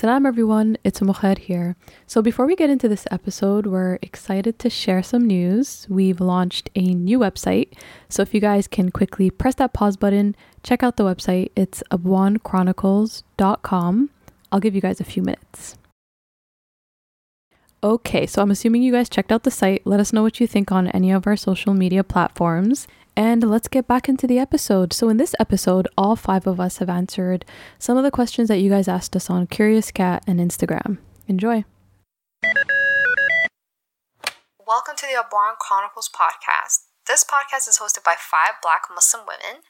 Salam everyone, it's Mukhair here. So before we get into this episode, we're excited to share some news. We've launched a new website. So if you guys can quickly press that pause button, check out the website. It's abwaanchronicles.com. I'll give you guys a few minutes. Okay, so I'm assuming you guys checked out the site. Let us know what you think on any of our social media platforms. And let's get back into the episode. So, in this episode, all five of us have answered some of the questions that you guys asked us on Curious Cat and Instagram. Enjoy. Welcome to the Abwaan Chronicles podcast. This podcast is hosted by five black Muslim women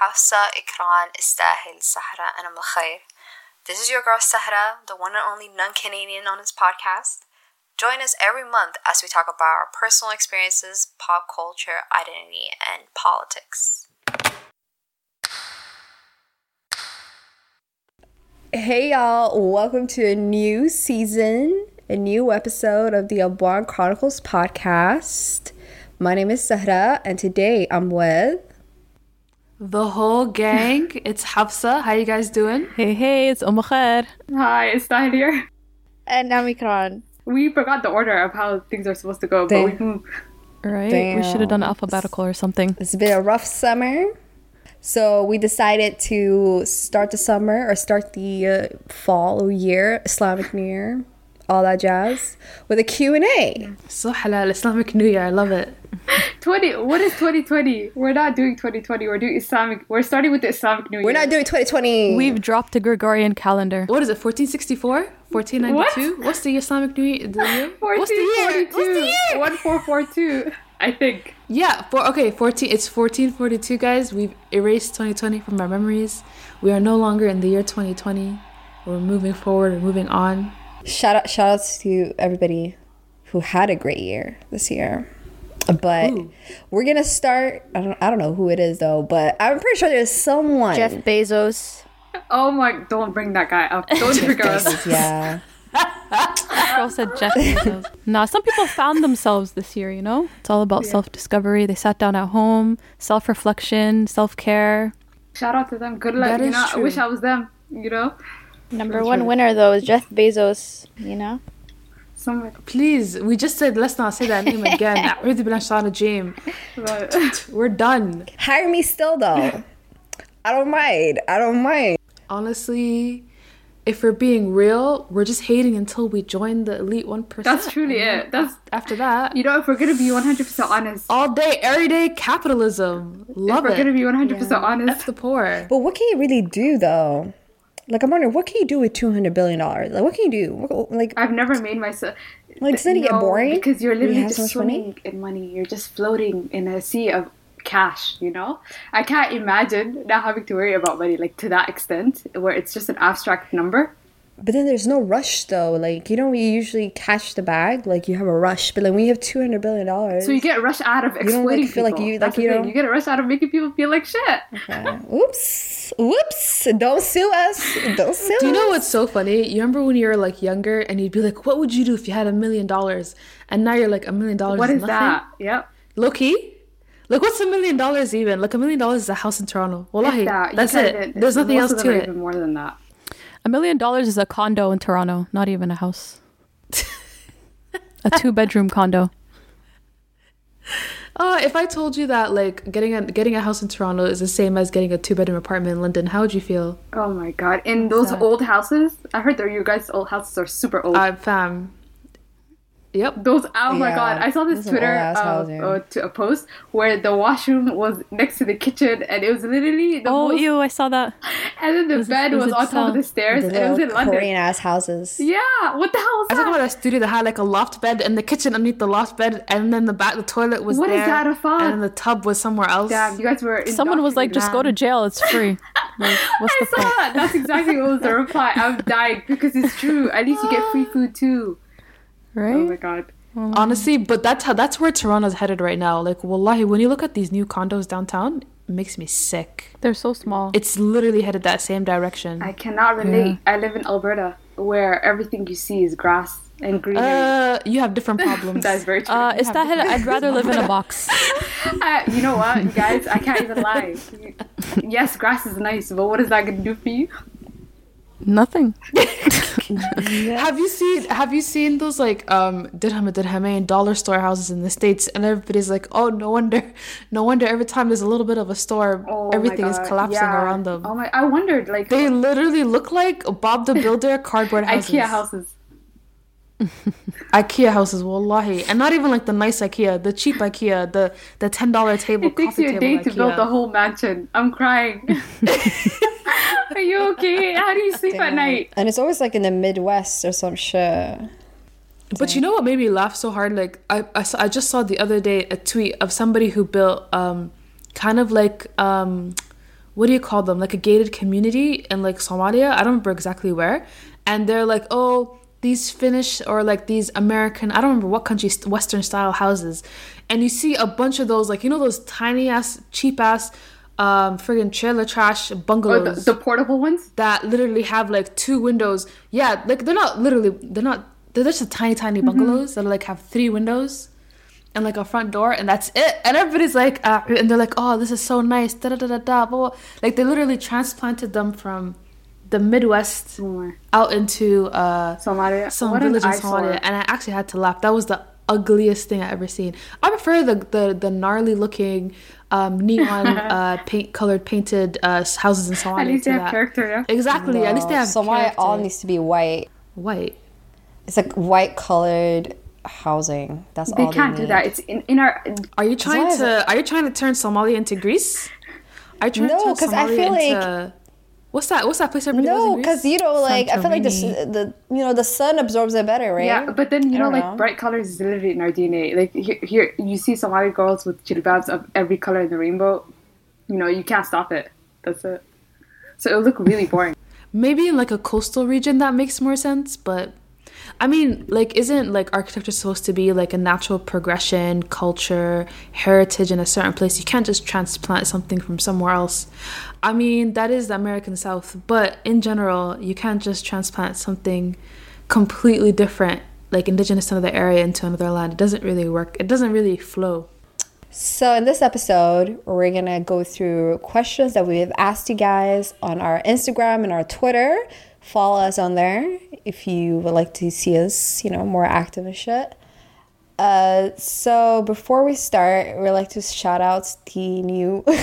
Hafsa, Ikran, Istahil, Sahra, and Amal This is your girl Sahra, the one and only non Canadian on this podcast. Join us every month as we talk about our personal experiences, pop culture, identity, and politics. Hey y'all, welcome to a new season, a new episode of the Abwaan Chronicles podcast. My name is Sahra, and today I'm with the whole gang. it's Hafsa. How you guys doing? Hey, hey, it's Umakhair. Hi, it's Tahir here. And I'm Ikran we forgot the order of how things are supposed to go, Damn. but we moved. Right? Damn. We should have done alphabetical or something. It's been a rough summer. So we decided to start the summer or start the uh, fall year, Islamic New Year, all that jazz, with a Q&A. So halal, Islamic New Year. I love it. 20 what is 2020 we're not doing 2020 we're doing islamic we're starting with the islamic new year we're not doing 2020 we've dropped the gregorian calendar. What is it 1464 1492 what? what's the islamic new year, the year? what's the year? What's the year? 1442 i think. Yeah for okay 14 it's 1442 guys. We've erased 2020 from our memories. We are no longer in the year 2020 we're moving forward and moving on shout out shout outs to everybody who had a great year this year but Ooh. we're gonna start. I don't. I don't know who it is though, but I'm pretty sure there's someone. Jeff Bezos. Oh my! Don't bring that guy up. Don't trigger us. Yeah. Girl said Jeff Bezos. nah, some people found themselves this year. You know, it's all about yeah. self discovery. They sat down at home, self reflection, self care. Shout out to them. Good luck. That you know, true. I wish I was them. You know. Number one true. winner though is Jeff Bezos. You know. Please, we just said let's not say that name again. We're done. Hire me still though. I don't mind. I don't mind. Honestly, if we're being real, we're just hating until we join the elite one percent. That's truly it. That's after that. You know, if we're gonna be one hundred percent honest, all day, every day capitalism. Love if it. We're gonna be one hundred percent honest. F the poor. But what can you really do though? Like I'm wondering, what can you do with two hundred billion dollars? Like, what can you do? Like, I've never made myself. Like, doesn't it get boring? Because you're literally you just swimming money? in money. You're just floating in a sea of cash. You know, I can't imagine not having to worry about money like to that extent, where it's just an abstract number. But then there's no rush though. Like you know, we usually cash the bag. Like you have a rush, but like we have two hundred billion dollars. So you get a rush out of exploiting you don't, like, feel people. like you like you know you get a rush out of making people feel like shit. Okay. Oops, whoops! Don't sue us. Don't sue. Do you know what's so funny? You remember when you were like younger and you'd be like, "What would you do if you had a million dollars?" And now you're like, "A million dollars." What is nothing? that? Yep. Low key. Like what's a million dollars even? Like a million dollars is a house in Toronto. Wallahi, that. that's it. There's nothing else to it. Even more than that. A million dollars is a condo in Toronto, not even a house. a two bedroom condo. Uh, if I told you that like getting a getting a house in Toronto is the same as getting a two bedroom apartment in London, how would you feel? Oh my god! In those old houses, I heard that your guys' old houses are super old. Uh, fam, Yep. Those. Oh my god! I saw this, this Twitter uh, uh, to a post where the washroom was next to the kitchen, and it was literally. The oh, most... ew! I saw that. And then the was bed it, was, was on top of the stairs, the and it was in London. Korean ass houses. Yeah. What the hell was I that? I talking about a studio that had like a loft bed and the kitchen underneath the loft bed, and then the back the toilet was what there. What is that a fun? And the tub was somewhere else. Damn, you guys were. Someone was like, "Just go to jail. It's free." Like, what's I the saw point? that. That's exactly what was the reply. I'm dying because it's true. At least you get free food too. Right. Oh my god. Mm. Honestly, but that's how that's where Toronto's headed right now. Like, wallahi, when you look at these new condos downtown, it makes me sick. They're so small. It's literally headed that same direction. I cannot relate. Yeah. I live in Alberta, where everything you see is grass and greenery. Uh, you have different problems. That's very true. Uh, is that I'd rather live in a box. uh, you know what, you guys? I can't even lie. Yes, grass is nice, but what is that gonna do for you? Nothing. Have you seen Have you seen those like um dirham dirhamain dollar store houses in the states? And everybody's like, oh, no wonder, no wonder. Every time there's a little bit of a storm, Oh everything is collapsing yeah. around them. Oh my! I wondered like They literally look like Bob the Builder cardboard houses. IKEA houses. IKEA houses, wallahi, and not even like the nice IKEA, the cheap IKEA, the the ten dollar table. It takes coffee you a day to build the whole mansion. I'm crying. Are you okay? How do you sleep at night? And it's always like in the Midwest or some shit. But you know what made me laugh so hard? Like I, I, saw, I just saw the other day a tweet of somebody who built um, kind of like um, what do you call them? Like a gated community in like Somalia. I don't remember exactly where. And they're like, oh, these Finnish or like these American, I don't remember what country, Western style houses. And you see a bunch of those, like you know those tiny ass, cheap ass, um, friggin' trailer trash Or the, bungalows the portable ones? that literally have like two windows. Yeah, like they're not literally they're not they're just a tiny tiny bungalows that like have three windows and like a front door and that's it. And everybody's like uh, and they're like, "Oh, this is so nice." Da da da da da. Like they literally transplanted them from the Midwest Somewhere. out into uh Somalia. some what village in. Somalia, and I actually had to laugh. That was the ugliest thing I ever seen. I prefer the the, the gnarly looking um, neon uh, paint colored painted uh, houses in Somalia. At least they have that. character, yeah. Exactly. At least they have Somalia all needs to be white. white. It's like white colored housing. That's all They all can't do that. It's in, in our. Are you trying long to? Are you trying to turn Somalia into Greece? Are you trying No, to turn 'cause I Somalia feel like- into what's that? What's that place everybody goes in No, because you know, like I feel like the the you know the sun absorbs it better, right? Yeah, but then you I know, like know. bright colors is literally in our DNA. Like here, here you see Somali girls with jilbabs of every color in the rainbow. You know, you can't stop it. That's it. So it'll look really boring. maybe in like a coastal region that makes more sense but i mean like isn't like architecture supposed to be like a natural progression culture heritage in a certain place? You can't just transplant something from somewhere else. I mean that is the american south but in general you can't just transplant something completely different like indigenous to another area into another land. It doesn't really work. It doesn't really flow. So in this episode, we're gonna go through questions that we have asked you guys on our Instagram and our Twitter. Follow us on there if you would like to see us, you know, more active and shit. Uh, so before we start, we'd like to shout out the new. Sorry.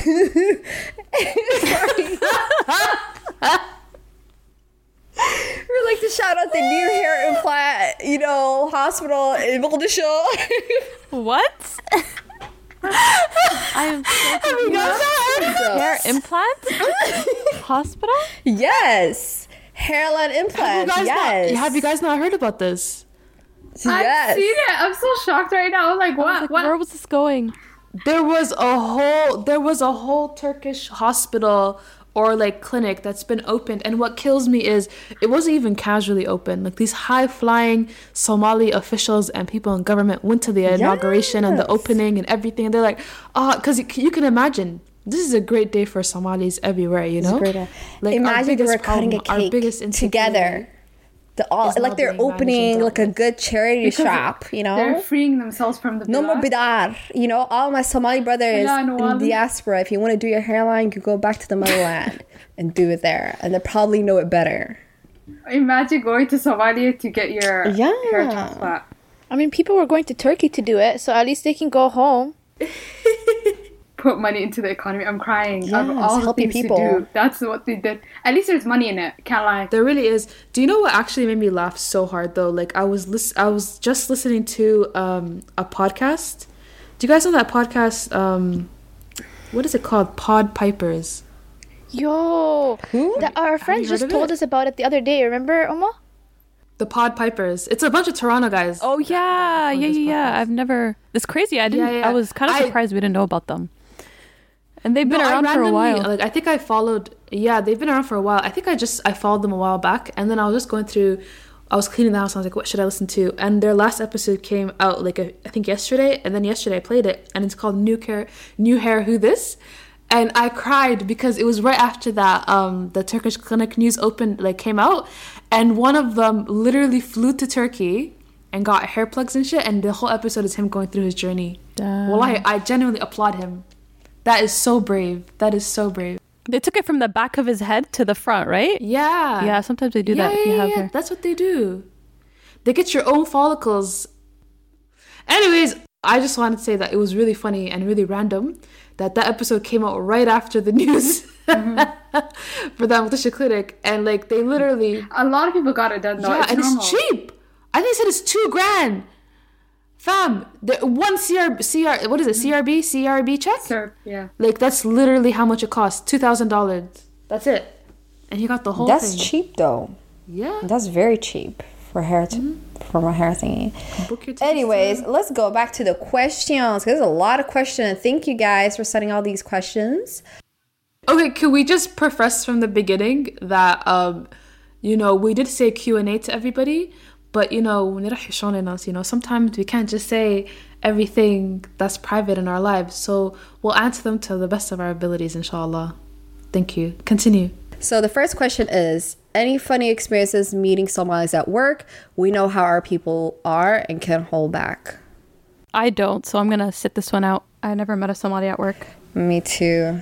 We'd like to shout out the new hair implant, you know, hospital in Mogadishu. What? I am so hair implant hospital. Yes. Hairline implants. have, you guys yes. not, have you guys not heard about this yes. I've seen it. I'm so shocked right now. I'm like, I what? was like, what? where was this going? there was a whole there was a whole Turkish hospital or like clinic that's been opened and what kills me is it wasn't even casually open like these high flying Somali officials and people in government went to the inauguration and the opening and everything and they're like ah, oh because you can imagine this is a great day for Somalis everywhere you know Great. Like, Imagine they biggest were cutting problem- a our cake biggest together. The all like they're opening like a good charity Because shop, you know. They're freeing themselves from the No more bidar. You know, all my Somali brothers in the diaspora, if you want to do your hairline, you go back to the motherland and do it there. And they probably know it better. Imagine going to Somalia to get your Yeah. hair transplant. I mean, people were going to Turkey to do it, so at least they can go home. Put money into the economy. I'm crying. of Yes, all the help your people. to do. That's what they did. At least there's money in it. Can't lie. There really is. Do you know what actually made me laugh so hard though? Like I was lis- I was just listening to um a podcast. Do you guys know that podcast um what is it called? Pod Pipers. Yo, that our friends just told it? us about it the other day. Remember, Oma? The Pod Pipers. It's a bunch of Toronto guys. Oh yeah, yeah, yeah, yeah. I've never. It's crazy. I didn't. Yeah, yeah. I was kind of I- surprised we didn't know about them. And they've been No, around for a while. Like I think I followed. Yeah, they've been around for a while. I think I just I followed them a while back, and then I was just going through. I was cleaning the house. And I was like, what should I listen to? And their last episode came out like a, I think yesterday, and then yesterday I played it, and it's called New Hair, New Hair, Who This? And I cried because it was right after that um, the Turkish clinic news opened like came out, and one of them literally flew to Turkey and got hair plugs and shit, and the whole episode is him going through his journey. Damn. Well, I I genuinely applaud him. That is so brave. That is so brave. They took it from the back of his head to the front, right? Yeah. Yeah, sometimes they do yeah, that if you yeah, have yeah. hair. That's what they do. They get your own follicles. Anyways, I just wanted to say that it was really funny and really random that that episode came out right after the news mm-hmm. for the Mutasha clinic, and like they literally A lot of people got it done though. yeah, it's and normal. it's cheap. I think they said it's two grand. Fam, the one CR, CR, what is it? CRB, CRB check? Sir, yeah. Like that's literally how much it costs. Two thousand dollars. That's it. And he got the whole That's thing. cheap though. Yeah. That's very cheap for hair to, for my hair thingy. Book your tickets Anyways, to- let's go back to the questions. There's a lot of questions. Thank you guys for sending all these questions. Okay, can we just profess from the beginning that um, you know, we did say Q and A to everybody, but you know, ونرحشون you know, sometimes we can't just say everything that's private in our lives. So we'll answer them to the best of our abilities, inshallah. Thank you. Continue. So the first question is any funny experiences meeting Somalis at work? We know how our people are and can hold back. I don't, so I'm gonna sit this one out. I never met a Somali at work. Me too.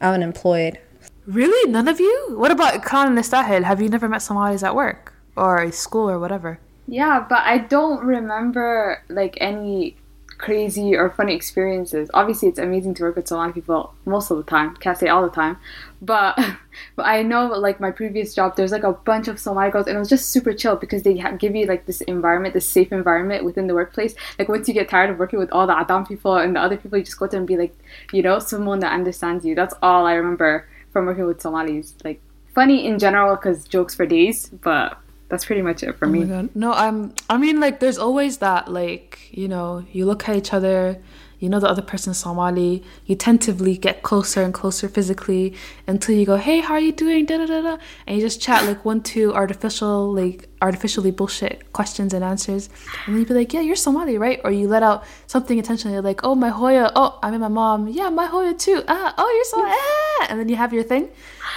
I'm unemployed. Really? None of you? What about Khan and Istahil? Have you never met Somalis at work? Or at school or whatever? Yeah, but I don't remember like any crazy or funny experiences. Obviously, it's amazing to work with Somali people most of the time. Can't say all the time, but but I know like my previous job, there's like a bunch of Somali girls, and it was just super chill because they give you like this environment, this safe environment within the workplace. Like once you get tired of working with all the Adam people and the other people, you just go to and be like, you know, someone that understands you. That's all I remember from working with Somalis. Like funny in general because jokes for days, but that's pretty much it for me. Oh god. No, I'm I mean like there's always that like, you know, you look at each other, you know the other person's Somali, you tentatively get closer and closer physically until you go, Hey, how are you doing? Da da da da and you just chat like one, two artificial like artificially bullshit questions and answers. And then you'd be like, Yeah, you're Somali, right? Or you let out something intentionally like, Oh my Hoya, oh I mean, my mom, yeah, my Hoya too. Ah, oh you're Somali ah, and then you have your thing.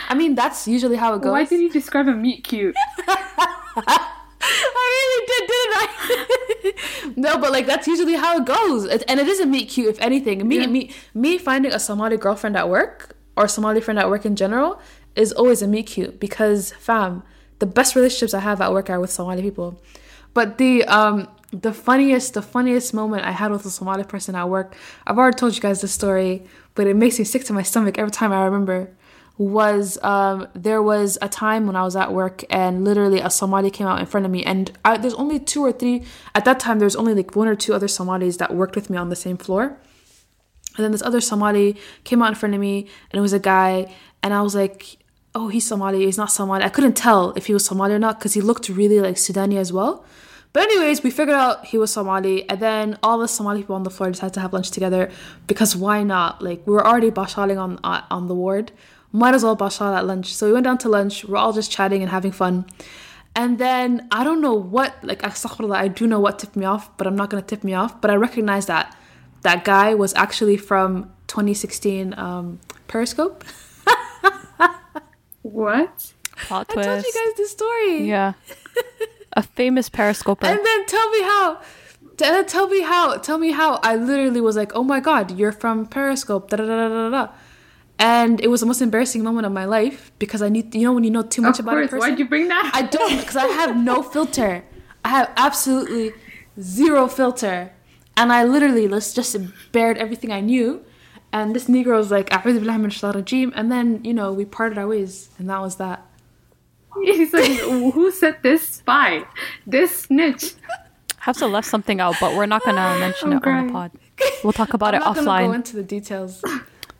I mean that's usually how it goes. Why did you describe a meet cute? I really did, didn't I? no, but like that's usually how it goes, it, and it is a meet cute if anything. Me, me, me finding a Somali girlfriend at work or Somali friend at work in general is always a meet cute because fam, the best relationships I have at work are with Somali people. But the um the funniest the funniest moment I had with a Somali person at work, I've already told you guys the story, but it makes me sick to my stomach every time I remember was um, there was a time when I was at work and literally a Somali came out in front of me. And I, there's only two or three at that time there's only like one or two other Somalis that worked with me on the same floor. And then this other Somali came out in front of me and it was a guy. And I was like oh he's Somali. He's not Somali. I couldn't tell if he was Somali or not because he looked really like Sudani as well. But anyways, we figured out he was Somali, and then all the Somali people on the floor decided to have lunch together because why not? Like we were already bashaling on uh, on the ward, might as well bashal at lunch. So we went down to lunch. We're all just chatting and having fun. And then I don't know what, like astaghfirullah, I do know what tipped me off, but I'm not gonna tip me off. But I recognize that that guy was actually from 2016 um, Periscope. What? Plot I twist. told you guys the story. Yeah. a famous periscoper. And then tell me how. Tell me how. Tell me how. I literally was like, "Oh my god, you're from Periscope." Da da da da da da. And it was the most embarrassing moment of my life because I need, you know, when you know too much Of about a course. person. Why'd you bring that? I don't because I have no filter. I have absolutely zero filter, and I literally let's just bared everything I knew. And this Negro was like, "A'udhu billahi min shaitanir rajim," and then you know we parted our ways, and that was that. He's like, who set this spy? This snitch. Hafsa left something out, but we're not gonna mention I'm it on the crying. pod. We'll talk about I'm it not gonna go offline. into the details.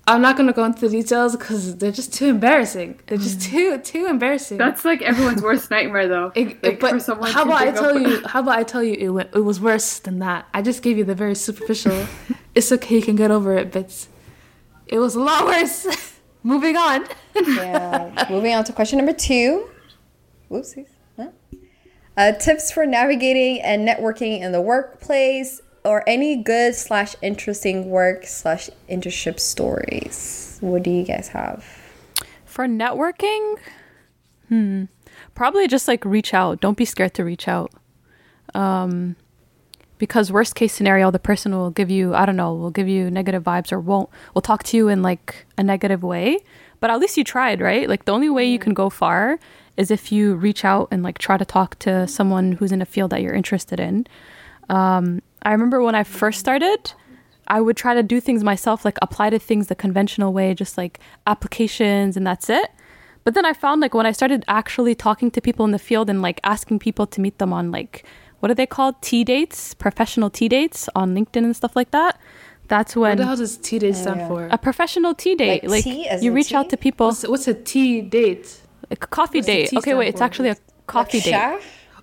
I'm not gonna go into the details because they're just too embarrassing. They're just too too embarrassing. That's like everyone's worst nightmare, though. It- like but for someone how about I tell you? How about I tell you? It went, it was worse than that. I just gave you the very superficial. it's okay, you can get over it, but it was a lot worse. Moving on. Yeah. Moving on to question number two. Whoopsies. Huh? Uh, tips for navigating and networking in the workplace or any good slash interesting work slash internship stories. What do you guys have? For networking, hmm, probably just like reach out. Don't be scared to reach out. Um, because worst case scenario, the person will give you, I don't know, will give you negative vibes or won't, will talk to you in like a negative way. But at least you tried, right? Like the only way you can go far is if you reach out and like try to talk to someone who's in a field that you're interested in. Um, I remember when I first started, I would try to do things myself, like apply to things the conventional way, just like applications and that's it. But then I found like when I started actually talking to people in the field and like asking people to meet them on like what are they called? Tea dates, professional tea dates on LinkedIn and stuff like that. That's when. What when the hell does T date stand yeah. for? a professional tea date, Like like, tea you in reach out to people, What's, what's a T date? like a coffee what's date. tea Okay, stand wait, it's actually a coffee date. Sha?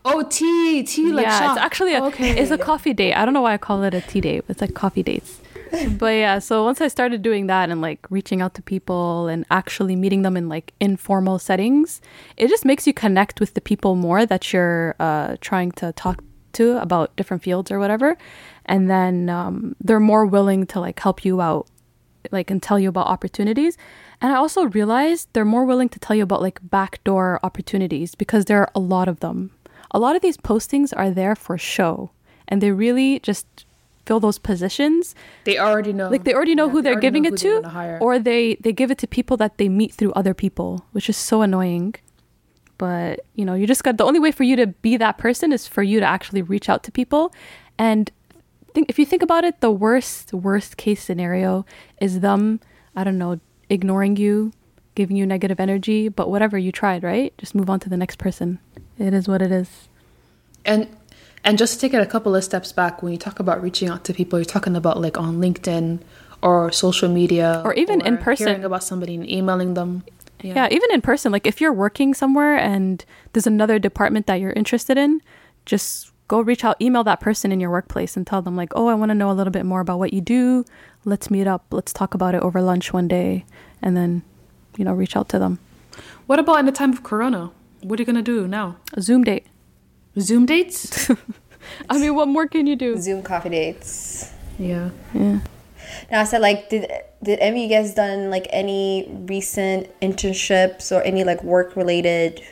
Oh, tea, tea like yeah, shop. it's actually a okay. it's a coffee date. I don't know why I call it a tea date. but It's like coffee dates. but yeah, so once I started doing that and like reaching out to people and actually meeting them in like informal settings, it just makes you connect with the people more that you're uh, trying to talk to about different fields or whatever, and then um, they're more willing to like help you out, like and tell you about opportunities. And I also realized they're more willing to tell you about like backdoor opportunities because there are a lot of them. A lot of these postings are there for show, and they really just fill those positions. They already know. like they already know Yeah, who they they're giving it they to or they they give it to people that they meet through other people which is so annoying. But you know you just got the only way for you to be that person is for you to actually reach out to people. And think if you think about it the worst worst case scenario is them i don't know ignoring you giving you negative energy but whatever you tried right? Just move on to the next person it is what it is and and just to take it a couple of steps back, when you talk about reaching out to people, you're talking about like on LinkedIn or social media, Or even in person. hearing about somebody and emailing them. Yeah. even in person. Like if you're working somewhere and there's another department that you're interested in, just go reach out, email that person in your workplace and tell them like, "Oh, I want to know a little bit more about what you do. Let's meet up. Let's talk about it over lunch one day." And then, you know, reach out to them. What about in the time of Corona? What are you gonna do now? A Zoom date. Zoom dates? I mean, what more can you do? Zoom coffee dates. yeah. Yeah. Now I said like did did any of you guys done like any recent internships or any like work related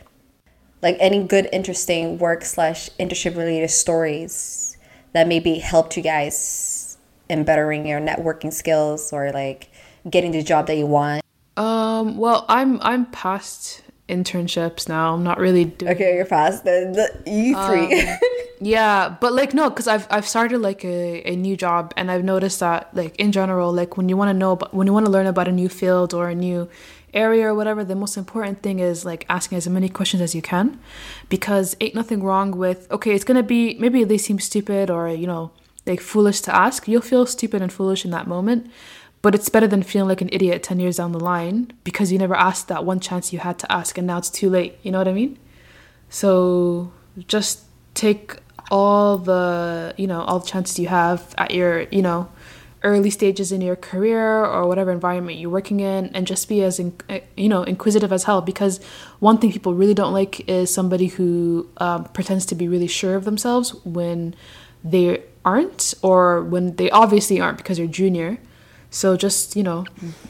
like any good interesting work slash internship related stories that maybe helped you guys in bettering your networking skills or like getting the job that you want? Um. Well, I'm I'm past internships now. I'm not really doing. Okay, you're fast. The, the you three. Um, yeah, but like no, because I've I've started like a, a new job, and I've noticed that like in general, like when you want to know about when you want to learn about a new field or a new area or whatever, the most important thing is like asking as many questions as you can, because ain't nothing wrong with okay, it's gonna be maybe they seem stupid or you know like foolish to ask. You'll feel stupid and foolish in that moment, but it's better than feeling like an idiot ten years down the line because you never asked that one chance you had to ask, and now it's too late. You know what I mean? So just take all the you know all the chances you have at your you know early stages in your career or whatever environment you're working in and just be as in, uh, you know inquisitive as hell because one thing people really don't like is somebody who um, pretends to be really sure of themselves when they aren't or when they obviously aren't because you're junior so just you know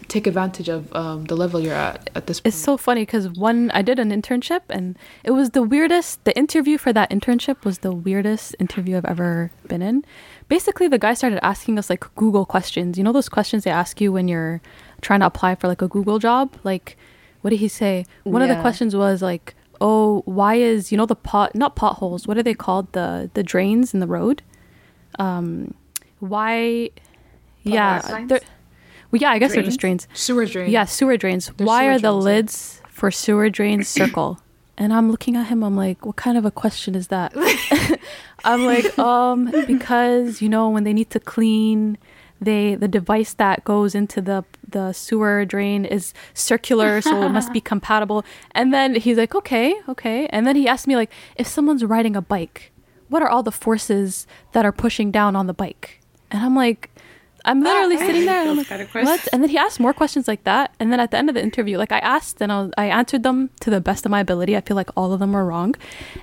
take advantage of um, the level you're at at this point It's so funny because one, I did an internship and it was the weirdest. The interview for that internship was the weirdest interview I've ever been in. Basically, the guy started asking us like Google questions. You know those questions they ask you when you're trying to apply for like a Google job? Like, what did he say? One of the questions was like, "Oh, why is you know the pot not potholes? What are they called? The the drains in the road? Um, why? Yeah, well, yeah, I guess they're just drains. sewer drains. Yeah, sewer drains. They're Why sewer are the drains, yeah. lids for sewer drains circle? And I'm looking at him. I'm like, what kind of a question is that? I'm like, um, because you know when they need to clean, they the device that goes into the the sewer drain is circular, so it must be compatible. And then he's like, okay, okay. And then he asked me like, if someone's riding a bike, what are all the forces that are pushing down on the bike? And I'm like, I'm literally sitting there. And I'm like, kind of what? And then he asked more questions like that. And then at the end of the interview, like I asked and I, was, I answered them to the best of my ability. I feel like all of them were wrong.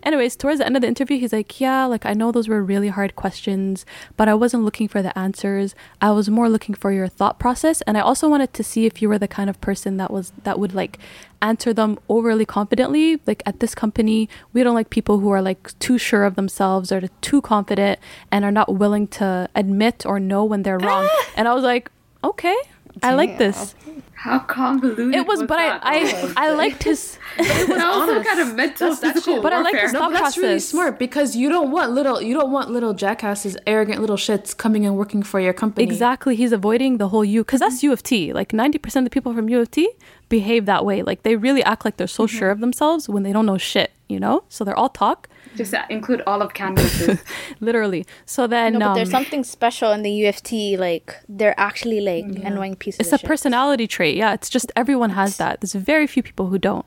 Anyways, towards the end of the interview, he's like, yeah, like I know those were really hard questions, but I wasn't looking for the answers. I was more looking for your thought process. And I also wanted to see if you were the kind of person that was, that would like answer them overly confidently. Like at this company, we don't like people who are like too sure of themselves or too confident and are not willing to admit or know when they're wrong. and I was like, okay, I like this. How convoluted. It was, but I that? I, I liked his. It was also kind of mental, That's- that's physical shit. But I like warfare. his No, thought but that's really smart because you don't want little you don't want little jackasses, arrogant little shits coming and working for your company. Exactly, he's avoiding the whole U because that's U of T. Like ninety percent of the people from U of T behave that way. Like they really act like they're so sure of themselves when they don't know shit. You know, so they're all talk, Just uh, include all of Candace's. literally. So then, No, but um, there's something special in the U of T. Like they're actually like annoying pieces. it's of a shit. personality trait. Yeah, it's just everyone has that. There's very few people who don't.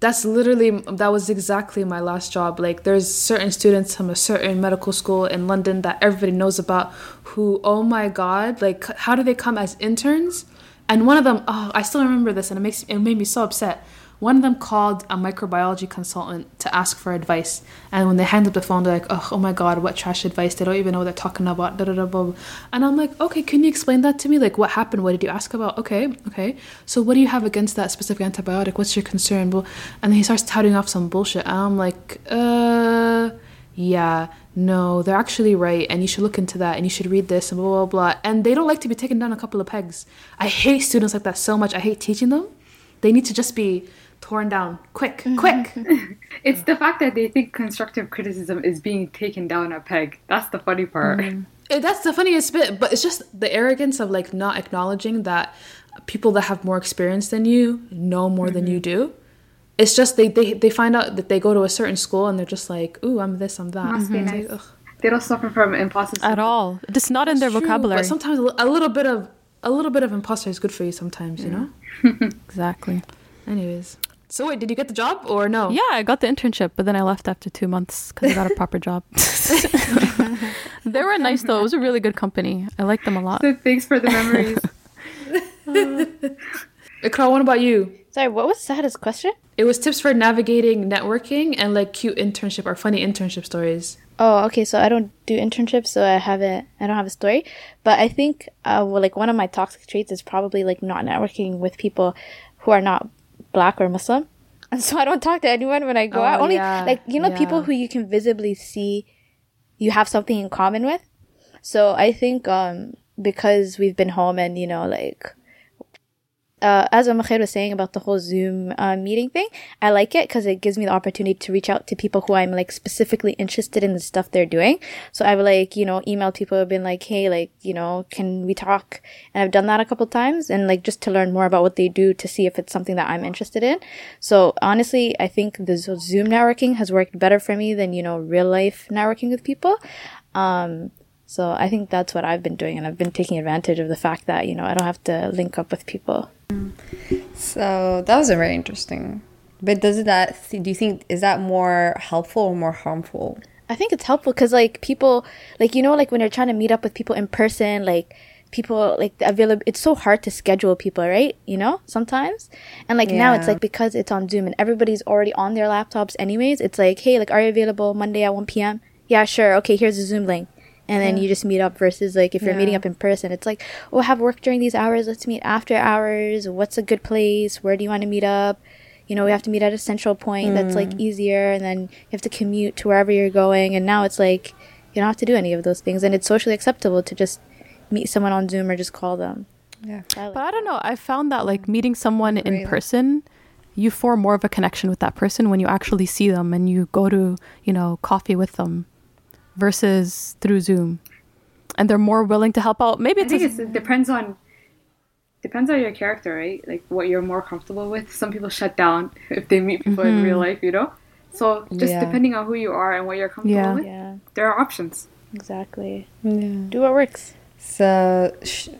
That's literally that was exactly my last job. Like there's certain students from a certain medical school in London that everybody knows about who oh my god, like how do they come as interns? And one of them, oh, I still remember this and it makes it made me so upset. One of them called a microbiology consultant to ask for advice. And when they handed up the phone, they're like, oh, oh my god, what trash advice. They don't even know what they're talking about. Da, da, da, blah, blah. And I'm like, okay, can you explain that to me? Like, what happened? What did you ask about? Okay, okay. So, what do you have against that specific antibiotic? What's your concern? And then he starts touting off some bullshit. And I'm like, uh, yeah, no, they're actually right. And you should look into that. And you should read this and blah, blah, blah. And they don't like to be taken down a couple of pegs. I hate students like that so much. I hate teaching them. They need to just be torn down quick, mm-hmm. quick. it's the fact that they think constructive criticism is being taken down a peg. That's the funny part. Uh, That's the funniest bit, but it's just the arrogance of like not acknowledging that people that have more experience than you know more than you mm-hmm. do. It's just they, they they find out that they go to a certain school and they're just like, ooh, I'm this, I'm that. Must be nice. like, ugh. They don't suffer from imposter At all, it's not in their True, vocabulary. But sometimes a little bit of a little bit of imposter is good for you sometimes, you know? exactly. Anyways. So wait, did you get the job or no? Yeah, I got the internship, but then I left after two months because I got a proper job. they were nice though. It was a really good company. I liked them a lot. So thanks for the memories. Ikra, what about you? Sorry, what was Sahara's question? It was tips for navigating networking and like cute internship or funny internship stories. Oh, okay. So I don't do internships, so I haven't. I don't have a story. But I think, uh, well, like one of my toxic traits is probably like not networking with people who are not black or Muslim, and so I don't talk to anyone when I go Oh, out. Only yeah, like you know people who you can visibly see you have something in common with. So I think um because we've been home and you know like uh, as Amakhair was saying about the whole Zoom uh, meeting thing, I like it because it gives me the opportunity to reach out to people who I'm like specifically interested in the stuff they're doing. So I've like, you know, emailed people have been like, hey, like, you know, can we talk? And I've done that a couple times and like just to learn more about what they do to see if it's something that I'm interested in. So honestly, I think the Zoom networking has worked better for me than, you know, real life networking with people. Um, so I think that's what I've been doing, and I've been taking advantage of the fact that you know I don't have to link up with people. So that was a very interesting. But does that do you think is that more helpful or more harmful? I think it's helpful because like people, like you know, like when you're trying to meet up with people in person, like people like the available. It's so hard to schedule people, right? You know, sometimes, and like now it's like because it's on Zoom and everybody's already on their laptops, anyways. It's like, hey, like, are you available Monday at one p.m.? Yeah, sure. Okay, here's a Zoom link. And then you just meet up versus like if you're meeting up in person, it's like, oh, I have work during these hours. Let's meet after hours. What's a good place? Where do you want to meet up? you know, we have to meet at a central point that's like mm. easier, and then you have to commute to wherever you're going. And now it's like you don't have to do any of those things, and it's socially acceptable to just meet someone on Zoom or just call them. Yeah. I like But I don't know. I found that like meeting someone in person, you form more of a connection with that person when you actually see them and you go to, you know, coffee with them versus through Zoom. And they're more willing to help out. Maybe I it's, think a- it's, it depends on depends on your character, right? Like what you're more comfortable with. Some people shut down if they meet people in mm-hmm. real life, you know. So just Yeah. depending on who you are and what you're comfortable Yeah. with, yeah, there are options. exactly. Yeah. Do what works. So, sh-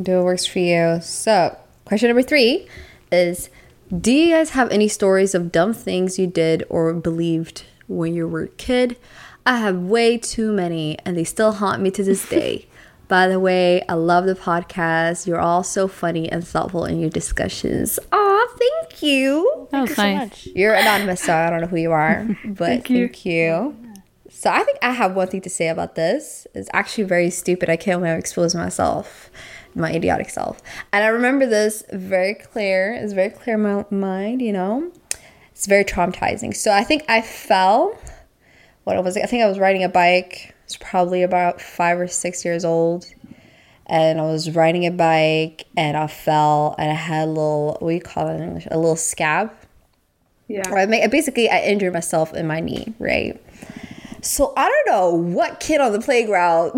do what works for you. So, question number three is Do you guys have any stories of dumb things you did or believed when you were a kid? I have way too many, and they still haunt me to this day. By the way, I love the podcast. You're all so funny and thoughtful in your discussions. Aw, thank you. that was Thank you nice. so much. You're anonymous, so I don't know who you are, but thank Thank you. you. So I think I have one thing to say about this. It's actually very stupid. I can't wait to expose myself, my idiotic self. And I remember this very clear. It's very clear in my mind, you know. It's very traumatizing. So I think I fell. What was it? I think I was riding a bike. It's probably about five or six years old. and I was riding a bike and I fell and I had a little what do you call it in English? A little scab. Yeah. Or I basically I injured myself in my knee, right? So I don't know what kid on the playground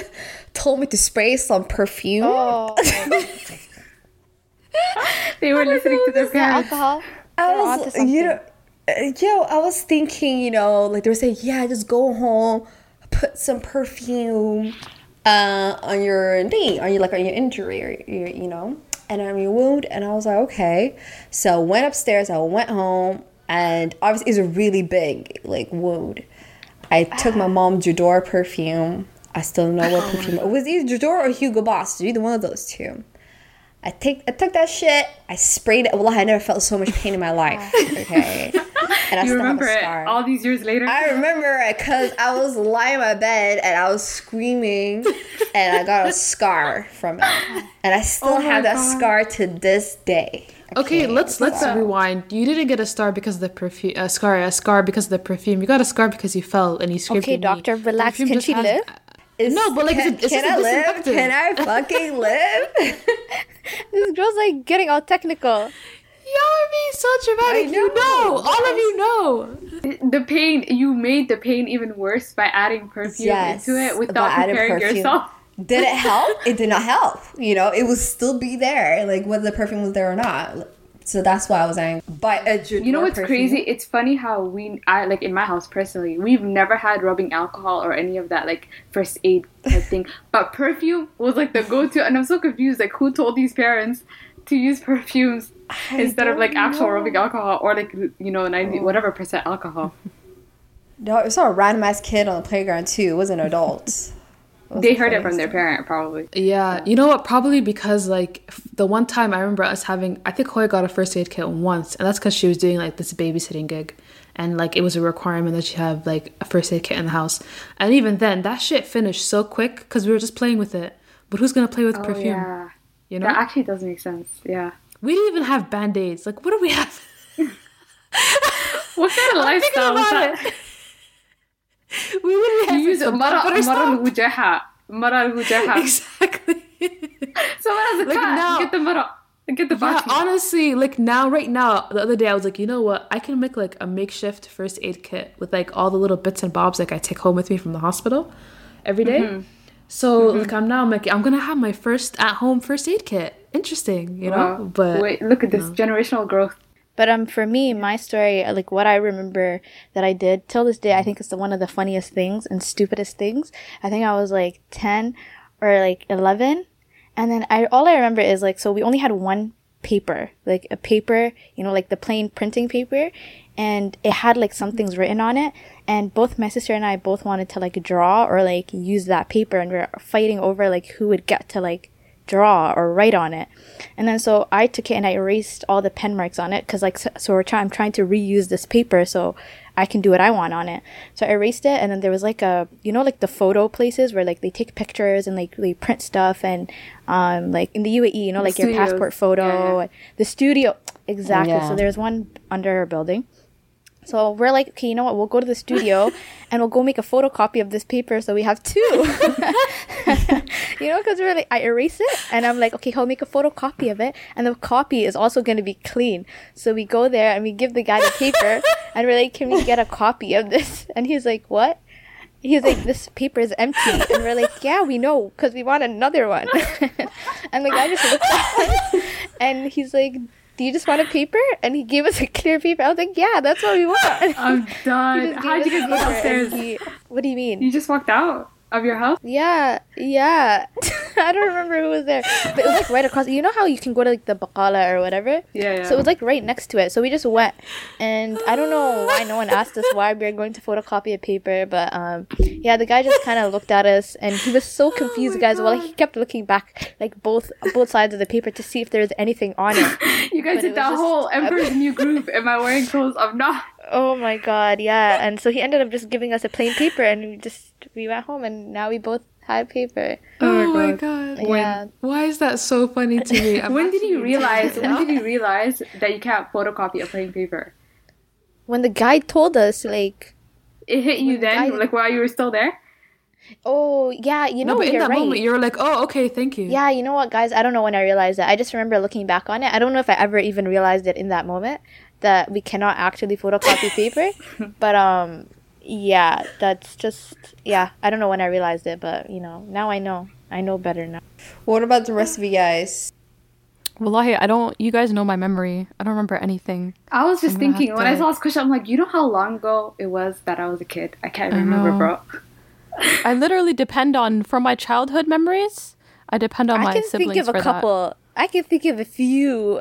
told me to spray some perfume. Oh, They were listening to their parents. alcohol? I was, you know, yo, I was thinking, you know, like they were saying, yeah, just go home, put some perfume uh, on your knee, on your like on your injury, or your, you know, and on your wound. And I was like, okay. So I went upstairs. I went home, and obviously it's a really big like wound. I took my mom's J'adore perfume. I still don't know what perfume it was. Either J'adore or Hugo Boss. Either one of those two. I take I took that shit. I sprayed it. Well, I never felt so much pain in my life. Oh. Okay, and I You still remember have a it scar. all these years later? I remember it because I was lying in my bed and I was screaming, and I got a scar from it, and I still Oh have that God. scar to this day. Okay, let's let's rewind. You didn't get a star because of the perfume. A scar, a scar because of the perfume. You got a scar because you fell and you scraped Okay, your knee. doctor, relax. Perfume Can she has- live? Is- No, but, like, can, it's a- it's can just I a live? Can I fucking live? This girl's like getting all technical. Y'all are being so dramatic. I You know. know, all of you know. the pain you made the pain even worse by adding perfume Yes, into it without preparing yourself. Did it help? It did not help. You know, it would still be there, like whether the perfume was there or not. So that's why I was angry. But You know what's perfume- crazy? It's funny how we, I like in my house personally, we've never had rubbing alcohol or any of that like first aid type thing. But perfume was like the go-to, and I'm so confused. Like, who told these parents to use perfumes instead of like actual know. rubbing alcohol or like you know ninety oh. whatever percent alcohol? No, it was a random ass kid on the playground too. It was an adults. was They heard it from their parent probably. Yeah, you know what? Probably because like the one time I remember us having, I think Hoya got a first aid kit once, and that's because she was doing like this babysitting gig, and like it was a requirement that she have like a first aid kit in the house. And even then, that shit finished so quick because we were just playing with it. But who's gonna play with Oh, perfume? yeah, You know, that actually does make sense. Yeah. we didn't even have band aids. Like, what do we have? What kind of lifestyle is about that? It. we have use butter mara stuff. al-wujaha. Mara al-wujaha. Exactly. Someone has a Like cat. now- Get the mara. Get the Yeah, honestly, like now, right now, the other day I was like, you know what? I can make like a makeshift first aid kit with like all the little bits and bobs like I take home with me from the hospital every day. Mm-hmm. So like I'm now I'm like I'm gonna have my first at home first aid kit. Interesting, you know. Wow. But wait, look at this generational growth. But um, for me, my story, uh, like what I remember that I did till this day, I think it's the, one of the funniest things and stupidest things. I think I was like ten or like eleven, and then I all I remember is like so we only had one paper, like a paper, you know, like the plain printing paper, and it had like some things written on it. And both my sister and I both wanted to like draw or like use that paper, and we are fighting over like who would get to like draw or write on it. And then so I took it and I erased all the pen marks on it because like so, so we're trying I'm trying to reuse this paper so I can do what I want on it. So I erased it and then there was like a you know like the photo places where like they take pictures and like they print stuff and um like in the UAE you know like your passport photo Yeah, yeah. the studio exactly. Yeah. So there's one under our building. So we're like, okay, you know what? We'll go to the studio and we'll go make a photocopy of this paper so we have two. you know, because we're like, I erase it and I'm like, okay, I'll make a photocopy of it. And the copy is also going to be clean. So we go there and we give the guy the paper and we're like, can we get a copy of this? And he's like, what? He's like, this paper is empty. And we're like, yeah, we know because we want another one. and the guy just looks at us and he's like, do you just want a paper? And he gave us a clear paper. I was like, yeah, that's what we want. I'm done. How'd you gave guys us go paper he- what do you mean? You just walked out of your house? Yeah, yeah. I don't remember who was there, but it was like right across. You know how you can go to like the baqala or whatever. Yeah, yeah. So it was like right next to it. So we just went, and I don't know why no one asked us why we were going to photocopy a paper, but um, yeah, the guy just kind of looked at us, and he was so confused, guys. Well, he kept looking back, like both both sides of the paper to see if there was anything on it. You guys But did that just- whole Emperor's New Groove. Am I wearing clothes? I'm not. Oh my god, yeah. And so he ended up just giving us a plain paper, and we just we went home, and now we both had paper. oh my god, Yeah. why is that so funny to me? When did you realize? When did you realize that you can't photocopy a plain paper? When the guy told us, like, It hit you When the then, guy- like while you were still there. Oh yeah, you know no, but in you're that right. moment, you're like, oh, okay, thank you. Yeah, you know what, guys? I don't know when I realized that. I just remember looking back on it. I don't know if I ever even realized it in that moment that we cannot actually photocopy paper. But um, yeah, that's just yeah. I don't know when I realized it, but you know, now I know. I know better now. What about the rest of you guys? Wallahi, I don't. You guys know my memory. I don't remember anything. I was just I'm gonna thinking when I saw this question, I'm like, you know how long ago it was that I was a kid? I can't remember, know. bro. I literally depend on from my childhood memories. I depend on my experience. I can think of a for couple. I can think of a few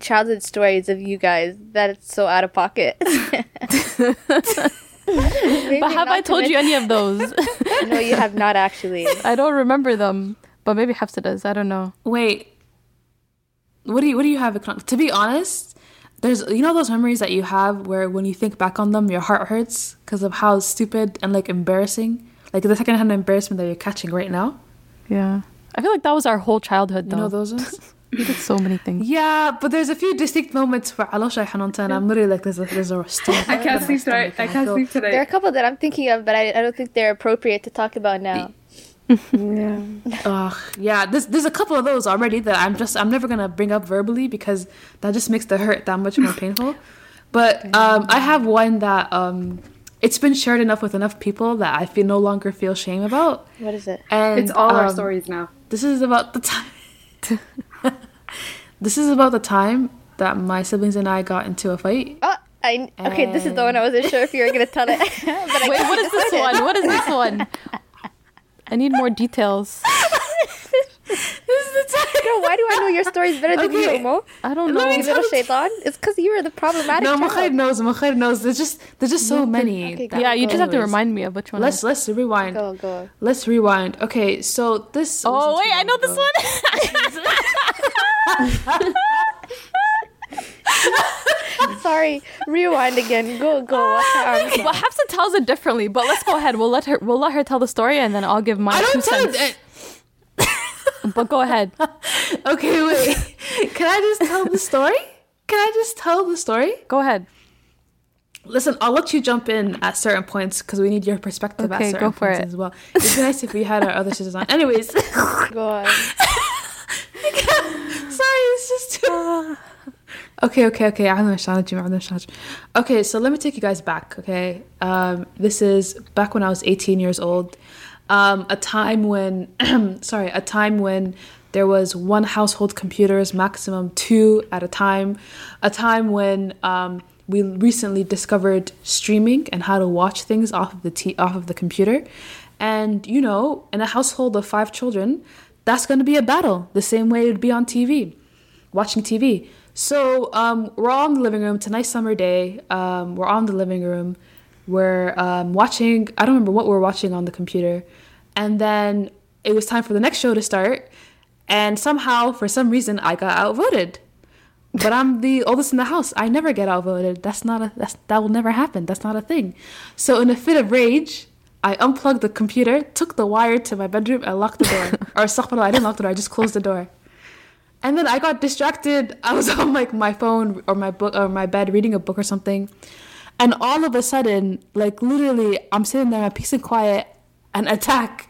childhood stories of you guys that it's so out of pocket. that. But have I told you any of those? no, you have not actually. I don't remember them. But maybe Hafsa does. I don't know. Wait, what do you what do you have? To be honest, there's you know those memories that you have where when you think back on them, your heart hurts because of how stupid and like embarrassing, like the secondhand embarrassment that you're catching right now. Yeah. I feel like that was our whole childhood, You though. know those ones. we did so many things. yeah, but there's a few distinct moments where Alosha Hanonta and I'm literally like there's a there's a stone. I can't sleep tonight. I can't sleep There are a couple that I'm thinking of, but I, I don't think they're appropriate to talk about now. yeah. Ugh, yeah, there's there's a couple of those already that I'm just I'm never gonna bring up verbally because that just makes the hurt that much more painful. But um, I have one that um, it's been shared enough with enough people that I feel no longer feel shame about. What is it? And It's all our um, stories now. This is about the time. this is about the time that my siblings and I got into a fight. Oh, I okay. This is the one I wasn't sure if you were gonna tell it. but Wait, what is this one? What is this one? I need more details. This is the time. Girl, why do I know your stories better than Okay. you, Mo? I don't know. Let me You little shaitan. It's because you were the problematic No, child. Knows. Mukhair knows. There's just there's just so many. Okay, that- Yeah, you just have to remind me of which one. Let's let's rewind. Go go. Let's rewind. Okay, so this. Oh wait, I know long this one. Sorry. Rewind again. Go go. Wash your well, out. Hafsa tells it differently, but let's go ahead. We'll let her. We'll let her tell the story, and then I'll give my I two don't tell cents. it. But go ahead. Okay, wait. Can I just tell the story? Can I just tell the story? Go ahead. Listen, I'll let you jump in at certain points because we need your perspective Okay, at certain go for points it. as well. It'd be nice if we had our other sisters on. Anyways, Go on it's just too. Okay, okay, okay. عذرا شاهد، عذرا شاهد. Okay, so let me take you guys back. Okay, um, this is back when I was 18 years old. Um, a time when, sorry, a time when there was one household computers, maximum two at a time. A time when um, we recently discovered streaming and how to watch things off of the t- off of the computer. And you know, in a household of five children, that's going to be a battle. The same way it would be on TV watching TV. So um, we're all in the living room. It's a nice summer day. Um, we're all in the living room. We're um, watching. I don't remember what we were watching on the computer, and then it was time for the next show to start. And somehow, for some reason, I got outvoted. But I'm the oldest in the house. I never get outvoted. That's not a. That's that will never happen. That's not a thing. So in a fit of rage, I unplugged the computer, took the wire to my bedroom, and locked the door. or I didn't lock the door. I just closed the door. And then I got distracted. I was on like my phone or my book or my bed reading a book or something. And all of a sudden, like literally, I'm sitting there, I'm peace and quiet, an attack.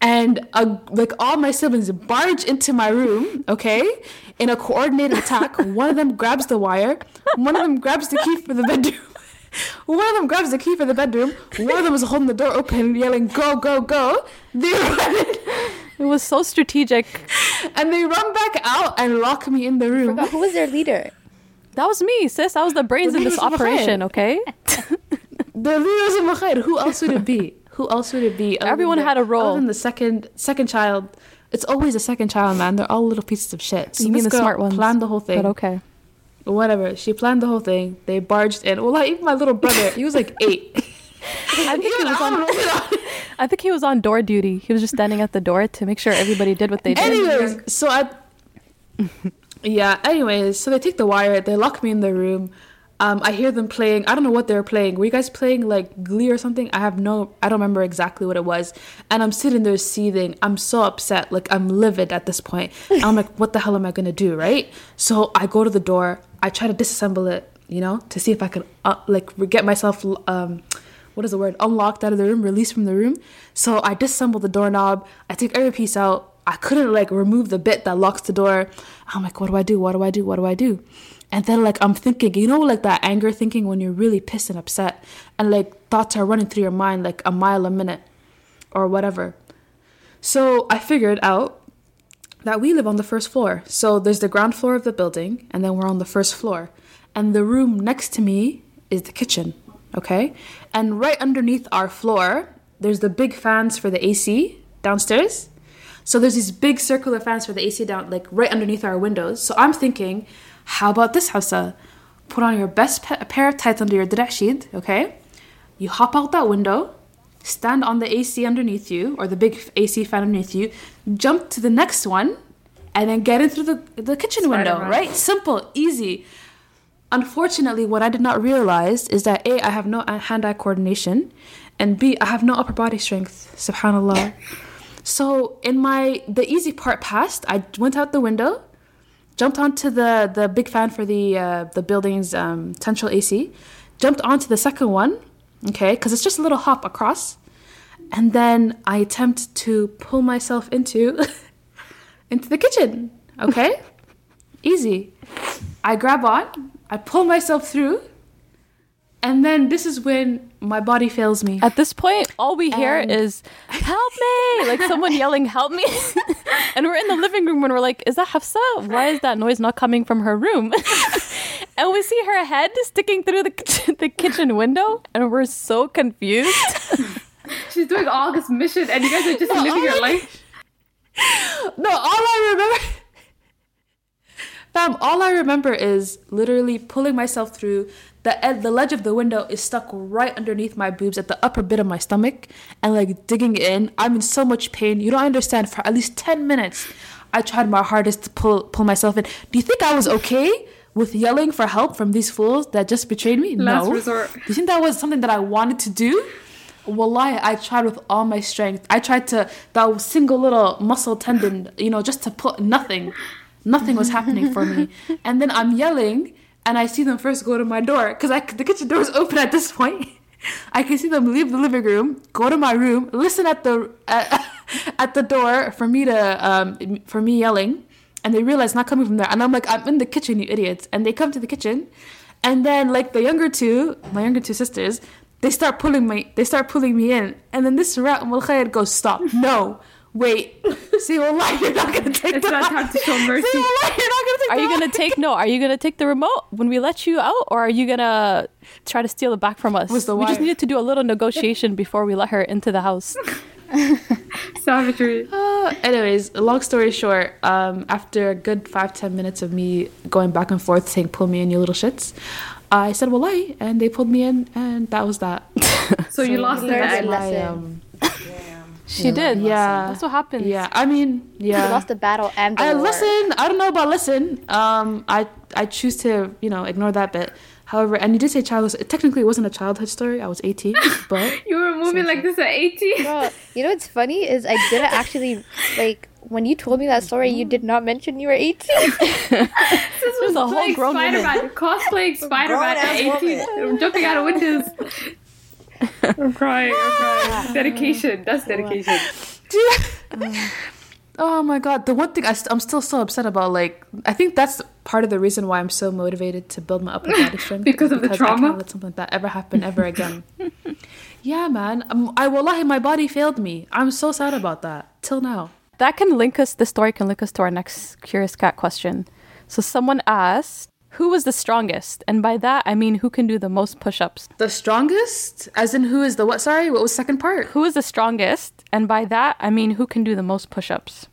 And uh, like all my siblings barge into my room, okay, in a coordinated attack. One of them grabs the wire, one of them grabs the key for the bedroom. One of them grabs the key for the bedroom. One of them is holding the door open, yelling, "Go, go, go!" They run in, It was so strategic. and they run back out and lock me in the room. Forgot who was their leader? That was me, sis. I was the brains in this Well, this is operation. Okay. The leaders of Makhair. Who else would it be? Who else would it be? Everyone than the- had a role. Other than the second second child. It's always a second child, man. They're all little pieces of shit. So You mean the girl smart ones? Planned the whole thing. But okay. Whatever. She planned the whole thing. They barged in. Well, like even my little brother, he was like eight. I think he was on. I think he was on door duty. He was just standing at the door to make sure everybody did what they did. Anyways, so I. yeah. Anyways, so they take the wire. They lock me in the room. Um, I hear them playing. I don't know what they're playing. Were you guys playing like Glee or something? I have no. I don't remember exactly what it was. And I'm sitting there seething. I'm so upset. Like I'm livid at this point. I'm like, what the hell am I gonna do? Right. So I go to the door. I try to disassemble it. You know, to see if I can uh, like get myself um, what is the word? Unlocked out of the room, released from the room. So I disassembled the doorknob. I take every piece out. I couldn't like remove the bit that locks the door. I'm like, what do I do? What do I do? What do I do? And then like I'm thinking, you know, like that anger thinking when you're really pissed and upset, and like thoughts are running through your mind like a mile a minute, or whatever. So I figured out that we live on the first floor. So there's the ground floor of the building, and then we're on the first floor. And the room next to me is the kitchen, okay? And right underneath our floor, there's the big fans for the AC downstairs. So there's these big circular fans for the AC down, like right underneath our windows. So I'm thinking, how about this, Hafsa? Put on your best pa- pair of tights under your dirashid, okay? You hop out that window, stand on the AC underneath you, or the big AC fan underneath you, jump to the next one, and then get in through the, the kitchen window, Spider-Man. right? Simple, easy. Unfortunately, what I did not realize is that A, I have no hand eye coordination, and B, I have no upper body strength. Subhanallah. So in my the easy part passed, I went out the window, jumped onto the the big fan for the uh, the building's um, central AC, jumped onto the second one, okay, because it's just a little hop across, and then I attempt to pull myself into into the kitchen, okay, easy. I grab on, I pull myself through, and then this is when my body fails me. At this point, all we hear is "Help me!" Like someone yelling "Help me!" and we're in the living room and we're like, "Is that Hafsa? Why is that noise not coming from her room?" and we see her head sticking through the kitchen, the kitchen window, and we're so confused. She's doing all this mission, and you guys are just living your life. No, all I remember, fam, all I remember is literally pulling myself through. The ed- the ledge of the window is stuck right underneath my boobs at the upper bit of my stomach, and like digging in. I'm in so much pain. You don't understand. For at least ten minutes, I tried my hardest to pull pull myself in. Do you think I was okay with yelling for help from these fools that just betrayed me? Last no. resort. Do you think that was something that I wanted to do? Wallahi, I tried with all my strength. I tried to that single little muscle tendon, you know, just to put nothing. Nothing was happening for me. And then I'm yelling, and I see them first go to my door because the kitchen door is open at this point. I can see them leave the living room, go to my room, listen at the at, at the door for me to um for me yelling, and they realize not coming from there. And I'm like, I'm in the kitchen, you idiots. And they come to the kitchen, and then like the younger two, my younger two sisters, they start pulling me. They start pulling me in, and then this rat Umm Khair goes, "Stop! No, wait. See, wallahi, you're not gonna take It's the not time to show mercy. See, wallahi, you're not gonna take Are the you gonna take no? Are you gonna take the remote when we let you out, or are you gonna try to steal it back from us? What's the we just needed to do a little negotiation before we let her into the house. Savagery. Uh, anyways, long story short, um, after a good five ten minutes of me going back and forth saying "pull me in, you little shits," I said "wallahi," and they pulled me in, and that was that. So you lost you the learned bet. your My, lesson. um, She did. yeah, That's what happens. yeah. I mean, You yeah. lost the battle and the I war. listen. I don't know about listen. Um, I I choose to you know ignore that bit. However, and you did say childhood. Technically, it wasn't a childhood story. I was eighteen, but You were moving like this at 18. Bro, you know what's funny is I didn't actually like when you told me that story. You did not mention you were eighteen. This was a whole playing grown. Spider-Man, cosplaying Spider-Man at Grown-ass 18, jumping out of windows. I'm crying, I'm crying. Dedication, that's dedication. oh my god, the one thing I st- I'm still so upset about. Like, I think that's part of the reason why I'm so motivated to build my upper body strength Because is of the I trauma? can't let something like that ever happen ever again. yeah, man. Um, I wallahi, my body failed me. I'm so sad about that till now. That can link us. The story can link us to our next curious cat question. So someone asked, "Who was the strongest?" And by that I mean who can do the most push-ups. The strongest, as in who is the what? Sorry, what was second part? Who is the strongest? And by that I mean who can do the most push-ups.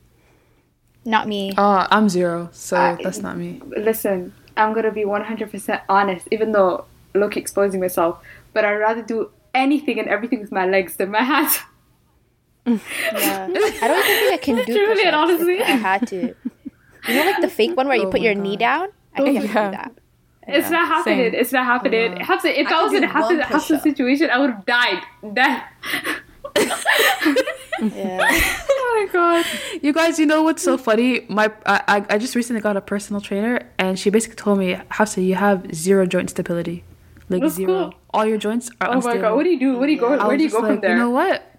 not me. Oh, I'm zero, so I- that's not me. Listen, I'm gonna be 100% honest, even though look exposing myself, but I'd rather do anything and everything with my legs than my hands. Yeah. I don't even think I can do Truly and push-ups honestly. if I had to. You know, like the fake one where you Oh put my your knee down. I can never Yeah. do that. It's not happening. same. It's not happening. Uh, Hafsa, if I I, was in do one Hafsa, Hafsa's situation, I would have died. Dead. Yeah. oh my god. You guys, you know what's so funny? My I, I I just recently got a personal trainer, and she basically told me, Hafsa, you have zero joint stability. like That's zero. cool. All your joints are Oh my unstable. god, what do you do? What do you go? I Where was do you go like, from there? You know what?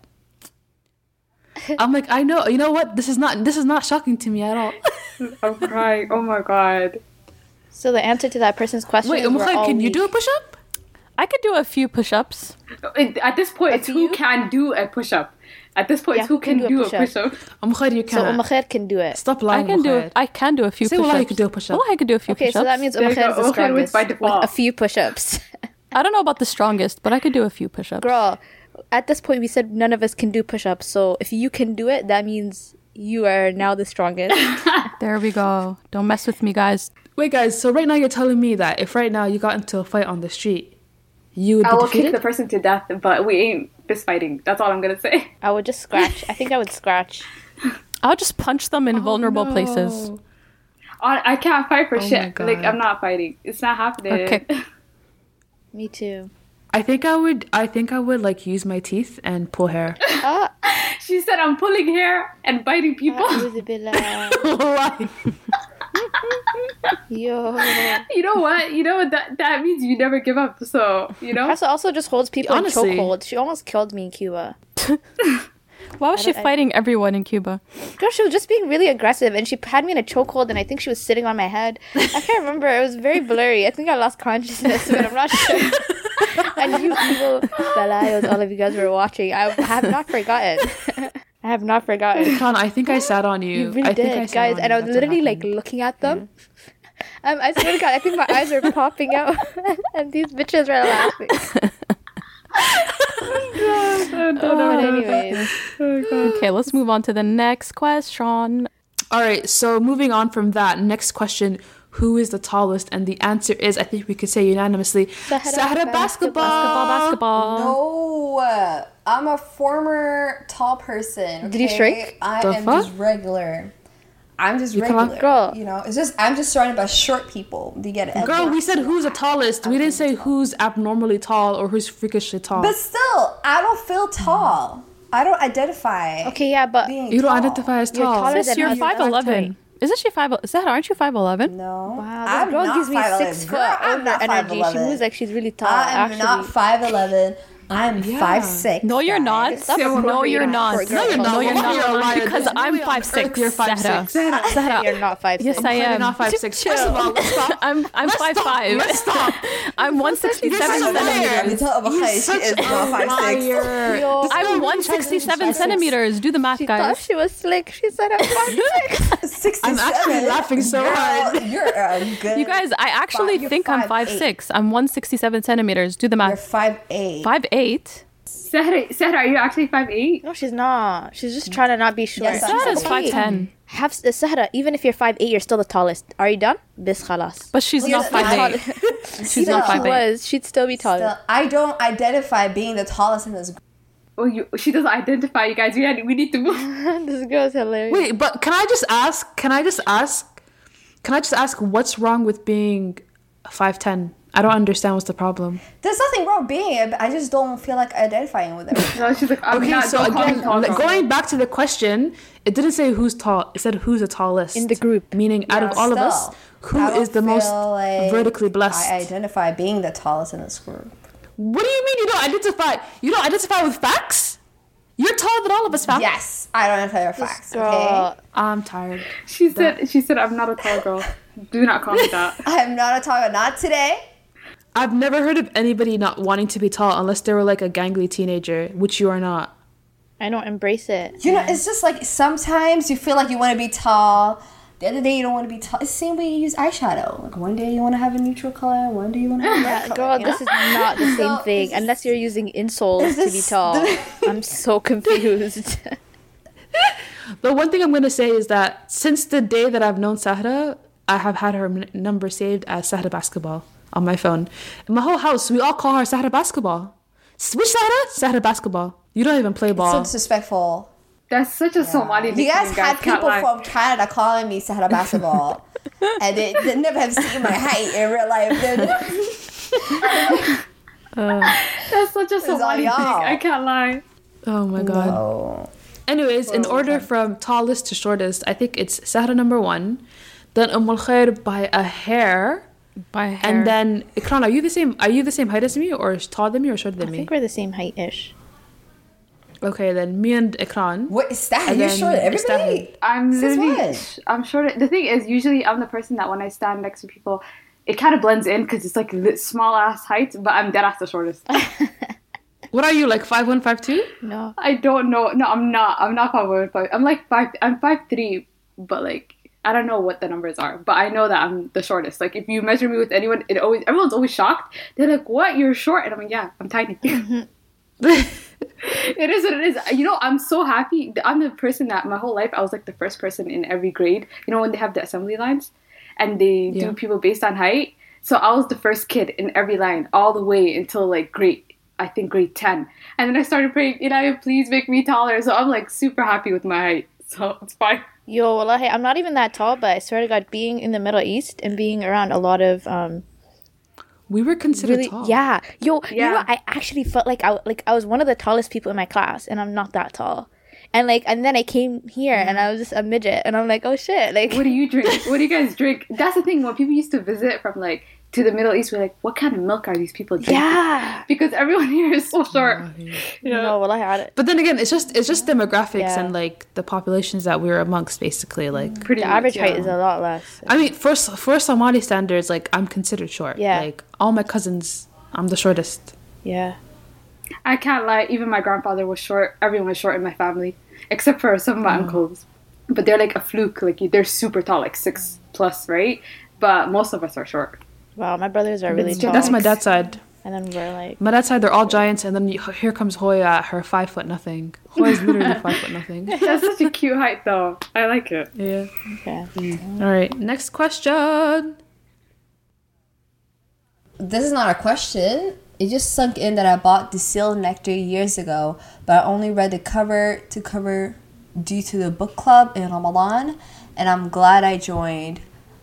I'm like, I know. You know what? This is not. This is not shocking to me at all. I'm crying. Oh my god. So the answer to that person's question Wait, is we're Umkhayr, all can you weak. do a push up? I could do a few push-ups. At this point, it's who can do a push up. At this point, Yeah, it's who can do a push up. Umkhayr, you can't. Umkhayr can do it. Stop I lying. can do. I can do a few Say push-ups. you could do a push-up. Wallahi I could do a few Okay, push-ups. Okay, so that means There is the Umkhayr wins strongest by with a few push-ups. I don't know about the strongest, but I could do a few push-ups. Girl, at this point we said none of us can do push-ups. So if you can do it, that means you are now the strongest. There we go. Don't mess with me, guys. Wait, guys. So right now you're telling me that if right now you got into a fight on the street, you would I be will kick the person to death, but we ain't fist fighting. That's all I'm gonna say. I would just scratch. I think I would scratch. I'll just punch them in oh, vulnerable places. No. I, I can't fight for Oh shit. Like I'm not fighting. It's not happening. Okay. Me too. I think I would. I think I would like use my teeth and pull hair. Ah. she said I'm pulling hair and biting ah, people. A'udhu billah. Why? Yo. you know what? You know what? That that means you never give up. So you know. Hafsa also just holds people Honestly. in chokehold. She almost killed me in Cuba. Why was she don't- I- fighting everyone in Cuba? Girl, she was just being really aggressive and she had me in a chokehold and I think she was sitting on my head. I can't remember. It was very blurry. I think I lost consciousness, but I'm not sure. and you evil balayos, all of you guys were watching. I have not forgotten. I have not forgotten. Con, I think I sat on you. You really I think I did, guys. And you. I was That's literally like looking at them. Um, I swear to God, I think my eyes were popping out, and these bitches were laughing. But anyways, Okay, let's move on to the next question. All right. So moving on from that, next question: Who is the tallest? And the answer is, I think we could say unanimously, Sahara Sahara, basketball. basketball. Basketball. No, I'm a former tall person. Did you okay? shrink? I The am fuck? just regular. I'm just come on, regular. girl. You know, it's just I'm just surrounded by short people. Do you get it? Girl, we said who's the tallest. We didn't say who's abnormally tall or who's freakishly tall. But still, I don't feel tall. I don't identify. okay, yeah, but Being you don't tall. identify as You're tall. taller Sis, than you're us. You're five not eleven. Isn't she five? Is that aren't you five eleven? No. Wow, this I'm girl not gives me 5'11". six foot I'm over not energy. She moves like she's really tall. I am actually. not five eleven. I'm Yeah. five six. No, you're not. Stop no, you're not. for a. No, you're not. No, you're not. not. You're a liar. Because I'm five six. you're 5'6". Zahra. Zahra. Zahra. You're not five. Yes, six. I am. not five six. First of all, let's stop. I'm I'm Let's five stop. five. Let's stop. I'm one sixty You're seven such a liar. centimeters. You tell Abakhay she Such a not five six. liar. Yo, This girl I'm really one tries to sixty seven disrespect us. centimeters. Do the math, she thought guys. she was slick. She said I'm five six. 67. I'm actually laughing so hard. You're a good. You guys, I actually think I'm five six. I'm one sixty seven centimeters. Do the math. You're five eight. Five eight. Sahara, Sahara, are you actually five eight? No, she's not. She's just trying to not be short. Yes, She's I'm That is Okay. five ten. Have uh, Sahra, even if you're five eight, you're still the tallest. Are you done? Bis khalas. But she's You're not the five eight. tallest. She's not Even if she five eight. was, she'd still be taller. Still, I don't identify being the tallest in this group. Oh, you, she doesn't identify you guys. We had, we need to move. this girl's hilarious. Wait, but can I just ask? Can I just ask? Can I just ask what's wrong with being five ten? I don't understand what's the problem. There's nothing wrong being it, I just don't feel like identifying with it. No, she's like, I'm Okay, not. so don't call me again, tall like, girl. going back to the question, it didn't say who's tall. It said who's the tallest In the group. Meaning, out of Yeah, all of us, still, who I is don't the most like vertically blessed? I identify being the tallest in this group. what do you mean you don't identify? You don't identify with facts? You're taller than all of us, fam. Yes, I don't identify with facts. Okay, I'm tired. She said, she said, I'm not a tall girl. Do not call me that. I'm not a tall. Girl. Not today. I've never heard of anybody not wanting to be tall unless they were like a gangly teenager, which you are not. I don't embrace it. You know, it's just like sometimes you feel like you want to be tall. The other day you don't want to be tall. It's the same way you use eyeshadow. Like one day you want to have a neutral color, one day you want to have a Yeah, dark girl, color. you this know? is not the same So, thing unless you're using insoles to be tall. the- I'm so confused. The one thing I'm gonna say is that since the day that I've known Sahara, I have had her n- number saved as Sahara Basketball on my phone. In my whole house, we all call her Sahra Basketball. S- Which Sahra? Sahra Basketball. You don't even play ball. so ball. disrespectful. That's such a Somali You guys nickname, had can't people lie. from Canada calling me Sahara basketball, and they, they never have seen my height in real life. They're- That's such a all Somali thing. I can't lie. oh my god. Oh, Anyways, in order from tallest to shortest, I think it's Sahra number one, then Umm al Khair by a hair, By hair. And then Ikran, are you the same? Are you the same height as me, or taller than me, or shorter I than me? I think we're the same height ish. Okay, then me and Ikran. What is that? And You're then short. it's that Everybody. I'm Since literally, I'm short. The thing is, usually I'm the person that when I stand next to people, it kind of blends in because it's like small ass height, but I'm dead ass the shortest. What are you like? Five one, five two? No. I don't know. No, I'm not. I'm not five one five. I'm like five. I'm five three, but like I don't know what the numbers are. But I know that I'm the shortest. Like if you measure me with anyone, it always everyone's always shocked. They're like, "What? You're short?" And I'm like, "Yeah, I'm tiny." Mm-hmm. it is what it is. You know, I'm so happy. I'm the person that my whole life I was like the first person in every grade. You know when they have the assembly lines, and they Yeah. do people based on height. So I was the first kid in every line all the way until like grade I think grade 10. And then I started praying, Ilahi, please make me taller. So I'm like super happy with my height. So it's fine. Yo, wallahi, I'm not even that tall, but I swear to God, being in the Middle East and being around a lot of um We were considered really tall. yeah, yo, you know, I actually felt like I like I was one of the tallest people in my class, and I'm not that tall. And like, and then I came here, and I was just a midget, and I'm like, oh shit, like, What do you drink? what do you guys drink? That's the thing. When people used to visit from like to the Middle East, we're like, what kind of milk are these people drinking? yeah, Because everyone here is so oh, short. Yeah. no, wallahi, I, had it. But then again, it's just it's just demographics Yeah. and like the populations that we're amongst, basically. Like, Pretty the much, average yeah. height is a lot less. I mean, for S- for Somali standards, like I'm considered short. Yeah. Like all my cousins, I'm the shortest. Yeah, I can't lie. Even my grandfather was short. Everyone was short in my family, except for some of my mm. uncles. But they're like a fluke. Like they're super tall, like six plus, right? But most of us are short. Wow, my brothers are really tall, That's my dad's side. and then we're like, My dad's side, they're all giants, and then you, here comes Hoya at her five foot nothing. Hoya's literally five foot nothing. That's such a cute height, though. I like it. Yeah. okay, mm. All right. Next question. This is not a question. It just sunk in that I bought the Sealed Nectar years ago, but I only read the cover to cover due to the book club in Ramadan, and I'm glad I joined.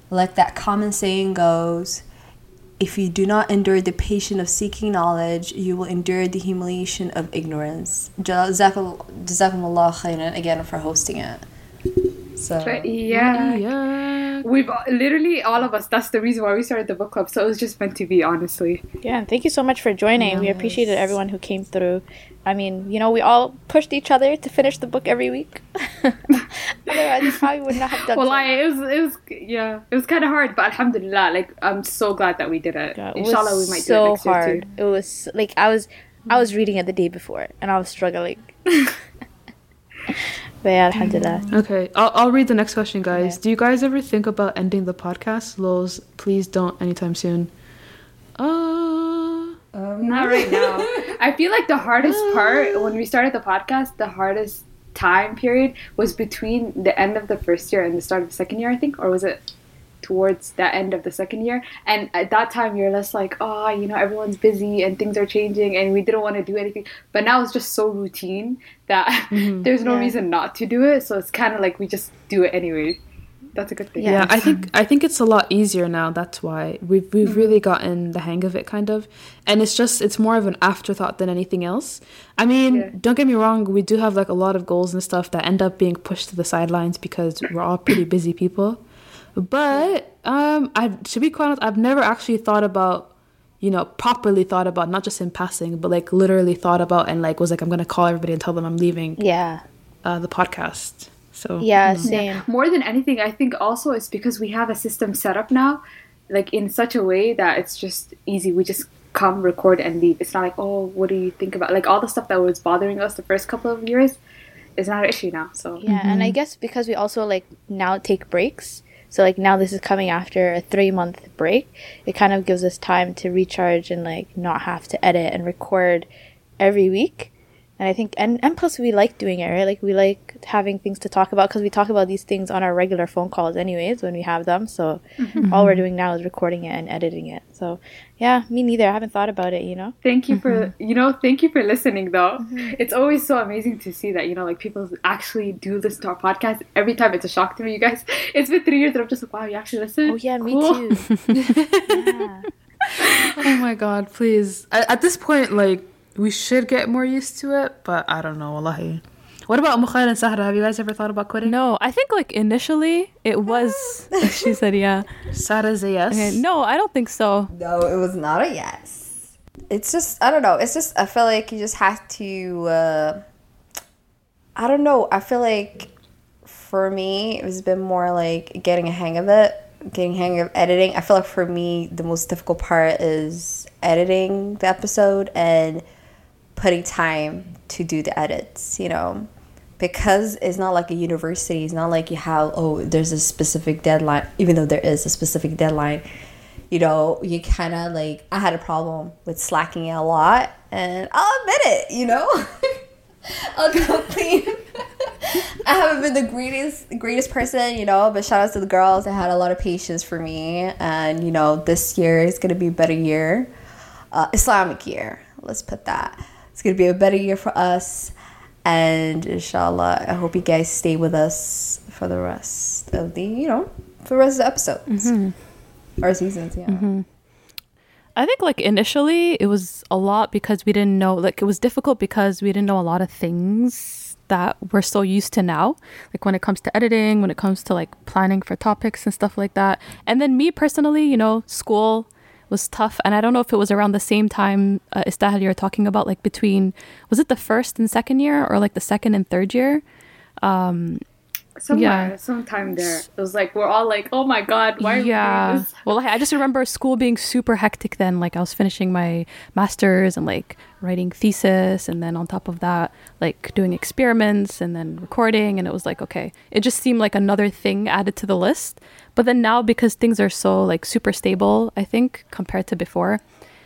Like that common saying goes, if you do not endure the patience of seeking knowledge, you will endure the humiliation of ignorance. Jazakum- Jazakumullah khairan again for hosting it. So yeah. Yeah. We've uh, literally all of us. That's the reason why we started the book club. So it was just meant to be, honestly. yeah. And thank you so much for joining. We appreciated everyone who came through. I mean, you know, we all pushed each other to finish the book every week. Otherwise, we probably would not have done. Well, so. I it was it was yeah it was kind of hard, but alhamdulillah, like I'm so glad that we did it. God, it Inshallah, we might so do it next hard. year too. It was like I was I was reading it the day before and I was struggling. but yeah, alhamdulillah. Okay, I'll, I'll read the next question, guys. Do you guys ever think about ending the podcast? Lols, please don't anytime soon. Uh, Not right now. I feel like the hardest part when we started the podcast, the hardest time period was between the end of the first year and the start of the second year, I think, or was it towards the end of the second year? And at that time, you're less like, oh, you know, everyone's busy and things are changing, and we didn't want to do anything. But now it's just so routine that mm-hmm. there's no Yeah. reason not to do it. So it's kind of like we just do it anyway. That's a good thing. yeah, I think I think it's a lot easier now. That's why we've we've mm-hmm. really gotten the hang of it, kind of, and it's just it's more of an afterthought than anything else. I mean, Yeah. don't get me wrong, we do have like a lot of goals and stuff that end up being pushed to the sidelines because we're all pretty busy people. But um, I to be quite honest, I've never actually thought about, you know, properly thought about not just in passing, but like literally thought about and like was like I'm gonna call everybody and tell them I'm leaving Yeah. uh, the podcast. So Yeah, same. more than anything i think also it's because we have a system set up now like in such a way that it's just easy we just come record and leave it's not like oh what do you think about like all the stuff that was bothering us the first couple of years is not an issue now so Yeah, and I guess because we also like now take breaks. So like now this is coming after a 3 month break. It kind of gives us time to recharge and like not have to edit and record every week. And I think and and plus we like doing it, right? Like we like having things to talk about because we talk about these things on our regular phone calls anyways when we have them. So mm-hmm. all we're doing now is recording it and editing it. So yeah, me neither. I haven't thought about it, you know. thank you for mm-hmm. you know thank you for listening though mm-hmm. it's always so amazing to see that you know like people actually do listen to our podcast every time it's a shock to me you guys it's been three years and i'm just like wow you actually listen Oh yeah, me too. yeah. Oh my god, please. At, at this point, like, we should get more used to it, but I don't know, wallahi. What about Mukhail and Sahra? Have you guys ever thought about quitting? No, I think like initially it was. she said, "Yeah." Sahra's a yes. Okay, no, I don't think so. No, it was not a yes. It's just I don't know. It's just I feel like you just have to. Uh, I don't know. I feel like for me it's been more like getting a hang of it, getting a hang of editing. I feel like for me the most difficult part is editing the episode and putting time to do the edits. You know. Because it's not like a university, it's not like you have, oh, there's a specific deadline, even though there is a specific deadline you know, you kind of like, I had a problem with slacking a lot, and I'll admit it, you know. I'll go clean. I haven't been the greatest greatest person, you know, but shout out to the girls that had a lot of patience for me, and you know, this year is gonna be a better year, uh, Islamic year. Let's put that. It's gonna be a better year for us, and inshallah, I hope you guys stay with us for the rest of the, you know, for the rest of the episodes mm-hmm. or seasons. Yeah. Mm-hmm. I think like initially it was a lot because we didn't know like it was difficult because we didn't know a lot of things that we're so used to now like when it comes to editing when it comes to like planning for topics and stuff like that and then me personally you know school was tough and i don't know if it was around the same time uh, Istahil you were talking about like between was it the first and second year or like the second and third year? Somewhere, Yeah. sometime there. It was like we're all like, "Oh my god, why are yeah. well I, I just remember school being super hectic then. Like i was finishing my masters and like writing thesis and then on top of that like doing experiments and then recording and it was like okay it just seemed like another thing added to the list but then now because things are so like super stable i think compared to before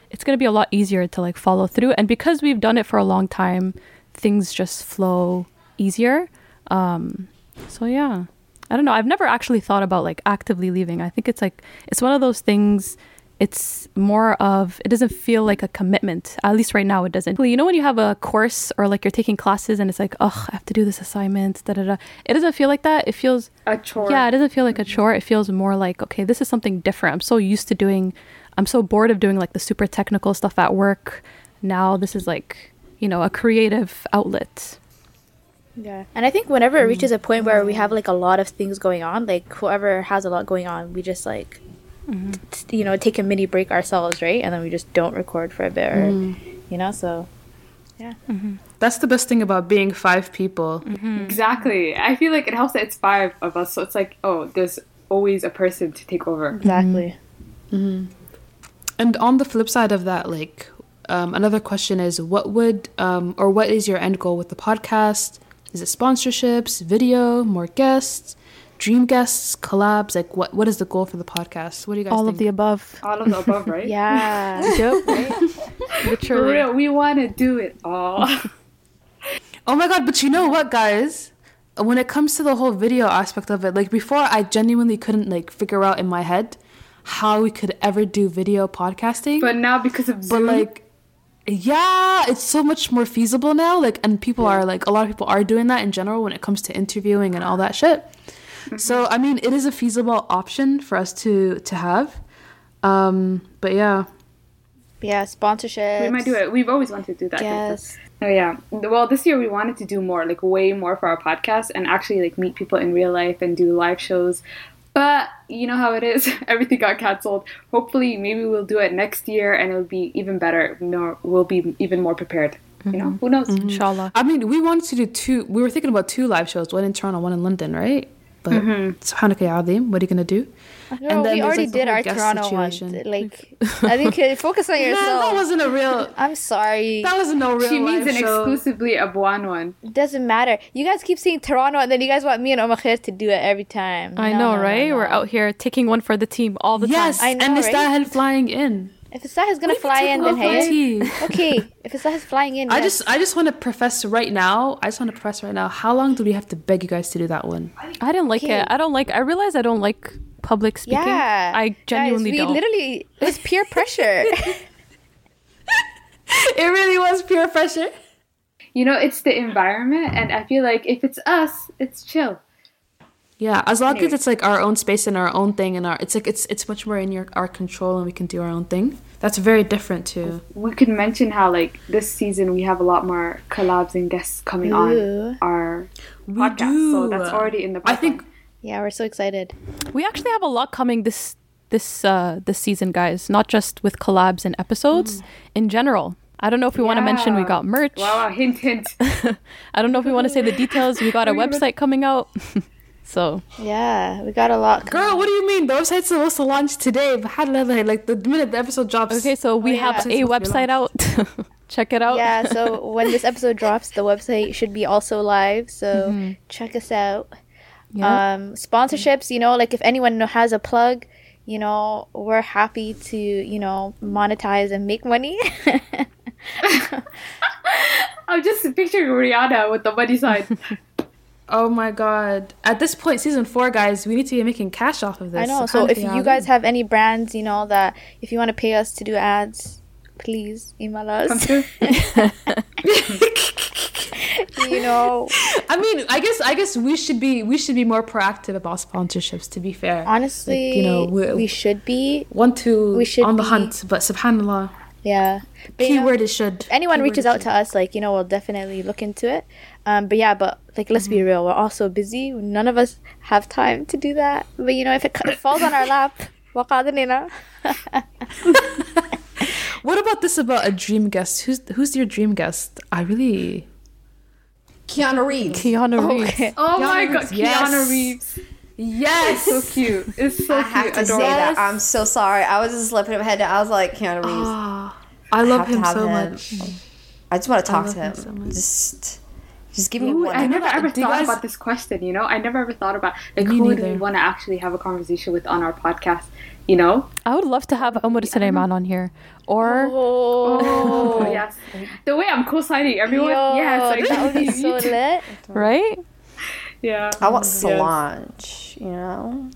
it's going to be a lot easier to like follow through and because we've done it for a long time things just flow easier um so yeah I don't know. I've never actually thought about like actively leaving. I think it's like it's one of those things. It's more of it doesn't feel like a commitment. At least right now, it doesn't. Well, you know when you have a course or like you're taking classes and it's like, oh, I have to do this assignment. Da da da. It doesn't feel like that. It feels A chore. yeah. It doesn't feel like a chore. It feels more like okay, this is something different. I'm so used to doing. I'm so bored of doing like the super technical stuff at work. Now this is like you know a creative outlet. Yeah. And I think whenever it reaches a point where we have like a lot of things going on, like whoever has a lot going on, we just like, t- t- you know, take a mini break ourselves, right? And then we just don't record for a bit, or, mm. you know, so. Yeah. Mm-hmm. That's the best thing about being five people. Mm-hmm. Exactly. I feel like it helps that it's five of us, so it's like, oh, there's always a person to take over. Mm-hmm. Exactly. And on the flip side of that, like um, another question is, what would um, or what is your end goal with the podcast? Is it sponsorships, video, more guests, dream guests, collabs? Like, what what is the goal for the podcast? What do you guys All think? of the above. All of the above, right? Yeah. Yep. For Literally. real, we want to do it all. Oh my god, but you know what, guys? When it comes to the whole video aspect of it, like before I genuinely couldn't like figure out in my head how we could ever do video podcasting. but now because of but Zoom, like yeah, it's so much more feasible now. Like and people are like a lot of people are doing that in general when it comes to interviewing and all that shit. So I mean it is a feasible option for us to to have. Um but yeah. Yeah, sponsorship. we might do it. We've always wanted to do that. Yes. Oh yeah. Well, this year we wanted to do more, like way more for our podcast, and actually like meet people in real life and do live shows. But you know how it is. Everything got canceled. Hopefully, maybe we'll do it next year, and it'll be even better. No, we'll be even more prepared. You know, who knows? Inshallah. I mean, we wanted to do two we were thinking about two live shows, one in Toronto, one in London, right? But subhanaka ya azim, what are you gonna do? No, And then we already like, did our Toronto situation. one. Like, I think uh, focus on yourself. Nah, that wasn't a real I'm sorry. that wasn't no real She means live an show. exclusively Abwaan one. It doesn't matter. You guys keep saying Toronto, and then you guys want me and Omakher to do it every time. I No, know, no, no, right? no. We're out here taking one for the team all the Yes, time. I know, and right? Istahil flying in. If Isah is gonna fly in, then hey. Okay, if Isah is flying in, I yes. just I just want to profess right now. I just want to profess right now. How long do we have to beg you guys to do that one? I didn't like Okay. it. I don't like. I realize I don't like public speaking. yeah, I genuinely Guys, we don't. literally it was peer pressure. It really was pure pressure. You know, it's the environment, and I feel like if it's us, it's chill. Yeah, as long as it's like our own space and our own thing, and our it's like it's it's much more in your our control, and we can do our own thing. That's very different too. We could mention how like this season we have a lot more collabs and guests coming Ooh. on our podcast. So that's already in the I think Yeah, we're so excited. We actually have a lot coming this this uh this season, guys. Not just with collabs and episodes in general. I don't know if we want to mention we got merch. Wow, wow, hint, hint. I don't know if we want to say the details. We got a website coming out. so Yeah, we got a lot. coming. Girl, what do you mean? The website's supposed to launch today. but how did I- Like the minute the episode drops. okay, so we Oh, yeah. have It's a supposed to be website out. Check it out. Yeah, so when this episode drops, the website should be also live. So check us out. Yeah. Um, sponsorships, you know, like if anyone has a plug, you know, we're happy to, you know, monetize and make money. I'm just picturing Rihanna with the money sign. Oh my god. At this point, season four, guys, we need to be making cash off of this. I know. So if you guys have any brands, you know, that if you want to pay us to do ads, please email us. you know, I mean, I guess I guess we should be we should be more proactive about sponsorships. To be fair, honestly, you know, we- should be. want to we should on the be- hunt, but Subhanallah, Yeah. But, you know, keyword is should. anyone Keyword reaches is out to us, like you know, we'll definitely look into it. Um, but yeah, but like let's be real, we're also busy. None of us have time to do that. But you know, if it, it falls on our lap. What about this about a dream guest? Who's who's your dream guest? I really Keanu Reeves. Keanu Reeves. Okay. Oh my Keanu god, Reeves, yes. Keanu Reeves. Yes. So cute. It's so cute. I have cute. to say that I'm so sorry. I was just slipping in my head. I was like Keanu Reeves. Ah, I love have to him so him. much. I just want to talk to him him. so. Just, just give me Ooh, one. I never never- ever thought guys- about this question, you know? I never ever thought about like Me who do we want to actually have a conversation with on our podcast, you know? I would love to have Omar Suleiman on here. Or Oh, Oh, yes. The way I'm co-signing everyone. Yo, yes, like, that would be so lit. right? Yeah. I want Yes. Solange. You know.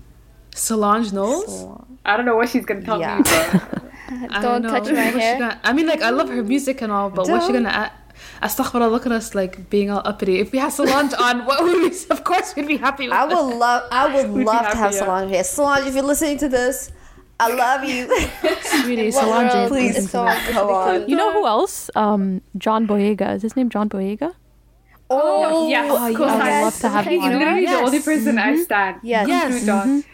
Solange Knowles. Solange. I don't know what she's gonna tell Yeah. me, but I Don't know. touch my hair. gonna- I mean, like, I love her music and all, but what's she Don't. gonna add? Astaghfirullah, look at us like being all uppity. If we had Solange on, what would we? Of course, we'd be happy with I it. would love. I would We'd be love to have yeah. Solange here. Solange, if you're listening to this, I love you. Sweetie, Solange. world please is so come on. You know who else? Um, John Boyega. Is his name John Boyega? Oh, yes, I would co-sign. love to have Okay, him He's on. you know literally what? the only Yes. person I stand. Yes. Yes. True John.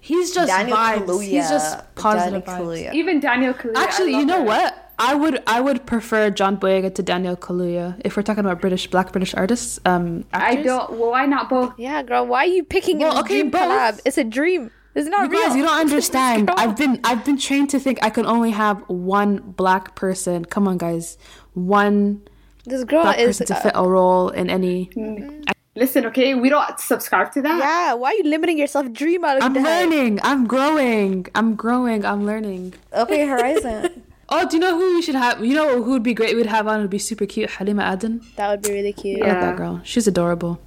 He's just Daniel vibes. Kaluuya. He's just positive Daniel vibes. Kaluuya. Even Daniel Kaluuya. Actually, you know her. what? I would I would prefer John Boyega to Daniel Kaluuya if we're talking about British Black British artists. Um, I don't. Well, why not both? Yeah, girl, why are you picking Well, okay, dream both. collab? It's a dream. It's not You real. guys, you don't understand. I've been I've been trained to think I can only have one black person. Come on, guys, one This girl black is. person to uh, fit a role in any. Listen, okay, we don't subscribe to that. yeah, why are you limiting yourself? Dream out of that. I'm that. learning. I'm growing. I'm growing. I'm learning. Open your horizon. Oh, do you know who we should have? You know who would be great? We'd have on. Would be super cute. Halima Aden. That would be really cute. I love that girl. She's adorable.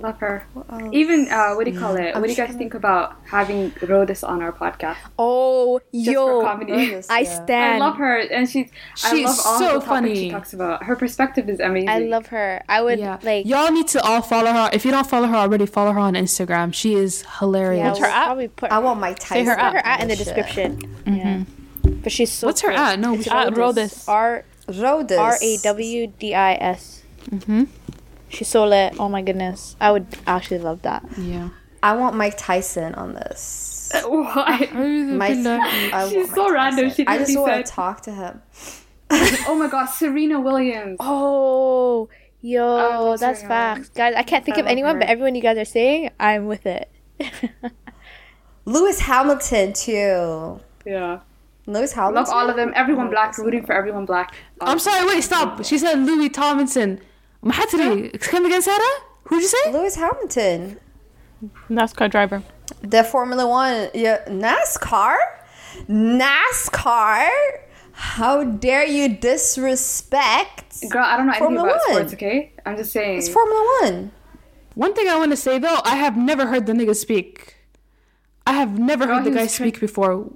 Love her. Even uh, what do you call it? what do you guys think about having Rawdis on our podcast? Oh, Just for yo, comedy. Rawdis, I yeah. stand. I love her, and she's. I She's love all so the funny. she talks about. Her perspective is amazing. I love her. I would Yeah. like. Y'all need to all follow her. If you don't follow her already, follow her on Instagram. She is hilarious. we'll her at? Probably put I want Mike Tyson. her put her at. at in the Shit. description. Yeah. But she's so. What's her cool. at? No, It's at Rawdis. Rawdis. R Rawdis. R A W D I S. She's so lit. Oh my goodness. I would actually love that. yeah. I want Mike Tyson on this. Why? Mike, I She's so Mike random. She I just literally want to talk to him. oh my god, Serena Williams. Oh, yo, oh, love that's Serena facts, guys. I can't think I of anyone, her. but everyone you guys are saying, I'm with it. Lewis Hamilton too. Yeah. Lewis Hamilton. Love all of them. Everyone black. Rooting for everyone black. I'm sorry. Wait, stop. She said Louis Tomlinson. Mahatri. Come again, Sarah? Who'd you say? Lewis Hamilton, NASCAR driver. the Formula One, yeah, NASCAR, NASCAR. How dare you disrespect? Girl, I don't know anything Formula about One. sports. Okay, I'm just saying. It's Formula One. One thing I want to say though, I have never heard the nigga speak. I have never Girl, heard the he guy tra- speak before.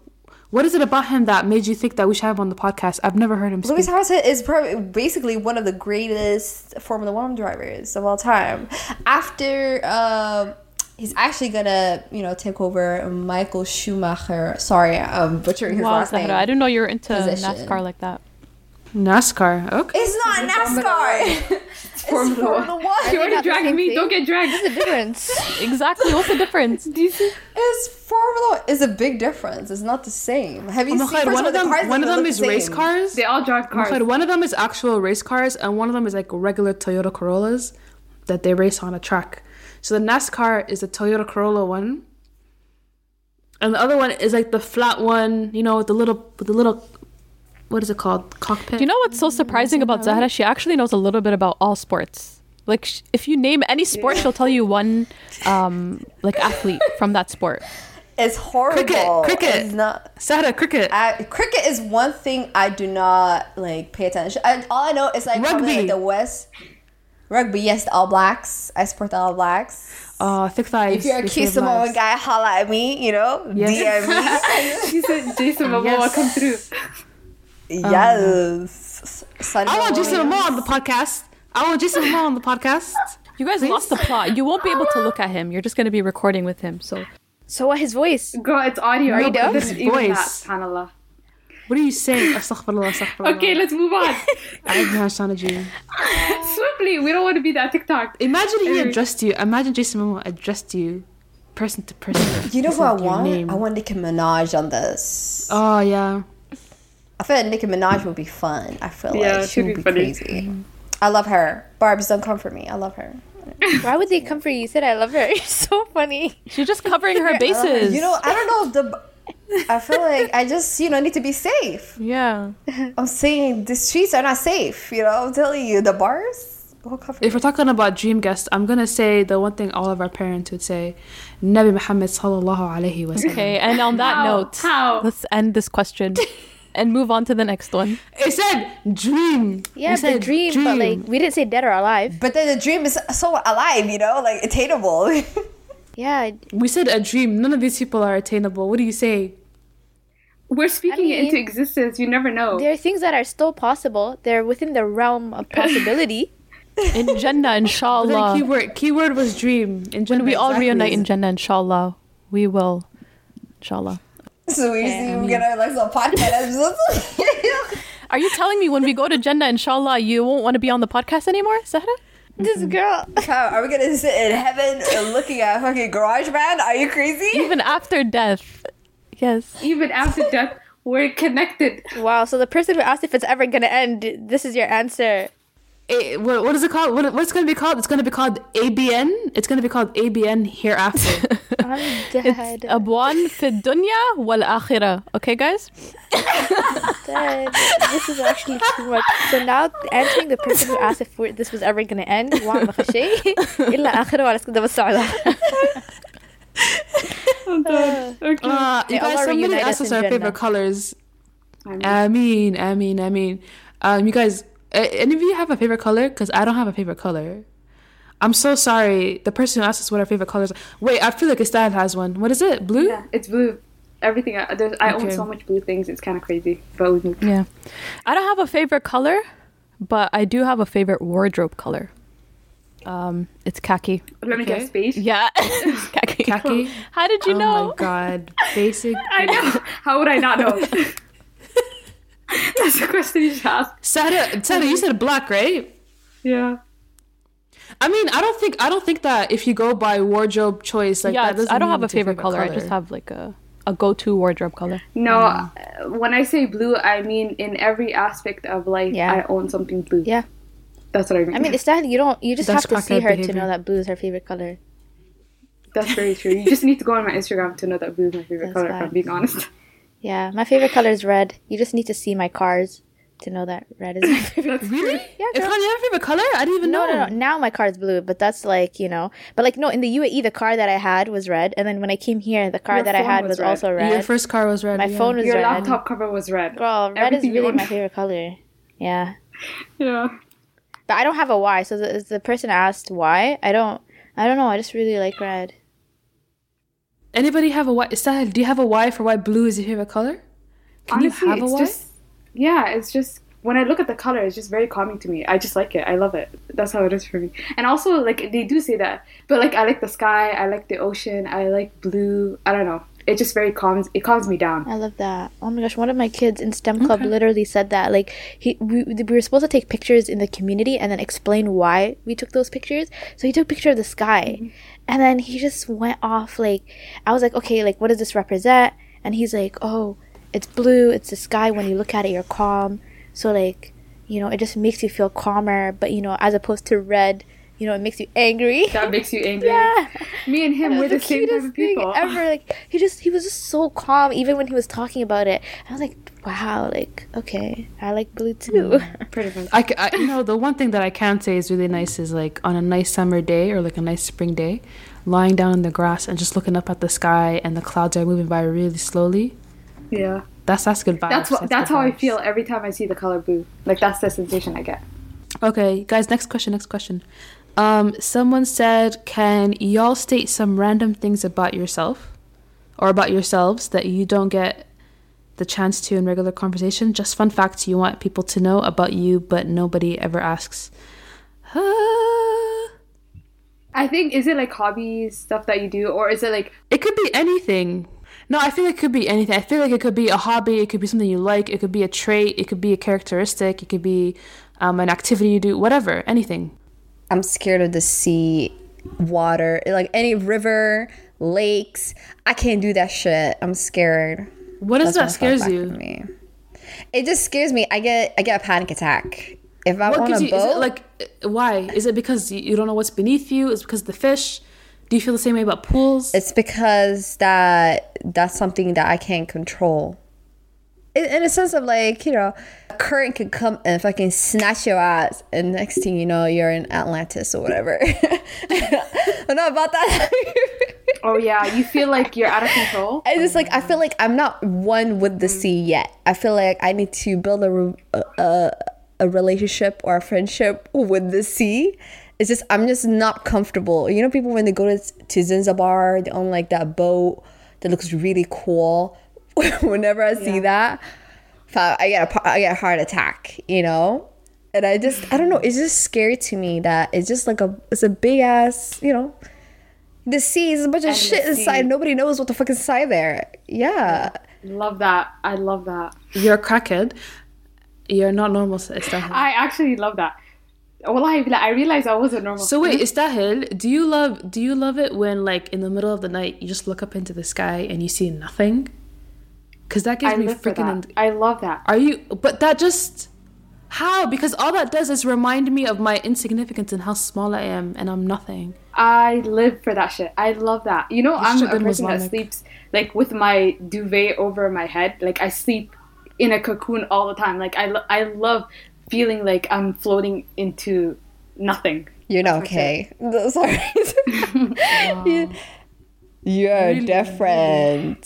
What is it about him that made you think that we should have him on the podcast? I've never heard him speak. Lewis Hamilton is probably basically one of the greatest Formula One drivers of all time. After um, he's actually gonna, you know, take over Michael Schumacher. Sorry, I'm butchering his Wow, last name. Zahra, I didn't know you were into Position. NASCAR like that. NASCAR. Okay. It's not NASCAR. it's Formula Formula One. One. You already not dragged me. thing. Don't get dragged. What's the difference? Exactly. What's the difference? It's Formula One. It's a big difference. It's not the same. Have you Oh, seen Muhammad, first one of the them, cars one of them is the race cars. They all drive oh cars. Muhammad, one of them is actual race cars, and one of them is like regular Toyota Corollas that they race on a track. So the NASCAR is the Toyota Corolla one, and the other one is like the flat one. You know, with the little, with the little, what is it called? Cockpit. Do you know what's so surprising about Zahra? She actually knows a little bit about all sports. Like, sh- if you name any sport, she'll tell you one, um, like athlete from that sport. It's horrible. Cricket, cricket. It's not. Sada cricket. I, cricket is one thing I do not like pay attention. I, all I know is like probably, Rugby. like the West rugby. Yes, the All Blacks. I support the All Blacks. Oh, thick thighs. If you're a they key Samoan lives. guy, holla at me. You know, Yes. DM me. She said Jason Momoa Yes. come through. Yes. Um, I want Jason Momoa on the podcast. I want Jason Momoa on the podcast. You guys lost the plot. You won't be able to look at him. You're just going to be recording with him. So So what? His voice? Girl, it's audio. Are you but dumb? this is even that, Voice. What are you saying? Astaghfirullah, astaghfirullah. Okay, let's move on. I have no strategy. Swiftly, we don't want to be that TikTok. Imagine he addressed you. Imagine Jason Momoa addressed you, person to person. You know He who I want? name. I want Nicki Minaj on this. Oh yeah. I feel like Nicki Minaj would be fun. I feel Yeah, like she she'd be be crazy. I love her. Barb's don't come for me. I love her. Why would they comfort you? You said I love her. You're so funny. she's just covering her uh, bases. You know, I don't know if the. I feel like I just you know need to be safe. yeah. I'm saying the streets are not safe. You know, I'm telling you the bars. will cover If we're talking about dream guests, I'm gonna say the one thing all of our parents would say, Nabi Muhammad sallallahu alaihi wasallam. Okay. And on that How? note, How? let's end this question and move on to the next one. It said dream. Yeah, It the said dream, but like we didn't say dead or alive. But then the dream is so alive. You know, like attainable. Yeah, we said a dream. None of these people are attainable. What do you say? We're speaking it into existence. You never know. there are things that are still possible. They're within the realm of possibility. In Jannah, Then inshallah. keyword keyword was dream. In When we all exactly. reunite in Jannah, inshallah, we will. Inshallah. So we see we get our like some podcast episodes. Are you telling me when we go to Jannah, inshallah, you won't want to be on the podcast anymore, Sahra? this girl. How, are we gonna sit in heaven looking at a fucking garage band? Are you crazy? Even after death. Yes. Even after death, we're connected. Wow. So the person who asked if it's ever gonna end, this is your answer what, what is it called? What, what's going to be called? It's going to be called ABN. It's going to be called ABN hereafter. I'm dead. It's Abwaan wal akhirah. Okay, guys? dead. This is actually too much. So now, answering the person who asked if this was ever going to end, إلا آخره على سكدة I'm done. Okay. Uh, you guys, somebody asked us our favorite colors. I mean, I mean, I mean. Um, you guys, any of you have a favorite color? Because I don't have a favorite color. I'm so sorry. The person who asked us what our favorite colors. Are. Wait, I feel like Estad has one. What is it? Blue? yeah, it's blue. Everything. I, there's, I own so much blue things. It's kind of crazy. But we moved. Yeah. I don't have a favorite color, but I do have a favorite wardrobe color. Um, it's khaki. Let me Okay. guess. Space. Yeah, khaki. Khaki? How did you oh know? my god. Basic. I know. How would I not know? That's the question you should ask. Sada, Sada, you said black, right? Yeah. I mean, I don't think I don't think that if you go by wardrobe choice, like yeah, that doesn't I don't have a it's your favorite, color. I just have like a a go-to wardrobe color. No, Mm. uh, when I say blue, I mean in every aspect of life, Yeah. I own something blue. Yeah. That's what I mean. I mean, it's that you don't. You just That's have to see crackhead her to know that blue is her favorite color. that's very true. You just need to go on my Instagram to know that blue is my favorite That's color, if I'm being honest. Yeah, my favorite color is red. You just need to see my cars to know that red is my favorite. Really? Yeah, It's not your favorite color? I didn't even No, know. no, no. Now my car is blue, but that's like you know. But like no, in the UAE, the car that I had was red, and then when I came here, the car Your that I had was was, red. also Your first car was red. my yeah. phone was Your red. Your laptop cover was red. Girl, red is Everything you really my favorite color. Yeah, Yeah. but I don't have a why. So the, the person asked why. I don't. I don't know. I just really like red. Anybody have a why? Sahel, do you have a why for why blue is your favorite color? Can Honestly, you have a why? just yeah, it's just when I look at the color, it's just very calming to me. I just like it. I love it. That's how it is for me. And also, like they do say that, but like I like the sky. I like the ocean. I like blue. I don't know. It just very calms it calms me down. I love that. Oh my gosh, one of my kids in STEM club literally said that. Like he, we, we were supposed to take pictures in the community and then explain why we took those pictures. So he took a picture of the sky, mm-hmm. and then he just went off. Like I was like, okay, like what does this represent? And he's like, oh, it's blue. It's the sky. When you look at it, you're calm. So like, you know, it just makes you feel calmer. But you know, as opposed to red, you know, it makes you angry. That makes you angry. yeah. Me and him, It we're was the, same type cutest of thing people. ever. Like he just he was just so calm even when he was talking about it. I was like, wow, like okay, I like blue too. Mm-hmm. Pretty much. I, c- I- you know, the one thing that I can say is really nice is like on a nice summer day or like a nice spring day, lying down in the grass and just looking up at the sky and the clouds are moving by really slowly. Yeah. That's that's good vibes. That's what that's good how I feel every time I see the color blue. Like that's the sensation I get. Okay, guys, next question, next question. Um, someone said, can y'all state some random things about yourself or about yourselves that you don't get the chance to in regular conversation? Just fun facts you want people to know about you, but nobody ever asks. Ah. I think is it like hobbies stuff that you do, or is it like It could be anything. No, I feel like it could be anything. I feel like it could be a hobby, it could be something you like, it could be a trait, it could be a characteristic, it could be um, an activity you do, whatever, anything. I'm scared of the sea, water, like any river, lakes. I can't do that shit. I'm scared. What is That's that scares you? me. It just scares me. I get I get a panic attack. If gives a you? boat, like why? Is it because you, you don't know what's beneath you? Is it because of the fish? Do you feel the same way about pools? it's because that that's something that I can't control. In, in a sense of like, you know, a current could come and fucking snatch your ass, and next thing you know, you're in Atlantis or whatever. I don't know about that. oh yeah, you feel like you're out of control? I just like I feel like I'm not one with the sea mm. yet. I feel like I need to build a a, a, a relationship or a friendship with the sea. It's just I'm just not comfortable. You know, people when they go to to Zanzibar, they own like that boat that looks really cool. Whenever I see that, I get a I get a heart attack. You know. And I just, I don't know, it's just scary to me that it's just like a, it's a big ass, you know, the sea is a bunch of And the shit sea. inside. Nobody knows what the fuck is inside there. Yeah. Love that. I love that. You're a crackhead. You're not normal, Istahil. I actually love that. Well, I I realized I wasn't normal. So wait, Istahil, do you love do you love it when like in the middle of the night you just look up into the sky and you see nothing? Cause that gives I me freaking. that. I love that. Are you? But that just how? Because all that does is remind me of my insignificance and how small I am, and I'm nothing. I live for that shit. I love that. You know, I'm a be person that sleeps like with my duvet over my head. Like I sleep in a cocoon all the time. Like I, lo- I love feeling like I'm floating into nothing. You're not That's okay. Sorry. You- You're different.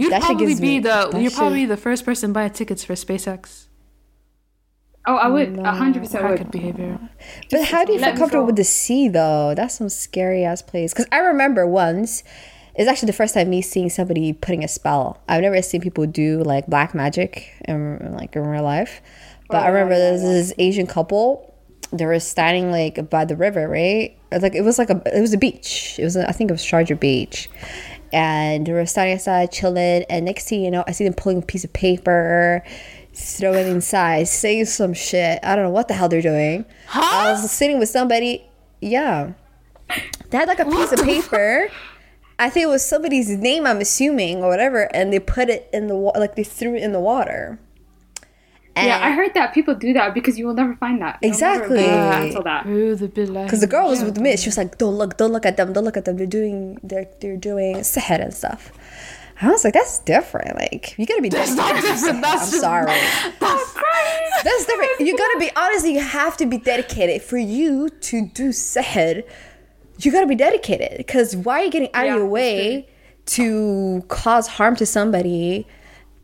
You'd That probably be me- the you're shit- probably the first person buy tickets for SpaceX. Oh, I would a hundred percent Crackhead would. behavior. But how do you feel comfortable with the sea though? That's some scary ass place. Because I remember once, it's actually the first time me seeing somebody putting a spell. I've never seen people do like black magic in like in real life. But I Oh, remember yeah, there's this Asian couple. They were standing like by the river, right? Like it was like a it was a beach. It was I think it was Sharjah Beach, and were standing outside chilling. And next thing you know, I see them pulling a piece of paper, throw it inside, saying some shit. I don't know what the hell they're doing. I was sitting with somebody. Yeah, they had like a piece of paper. I think it was somebody's name. I'm assuming or whatever, and they put it in the water. Like they threw it in the water. Yeah, I heard that people do that because you will never find that. You'll Exactly. be able to cancel that. Because the girl was with me. She was like, "Don't look, don't look at them, don't look at them. They're doing, they're they're doing sihr and stuff." I was like, "That's different. Like, you gotta be that's not different, that's I'm just- sorry. That's crazy. That's different. You gotta be honestly. You have to be dedicated for you to do sihr. You gotta be dedicated because why are you getting out Yeah, of your way to cause harm to somebody,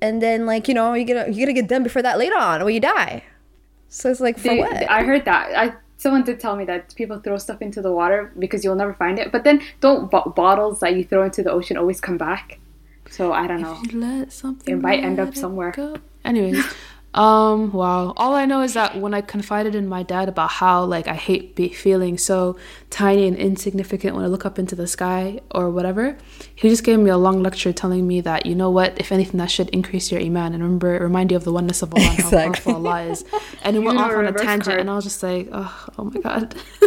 and then like you know you're gonna you're gonna get done before that later on or you die. So it's like for They- what? I heard that. I someone did tell me that people throw stuff into the water because you'll never find it. But then don't bo- bottles that you throw into the ocean always come back? So I don't know. You let something It might end up somewhere. go. Anyways, Um, wow. All I know is that when I confided in my dad about how like I hate be feeling so tiny and insignificant when I look up into the sky or whatever, he just gave me a long lecture telling me that you know what, if anything, that should increase your iman and remember remind you of the oneness of Allah and how powerful Allah is. And it went off on a tangent, card. and I was just like, oh, oh my god.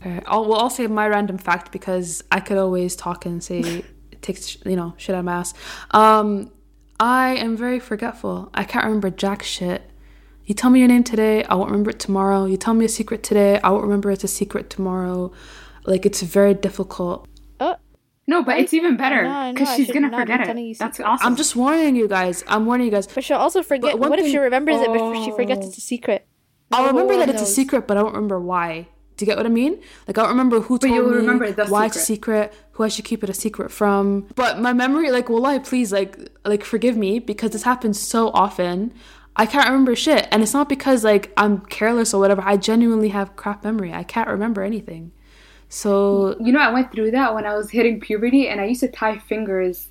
okay, I'll well, I'll say my random fact because I could always talk and say takes you know shit out of my ass. Um, I am very forgetful. I can't remember jack shit. You tell me your name today, I won't remember it tomorrow. You tell me a secret today, I won't remember it's a secret tomorrow. Like it's very difficult. Oh, No, but it's even better because know, I she's gonna forget it. That's awesome. I'm just warning you guys. I'm warning you guys. but she'll also forget. one What if she thing- remembers it before she forgets oh. it's a secret? I'll No remember that one it's a secret, but I don't remember why. Do you get what I mean? Like I don't remember who told you'll me remember the why it's a secret, who I should keep it a secret from. But my memory, like, will I please, like, like forgive me because this happens so often. I can't remember shit, and it's not because like I'm careless or whatever. I genuinely have crap memory. I can't remember anything. So You know, I went through that when I was hitting puberty, and I used to tie fingers.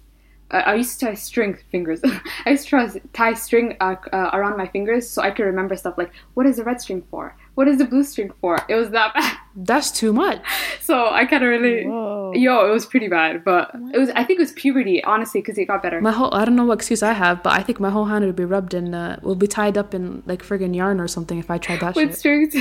Uh, I used to tie string fingers. I used to to tie string uh, uh, around my fingers so I could remember stuff like what is the red string for? What is the blue string for? It was that bad. that's too much. So I kind of really, Whoa. yo, it was pretty bad. But it was. I think it was puberty, honestly, because it got better. My whole I don't know what excuse I have, but I think my whole hand would be rubbed in, uh, will be tied up in like friggin' yarn or something if I tried that With shit. strings.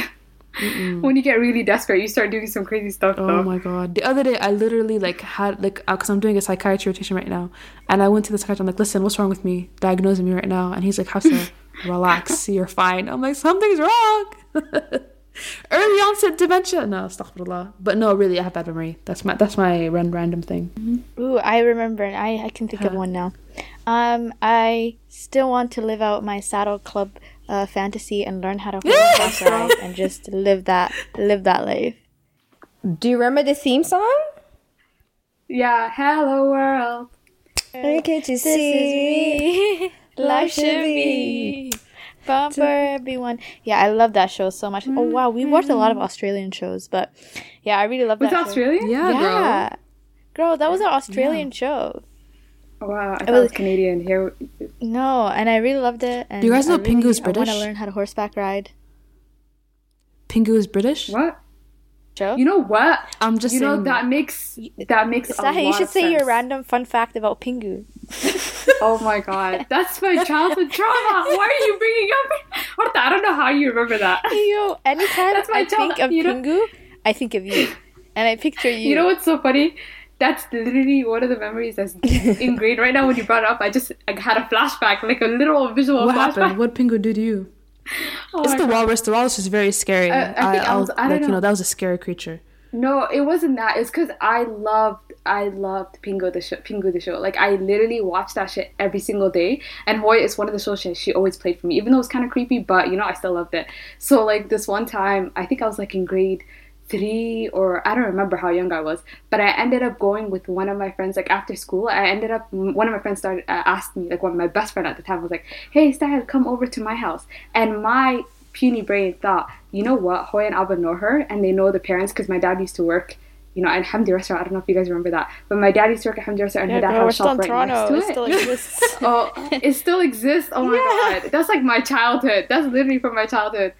when you get really desperate, you start doing some crazy stuff. Oh though. my god! The other day, I literally like had like because I'm doing a psychiatry rotation right now, and I went to the psychiatrist. I'm like, "Listen, what's wrong with me? Diagnosing me right now." And he's like, "Hafsa, relax. You're fine." I'm like, "Something's wrong." Early onset dementia. No, astaghfirullah. But no, really, I have bad memory. That's my that's my ran- random thing. Ooh, I remember. and I, I can think of one now. Um, I still want to live out my saddle club uh, fantasy and learn how to horseback ride and just live that live that life. Do you remember the theme song? Yeah. Hello world. Can't you This see? is me. Life should be fun for everyone. Yeah, I love that show so much. Oh wow, we watched a lot of mm-hmm. Australian shows, but yeah, I really love Was that. it show. Australian? Yeah, Yeah. Girl, that was an Australian show. Oh, wow, I thought It it was was- Canadian. Here, No, and I really loved it. And Do you guys know I really, Pingu's I want to learn how to horseback ride. Pingu is British. what? Show. You know what? I'm just you know that makes that makes a Sahi, you should of say your random fun fact about Pingu. Oh my god, that's my childhood trauma. Why are you bringing up? Horta, I don't know how you remember that. Yo, anytime That's my I think of you know- Pingu, I think of you, and I picture you. You know what's so funny? That's literally one of the memories that's ingrained right now. When you brought it up, I just I had a flashback, like a literal visual What flashback. happened? What Pingu do to you? Oh it's the God. walrus. The walrus is very scary. I- I think I I'll- was- I don't like you know. know that was a scary creature. No, it wasn't that. It's because I loved, I loved Pingu the show. Pingu the show. Like I literally watched that shit every single day. And Hoy is one of the shows she, always played for me, even though it was kind of creepy. But you know, I still loved it. So like this one time, I think I was like in grade three or I don't remember how young I was, but I ended up going with one of my friends like after school. I ended up one of my friends started uh, asked me like one of my best friend at the time was like, "Hey, Stahil, come over to my house." And my puny brain thought, you know what, Hoy and Abba know her and they know the parents because my dad used to work. You know, at Hamdi restaurant. I don't know if you guys remember that, but my dad used to work at Hamdi restaurant, and her dad had a shop in right next Toronto. to It it. still exists. oh, it still exists. Oh my god, that's like my childhood. That's literally from my childhood.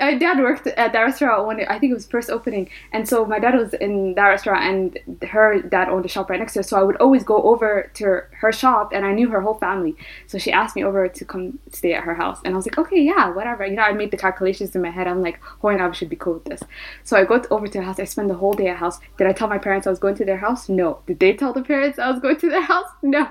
My dad worked at that restaurant when I think it was first opening, and so my dad was in that restaurant, and her dad owned a shop right next to her. So I would always go over to her, shop, and I knew her whole family. So she asked me over to come stay at her house, and I was like, okay, yeah, whatever. You know, I made the calculations in my head. I'm like, Hoy and Ab should be cool with this. So I go over to her house. I spend the whole day at house. Did I tell my parents I was going to their house? No. Did they tell the parents I was going to their house? No.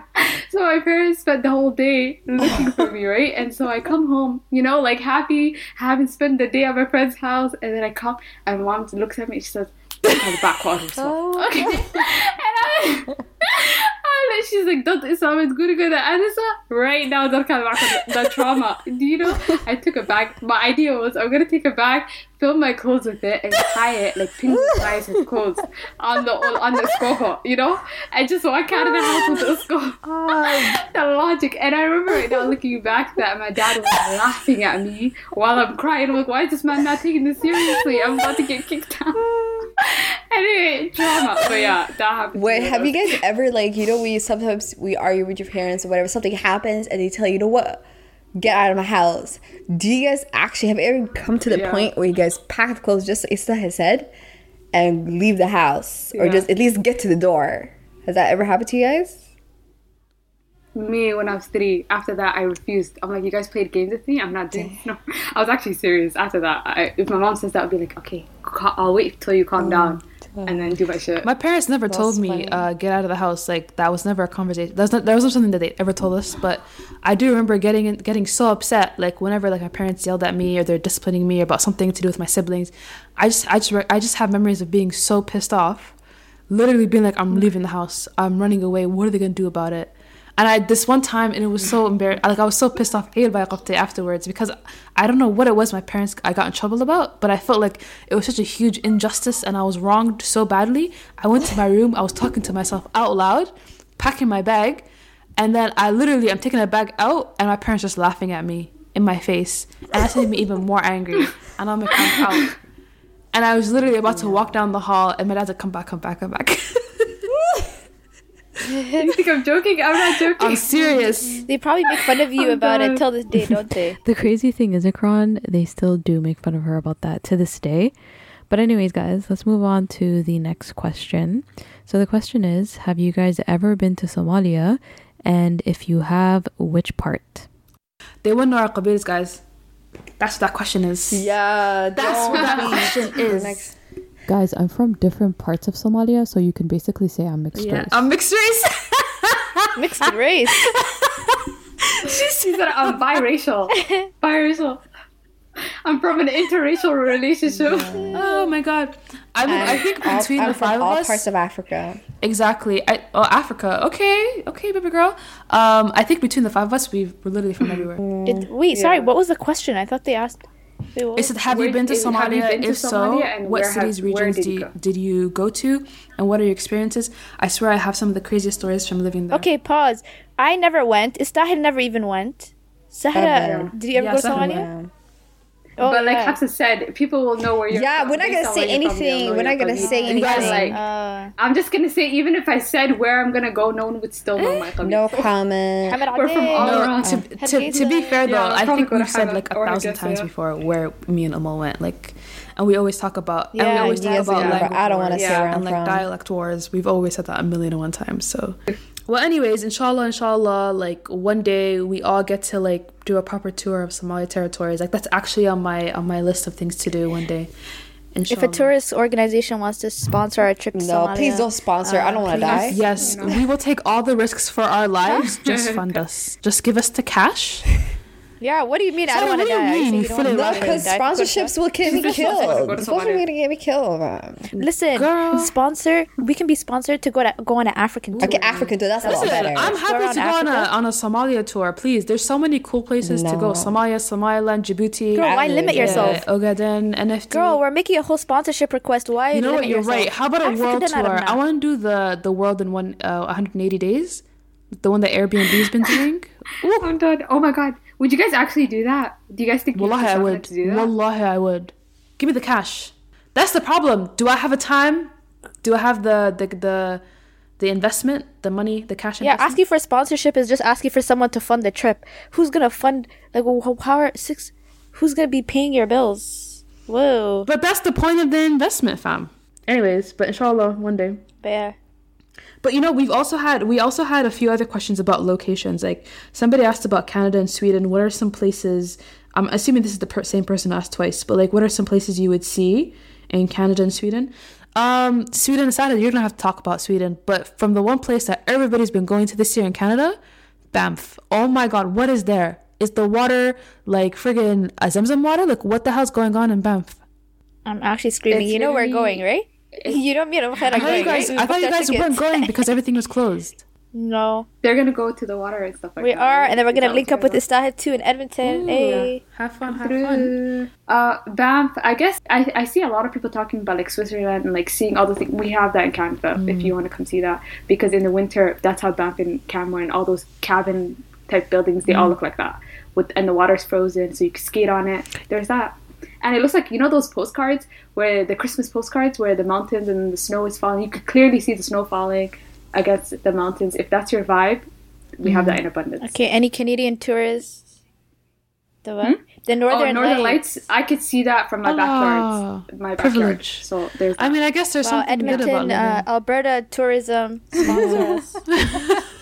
So my parents spent the whole day looking for me, right? And so I come home, you know, like happy, having spent the day at my friend's house, and then I come, and mom looks at me she says, "Have the backwater." Okay. and I, and she's like, "Don't Islam is good good at Anissa uh, right now." Don't kind of the trauma. Do you know? I took a bag. My idea was I'm gonna take a bag, fill my clothes with it, and tie it like pink ties his clothes on the on the skoho, you know, and just walk out of the house with the skoho. the logic. And I remember right now looking back that my dad was laughing at me while I'm crying. I'm like, why is this man not taking this seriously? I'm about to get kicked out. anyway, drama. But yeah, that happened. Wait, have you guys ever like you know we sometimes we argue with your parents or whatever something happens and they tell you, you know what get out of my house. Do you guys actually have ever come to the Yeah. point where you guys pack the clothes just like Issa has said and leave the house or just at least get to the door? Has that ever happened to you guys? Me when I was three. After that, I refused. I'm like, you guys played games with me. I'm not doing. No, I was actually serious. After that, I, if my mom says that, I'll be like, okay, I'll wait till you calm down, and then do my shit. My parents never told me uh, get out of the house. Like that was never a conversation. That's not, that wasn't something that they ever told us. But I do remember getting in, getting so upset. Like whenever like my parents yelled at me or they're disciplining me about something to do with my siblings. I just I just re- I just have memories of being so pissed off. Literally being like I'm leaving the house. I'm running away. What are they gonna do about it? And I this one time and it was so embarrassed. Like I was so pissed off afterwards because I don't know what it was my parents I got in trouble about, but I felt like it was such a huge injustice and I was wronged so badly. I went to my room, I was talking to myself out loud, packing my bag, and then I literally I'm taking the bag out and my parents just laughing at me in my face. And that made me even more angry. And I'm like, I'm out. And I was literally about to walk down the hall and my dad's like, come back, come back, come back. you think I'm joking? I'm not joking. I'm serious. They probably make fun of you Oh, about it God. till this day, don't they? The crazy thing is, Ikran, they still do make fun of her about that to this day. But, anyways, guys, let's move on to the next question. So, the question is Have you guys ever been to Somalia? And if you have, which part? They wouldn't know our qabilas, guys. That's what that question is. Yeah, That's what that question is. Next. Guys, I'm from different parts of Somalia, so you can basically say I'm mixed Yeah, race. I'm mixed race. Mixed race. she said I'm biracial. biracial. I'm from an interracial relationship. oh my god. I mean, I think between I'm the from five of all us, parts of Africa. exactly. I, oh, Africa. Okay, okay, baby girl. Um, I think between the five of us, we we're literally from everywhere. It, wait, sorry. What was the question? I thought they asked. Wait, what It said, "Have Where- you been to is- have you Somalia? been to if so, Somalia, and what where have- cities, regions did you you, go? did you go to, and what are your experiences?" I swear, I have some of the craziest stories from living there. Okay, pause. I never went. Istahil never even went. Sahara, did you ever Yeah, go to Sahara Somalia? Yeah. Oh, but like yeah. Hafsa said, people will know where you're Yeah, from. we're not gonna say where you're from, they'll anything. We're not gonna say You guys, anything. like, Uh, I'm just gonna say, even if I said where I'm gonna go, no one would still know my qabila. No comment. We're from all Adil. around. to, to, to be fair though, Yeah, I'll I probably think we've said like a thousand times before where me and Amal went, like, and we always talk about and we Yeah, always talk Yes, about yeah, language I don't want to say Yeah, where I'm and like dialect wars. We've always said that a million and one times. So, well, anyways, inshallah, inshallah, like one day we all get to like do a proper tour of Somalia territories. Like that's actually on my on my list of things to do one day. If a tourist organization wants to sponsor our trip to No, Somalia, please don't sponsor. I don't want to uh, die. Yes, we will take all the risks for our lives. Just fund us. Just give us the cash. Yeah, what do you mean? I don't want what to do you die. Mean? saying You you don't wanna No, because sponsorships will get me killed. Somalia. Sponsors are gonna get me killed. man. Listen, Girl. sponsor. We can be sponsored to go to go on an African tour. Okay, African too. That's a lot better. I'm happy to go on a, on a Somalia tour. Please, there's so many cool places to go. Somalia, Somaliland, Djibouti, Girl, why limit Yeah. yourself? uh, Ogaden, NFD. Girl, we're making a whole sponsorship request. Why you know limit what? You're yourself? right. How about a Africa world tour? I want to do the the world in one uh, 180 days. The one that Airbnb's been doing. Ooh, I'm done. Oh my god. Would you guys actually do that? Do you guys think you Wallahi, I have would. to do that? Wallahi, I would. Give me the cash. That's the problem. Do I have a time? Do I have the the the, the investment, the money, the cash? Yeah, investment? asking for sponsorship is just asking for someone to fund the trip. Who's gonna fund? Like, how are six? Who's gonna be paying your bills? Whoa. But that's the point of the investment, fam. Anyways, but inshallah, one day. But yeah. But you know, we've also had we also had a few other questions about locations. Like somebody asked about Canada and Sweden. What are some places? I'm assuming this is the per- same person asked twice. But like, what are some places you would see in Canada and Sweden? Um, Sweden and Saturday, you're gonna have to talk about Sweden. But from the one place that everybody's been going to this year in Canada, Banff. Oh my God, what is there? Is the water like friggin' a Zamzam water? Like, what the hell's going on in Banff? I'm actually screaming. It's you know we're going, right? You know me and Amkhara I thought going, you guys, right? I thought you guys weren't going because everything was closed. No, They're gonna go to the water and stuff like we that. We are, and then we're gonna link up with they're Istahil too in Edmonton. hey. Have fun, have fun. Uh, Banff. I guess I, I see a lot of people talking about like Switzerland and like seeing all the things. We have that in Canada if you want to come see that because in the winter that's how Banff and Canmore all those cabin type buildings they all look like that with and the water's frozen so you can skate on it. There's that. And it looks like you know those postcards where the Christmas postcards where the mountains and the snow is falling. You could clearly see the snow falling against the mountains. If that's your vibe, we have that in abundance. Okay, any Canadian tourists? The what? The northern, Oh, Northern, Northern Lights. Lights. I could see that from my Ah, backyard. My backyard. privilege. So there's. I mean, I guess there's Wow, something good about Edmonton, uh. Alberta tourism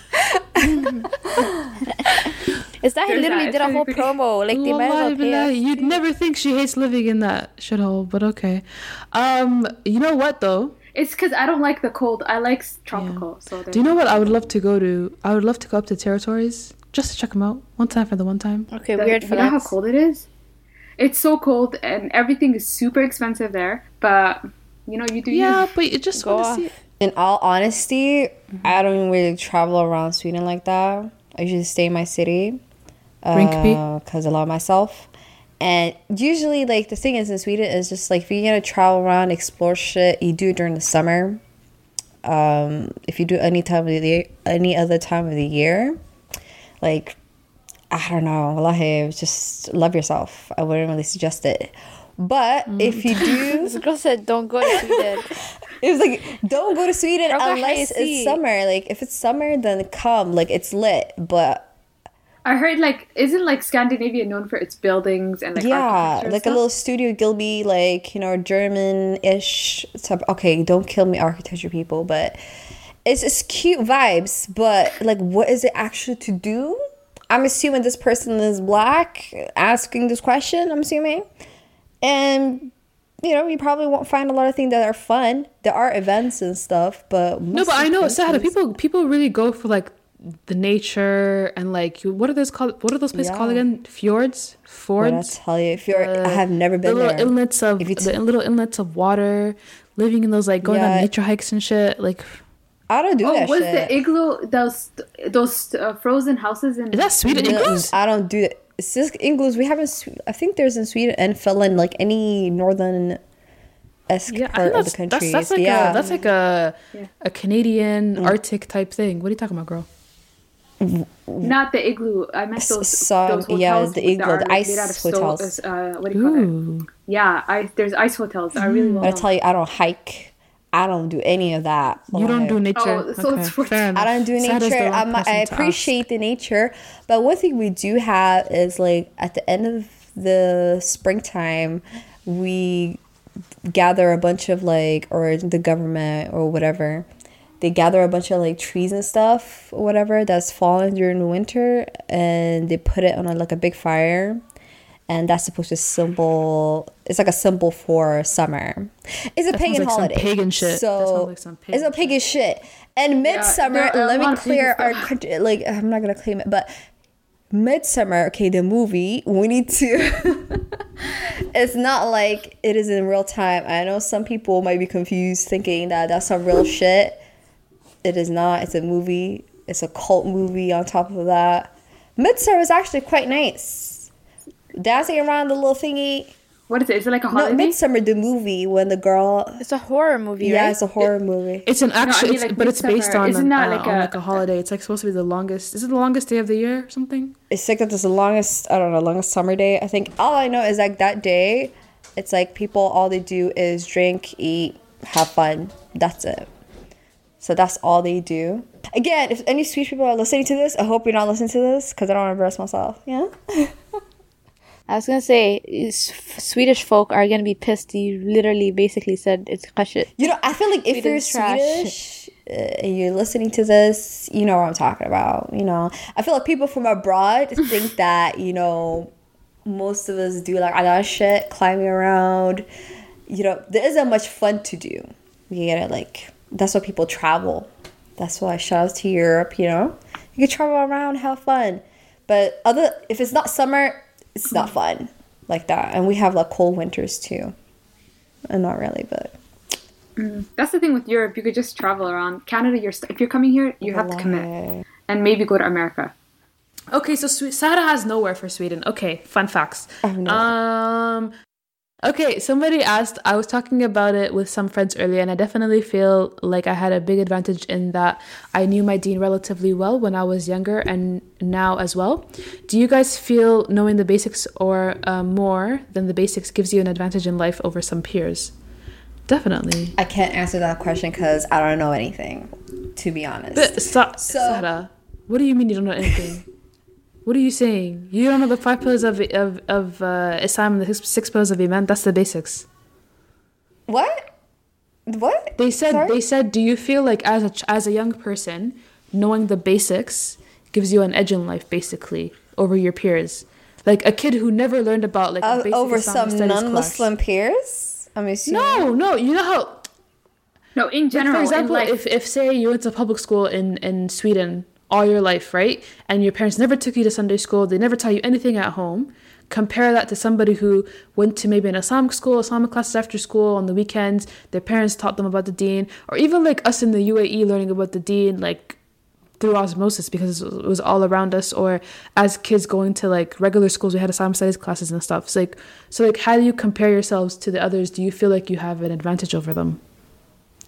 sponsor us. Is that There's literally that. did a whole promo? Like they might as well pay. You'd never think she hates living in that shithole, but okay. Um, you know what though? It's because I don't like the cold. I like s- tropical. So Do you know what I would love to go to? I would love to go up to territories just to check them out one time for the one time. Okay, The- weird you know how cold it is? It's so cold and everything is super expensive there. But you know, you do Yeah, you. but you just Go want to off. see. It. In all honesty, I don't really travel around Sweden like that. I usually stay in my city because I love myself. And usually, like the thing is in Sweden is just like if you're gonna travel around, explore shit, you do it during the summer. Um, if you do any time of the year, any other time of the year, like I don't know, wallahi, just love yourself. I wouldn't really suggest it. But if you do, This girl said, "Don't go to Sweden." It was like, don't go to Sweden unless it's summer. Like, if it's summer, then come. Like, it's lit. But I heard like isn't like Scandinavia known for its buildings and like yeah, like a little Studio Ghibli, like, you know, German ish. Okay, don't kill me, architecture people, but it's just cute vibes. But, like, what is it actually to do? I'm assuming this person is black asking this question, I'm assuming. And, you know, you probably won't find a lot of things that are fun. There are events and stuff, but. No, but I know Sahara people people really go for like the nature and like what are those called? What are those places called again? Fjords, What I fords. tell you, if you're, I have never been the been little there. inlets of If you t- the little inlets of water, living in those like going Yeah. on nature hikes and shit. Like, I don't do Oh, that was shit. the igloo those those uh, frozen houses in? is that Sweden No, igloos? I don't do that. It's just igloos. We haven't. Swe- I think there's in Sweden and Finland, like any northern esque Yeah, part think of the country. that's that's like yeah, a that's like a Yeah. a Canadian Mm. Arctic type thing. What are you talking about, girl? Not the igloo. I meant S- those. some- those hotels yeah, the igloo, are the made ice out of sto- hotels. Uh, what do you call it? Yeah, I, there's ice hotels. that Are really well. but I tell you, I don't hike. I don't do any of that. you don't do oh, nature. Oh, so okay, it's what- I don't do Sad is the nature. wrong I'm, I person to ask. appreciate the nature, but one thing we do have is like at the end of the springtime, we gather a bunch of like, or the government or whatever, they gather a bunch of like trees and stuff or whatever that's fallen during the winter, and they put it on a, like a big fire. And that's supposed to symbol. It's like a symbol for summer. It's a That pagan like holiday. pagan shit. So like some it's a pagan pagan shit. And midsummer, a let me clear our country. Like I'm not gonna claim it, but midsummer. Okay, the movie. We need to. it's not like it is in real time. I know some people might be confused, thinking that that's some real shit. It is not. It's a movie. It's a cult movie. On top of that, midsummer is actually quite nice. Dancing around the little thingy. What is it? Is it like a No, holiday? midsummer, the movie when the girl. It's a horror movie, Yeah, right? it's a horror movie. It's an actual, mean, it's, like but it's based on, Isn't that uh, like on a- like a holiday. It's like supposed to be the longest. Is it the longest day of the year or something? it's like it's the longest I don't know longest summer day. I think all I know is like that day, it's like people all they do is drink, eat, have fun. That's it. So that's all they do. Again, if any Swedish people are listening to this, I hope you're not listening to this because I don't want to embarrass myself. Yeah. I was gonna say is- Swedish folk are gonna be pissed. You literally basically said it's kashit. You know, I feel like if you're Sweden's trash. Swedish uh, and you're listening to this, you know what I'm talking about. You know, I feel like people from abroad think that you know most of us do like a lot of shit, climbing around. You know, there isn't much fun to do. You gotta like that's why people travel. That's why shout out to Europe. You know, you can travel around, have fun. But other if it's not summer, it's not fun like that. And we have like cold winters too. And not really, but. That's the thing with Europe. You could just travel around Canada. You're st- if you're coming here, you have to commit and maybe go to America. Okay, so Swe- Sahara has nowhere for Sweden. Okay, fun facts. Um, okay, somebody asked. I was talking about it with some friends earlier, and I definitely feel like I had a big advantage in that I knew my dean relatively well when I was younger, and now as well. Do you guys feel knowing the basics or uh, more than the basics gives you an advantage in life over some peers? Definitely. I can't answer that question because I don't know anything, to be honest. But Sa- So- Sahara, what do you mean you don't know anything? What are you saying? You don't know the five pillars of of of uh, Islam and the six, six pillars of Iman? That's the basics. What? What? They said Sorry? they said, do you feel like as a as a young person, knowing the basics gives you an edge in life, basically, over your peers? Like a kid who never learned about like Uh, basic over Islamic some studies non-Muslim peers? I'm assuming. No, no. You know how No, in Like, general, for example, in life, if, if say you went to public school in, in Sweden all your life, right? And your parents never took you to Sunday school, they never taught you anything at home. Compare that to somebody who went to maybe an Islamic school, Islamic classes after school on the weekends, their parents taught them about the deen, or even like us in the UAE learning about the deen, like through osmosis because it was all around us. Or as kids going to like regular schools we had Islamic studies classes and stuff. So like so like how do you compare yourselves to the others? Do you feel like you have an advantage over them?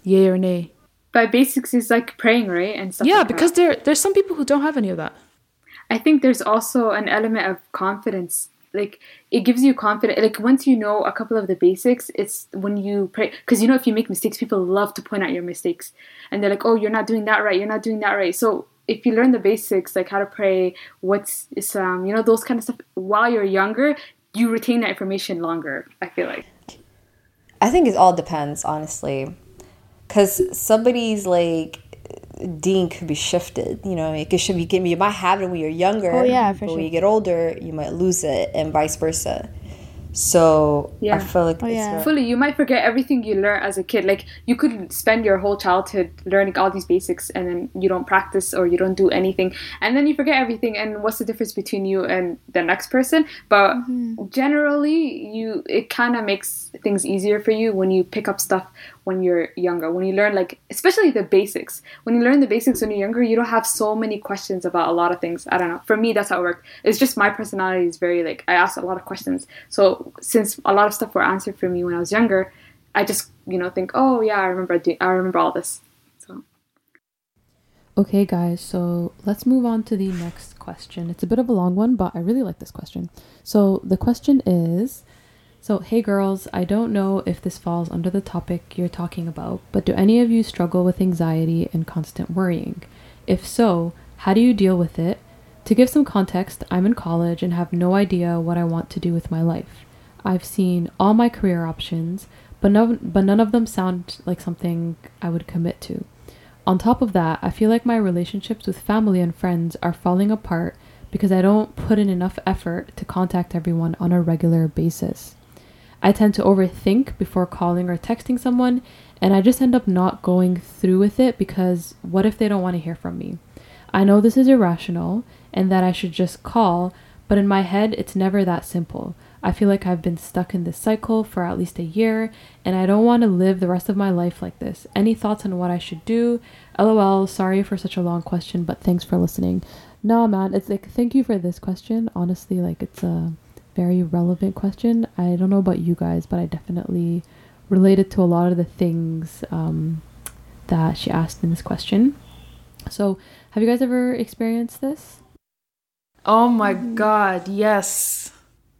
Yay or nay by basics is like praying, right? And stuff. yeah like that. because there there's some people who don't have any of that I think there's also an element of confidence. Like it gives you confidence. Like once you know a couple of the basics, it's when you pray. Because you know, if you make mistakes, people love to point out your mistakes, and they're like, "Oh, you're not doing that right. You're not doing that right." So if you learn the basics, like how to pray, what's Islam, um, you know, those kind of stuff, while you're younger, you retain that information longer. I feel like. I think it all depends, honestly. Because somebody's like deen could be shifted. You know, it could should be you might have it when you're younger. Oh, yeah, for but sure. when you get older, you might lose it, and vice versa. So yeah. I feel like Oh, it's yeah. fully you might forget everything you learn as a kid like you could spend your whole childhood learning all these basics and then you don't practice or you don't do anything and then you forget everything and what's the difference between you and the next person but mm-hmm. generally you it kind of makes things easier for you when you pick up stuff when you're younger when you learn like especially the basics. When you learn the basics when you're younger you don't have so many questions about a lot of things. I don't know. For me that's how it worked. It's just my personality is very like i ask a lot of questions. So since a lot of stuff were answered for me when i was younger i just you know think oh yeah i remember i remember all this. So. Okay, guys, so let's move on to the next question. It's a bit of a long one, but I really like this question. So the question is So, hey girls, I don't know if this falls under the topic you're talking about, but do any of you struggle with anxiety and constant worrying? If so, how do you deal with it? To give some context, I'm in college and have no idea what I want to do with my life. I've seen all my career options, but none, but none of them sound like something I would commit to. On top of that, I feel like my relationships with family and friends are falling apart because I don't put in enough effort to contact everyone on a regular basis. I tend to overthink before calling or texting someone, and I just end up not going through with it because what if they don't want to hear from me? I know this is irrational and that I should just call, but in my head, it's never that simple. I feel like I've been stuck in this cycle for at least a year, and I don't want to live the rest of my life like this. Any thoughts on what I should do? LOL, sorry for such a long question, but thanks for listening. No, man, it's like, thank you for this question. Honestly, like, it's a very relevant question. I don't know about you guys, but I definitely related to a lot of the things um, that she asked in this question. So, have you guys ever experienced this? oh my god yes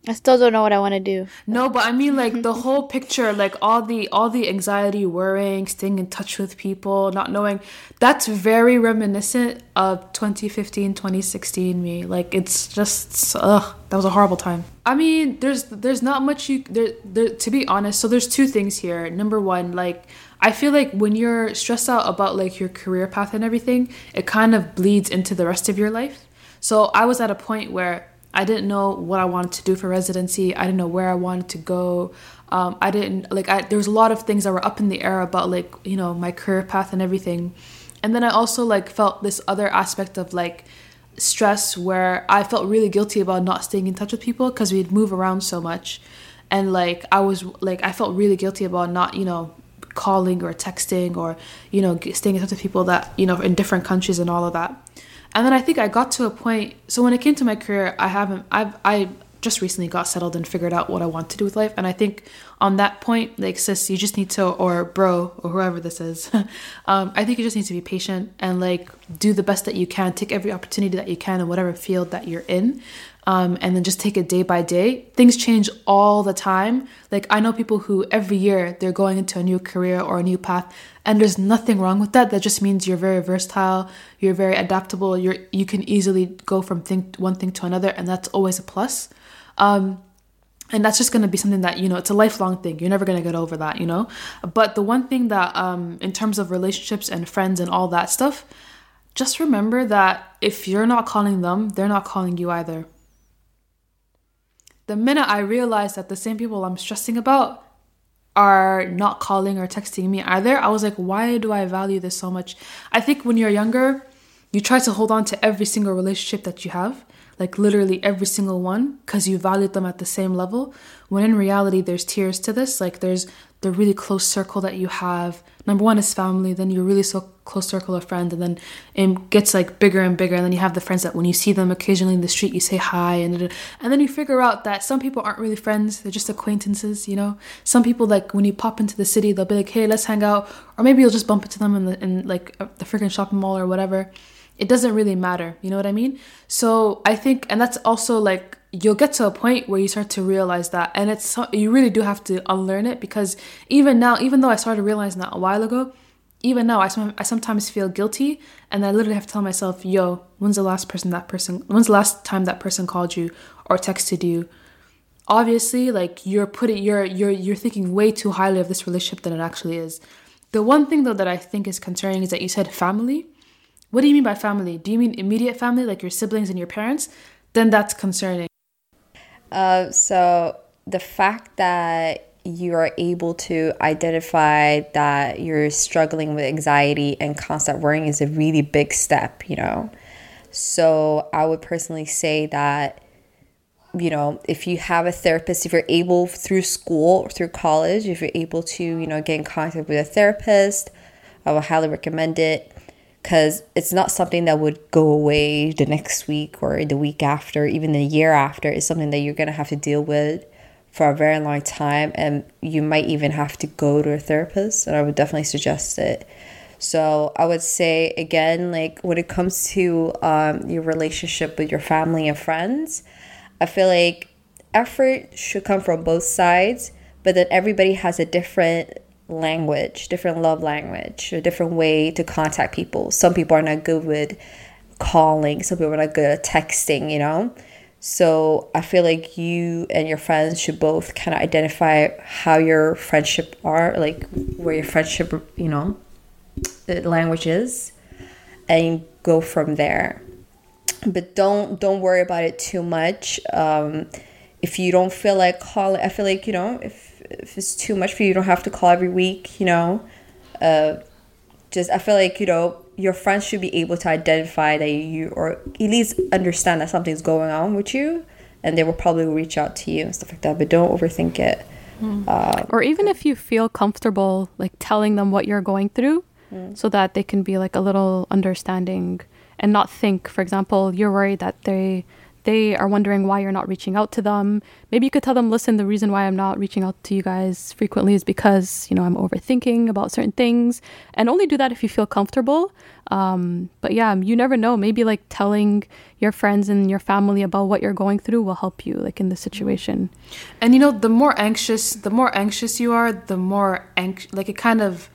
I still don't know what I want to do. No, but I mean like the whole picture, like all the all the anxiety, worrying, staying in touch with people, not knowing. That's very reminiscent of 2015, 2016 me. Like it's just ugh, that was a horrible time. I mean, there's there's not much you there, there to be honest. So there's two things here. Number one, like I feel like when you're stressed out about like your career path and everything, it kind of bleeds into the rest of your life. So I was at a point where I didn't know what I wanted to do for residency. I didn't know where I wanted to go. Um, I didn't like. I, there was a lot of things that were up in the air about like you know my career path and everything. And then I also like felt this other aspect of like stress where I felt really guilty about not staying in touch with people because we'd move around so much, and like I was like I felt really guilty about not you know calling or texting or you know staying in touch with people that you know in different countries and all of that. And then I think I got to a point. So when it came to my career, I haven't. I've I just recently got settled and figured out what I want to do with life. And I think on that point, like sis, you just need to, or bro, or whoever this is, um, I think you just need to be patient and like do the best that you can. Take every opportunity that you can in whatever field that you're in. Um, and then just take it day by day. Things change all the time. Like I know people who every year they're going into a new career or a new path, and there's nothing wrong with that. That just means you're very versatile, you're very adaptable, you're you can easily go from thing one thing to another, and that's always a plus. Um, and that's just going to be something that you know it's a lifelong thing you're never going to get over that you know but the one thing that um in terms of relationships and friends and all that stuff just remember that if you're not calling them they're not calling you either the minute i realized that the same people i'm stressing about are not calling or texting me either i was like why do i value this so much? I think when you're younger you try to hold on to every single relationship that you have like literally every single one because you valued them at the same level when in reality there's tiers to this like there's the really close circle that you have number one is family then your really so close circle of friends and then it gets like bigger and bigger and then you have the friends that when you see them occasionally in the street you say hi and and then you figure out that some people aren't really friends they're just acquaintances you know some people like when you pop into the city they'll be like hey let's hang out or maybe you'll just bump into them in the in like uh, the freaking shopping mall or whatever it doesn't really matter. You know what I mean? So I think, and that's also like you'll get to a point where you start to realize that, and it's you really do have to unlearn it because even now, even though I started realizing that a while ago, even now I, I sometimes feel guilty, and I literally have to tell myself, "Yo, when's the last person that person? When's the last time that person called you or texted you?" Obviously, like you're putting you're you're you're thinking way too highly of this relationship than it actually is. The one thing though that I think is concerning is that you said family what do you mean by family? Do you mean immediate family, like your siblings and your parents? Then that's concerning. Uh, so the fact that you are able to identify that you're struggling with anxiety and constant worrying is a really big step, you know. So I would personally say that you know, if you have a therapist, if you're able through school or through college, if you're able to, you know, get in contact with a therapist, I would highly recommend it because it's not something that would go away the next week or the week after, even the year after. It's something that you're going to have to deal with for a very long time, and you might even have to go to a therapist, and I would definitely suggest it. So I would say again, like when it comes to um, your relationship with your family and friends, I feel like effort should come from both sides, but then everybody has a different language, different love language, a different way to contact people. Some people are not good with calling, some people are not good at texting, you know? So I feel like you and your friends should both kind of identify how your friendship are, like where your friendship, you know, the language is, and go from there. But don't don't worry about it too much. Um, if you don't feel like calling, I feel like you know if if it's too much for you, you don't have to call every week, you know. Uh, just I feel like you know your friends should be able to identify that you or at least understand that something's going on with you, and they will probably reach out to you and stuff like that. But don't overthink it. Mm. Uh, or even if you feel comfortable, like telling them what you're going through, mm. so that they can be like a little understanding and not think. For example, you're worried that they they are wondering why you're not reaching out to them, maybe you could tell them, listen, the reason why I'm not reaching out to you guys frequently is because, you know, I'm overthinking about certain things. And only do that if you feel comfortable. Um, but yeah, you never know. Maybe like telling your friends and your family about what you're going through will help you, like in the situation. And you know, the more anxious, the more anxious you are, the more anxious, like it kind of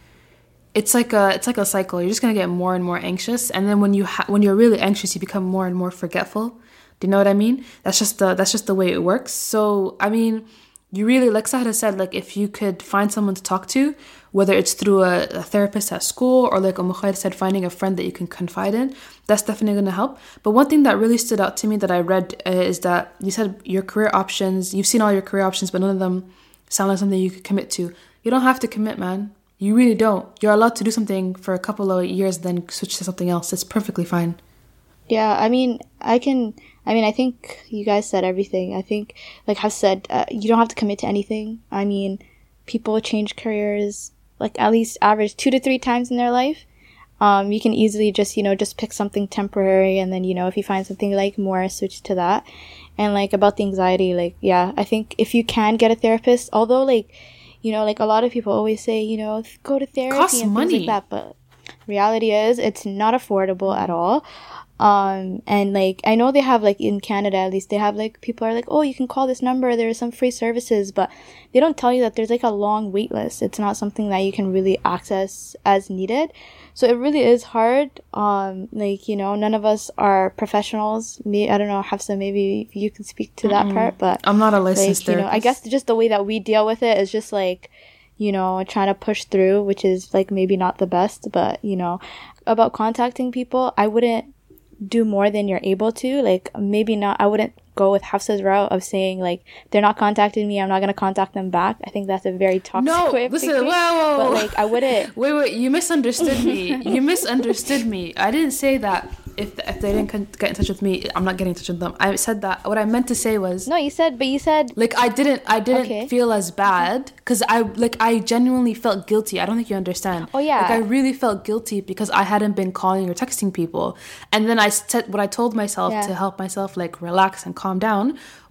it's like a it's like a cycle. You're just gonna get more and more anxious, and then when you ha- when you're really anxious, you become more and more forgetful. Do you know what I mean? That's just the that's just the way it works. So I mean, you really like Sahra said, like if you could find someone to talk to, whether it's through a, a therapist at school or like Umukhair said, finding a friend that you can confide in, that's definitely gonna help. But one thing that really stood out to me that I read uh, is that you said your career options, you've seen all your career options, but none of them sound like something you could commit to. You don't have to commit, man. You really don't. You're allowed to do something for a couple of years, then switch to something else. It's perfectly fine. Yeah, I mean, I can I mean, I think you guys said everything. I think, like I said, uh, you don't have to commit to anything. I mean, people change careers like at least average two to three times in their life. Um, you can easily just, you know, just pick something temporary and then, you know, if you find something you like more, switch to that. And like about the anxiety, like yeah, I think if you can get a therapist, although like you know, like a lot of people always say, you know, go to therapy Costs and money. things like that, but reality is it's not affordable at all. Um, and like I know they have like in Canada at least they have like people are like, oh, you can call this number. There are some free services, but they don't tell you that there's like a long wait list. It's not something that you can really access as needed. So it really is hard. Um, like you know, none of us are professionals. Me, I don't know, Hafsa, maybe you can speak to that part, but I'm not a licensed like you know, I guess just the way that we deal with it is just like you know trying to push through, which is like maybe not the best, but you know about contacting people, I wouldn't do more than you're able to. Like maybe not. I wouldn't go with Hafsa's route of saying like they're not contacting me. I'm not gonna contact them back. I think that's a very toxic No, way of listen, thinking. whoa, whoa, But like I wouldn't. Wait, wait, you misunderstood me. you misunderstood me. I didn't say that if if they didn't get in touch with me, I'm not getting in touch with them. I said that what I meant to say was No, you said, but you said like I didn't I didn't Okay. feel as bad cuz I like I genuinely felt guilty. I don't think you understand. Oh, yeah. Like I really felt guilty because I hadn't been calling or texting people. And then I said what I told myself Yeah. to help myself like relax and calm down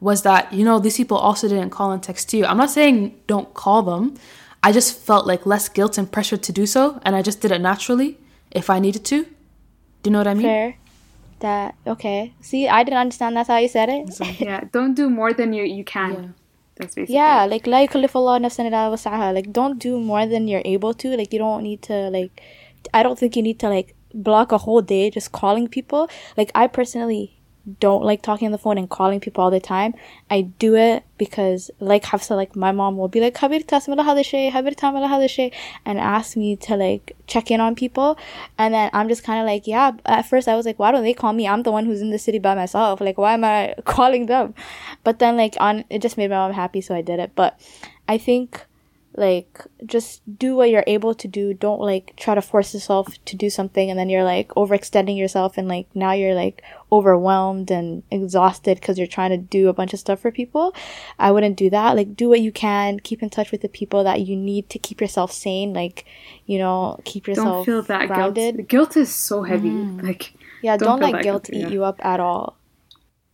was that you know these people also didn't call and text you. I'm not saying don't call them. I just felt like less guilt and pressure to do so and I just did it naturally if I needed to. Do you know what I mean? fair. That okay. See, I didn't understand. That's how you said it. Yeah, don't do more than you you can. That's basically. Yeah, like la yukallifu Allah nafsan illa wus'aha. Like don't do more than you're able to. Like you don't need to like I don't think you need to like block a whole day just calling people. Like I personally don't like talking on the phone and calling people all the time. I do it because like Hafsa, like my mom will be like Habir tasmala hada shay, Habir tamala hada shay and ask me to like check in on people. And then I'm just kinda like, yeah, at first I was like, why don't they call me? I'm the one who's in the city by myself. Like why am I calling them? But then like on it just made my mom happy so I did it. But I think like just do what you're able to do don't like try to force yourself to do something and then you're like overextending yourself and like now you're like overwhelmed and exhausted because you're trying to do a bunch of stuff for people i wouldn't do that like do what you can keep in touch with the people that you need to keep yourself sane like you know keep yourself Don't feel that grounded guilt. Guilt is so heavy. Mm. Like yeah, Don't don't, let that guilt eat yeah. you up at all.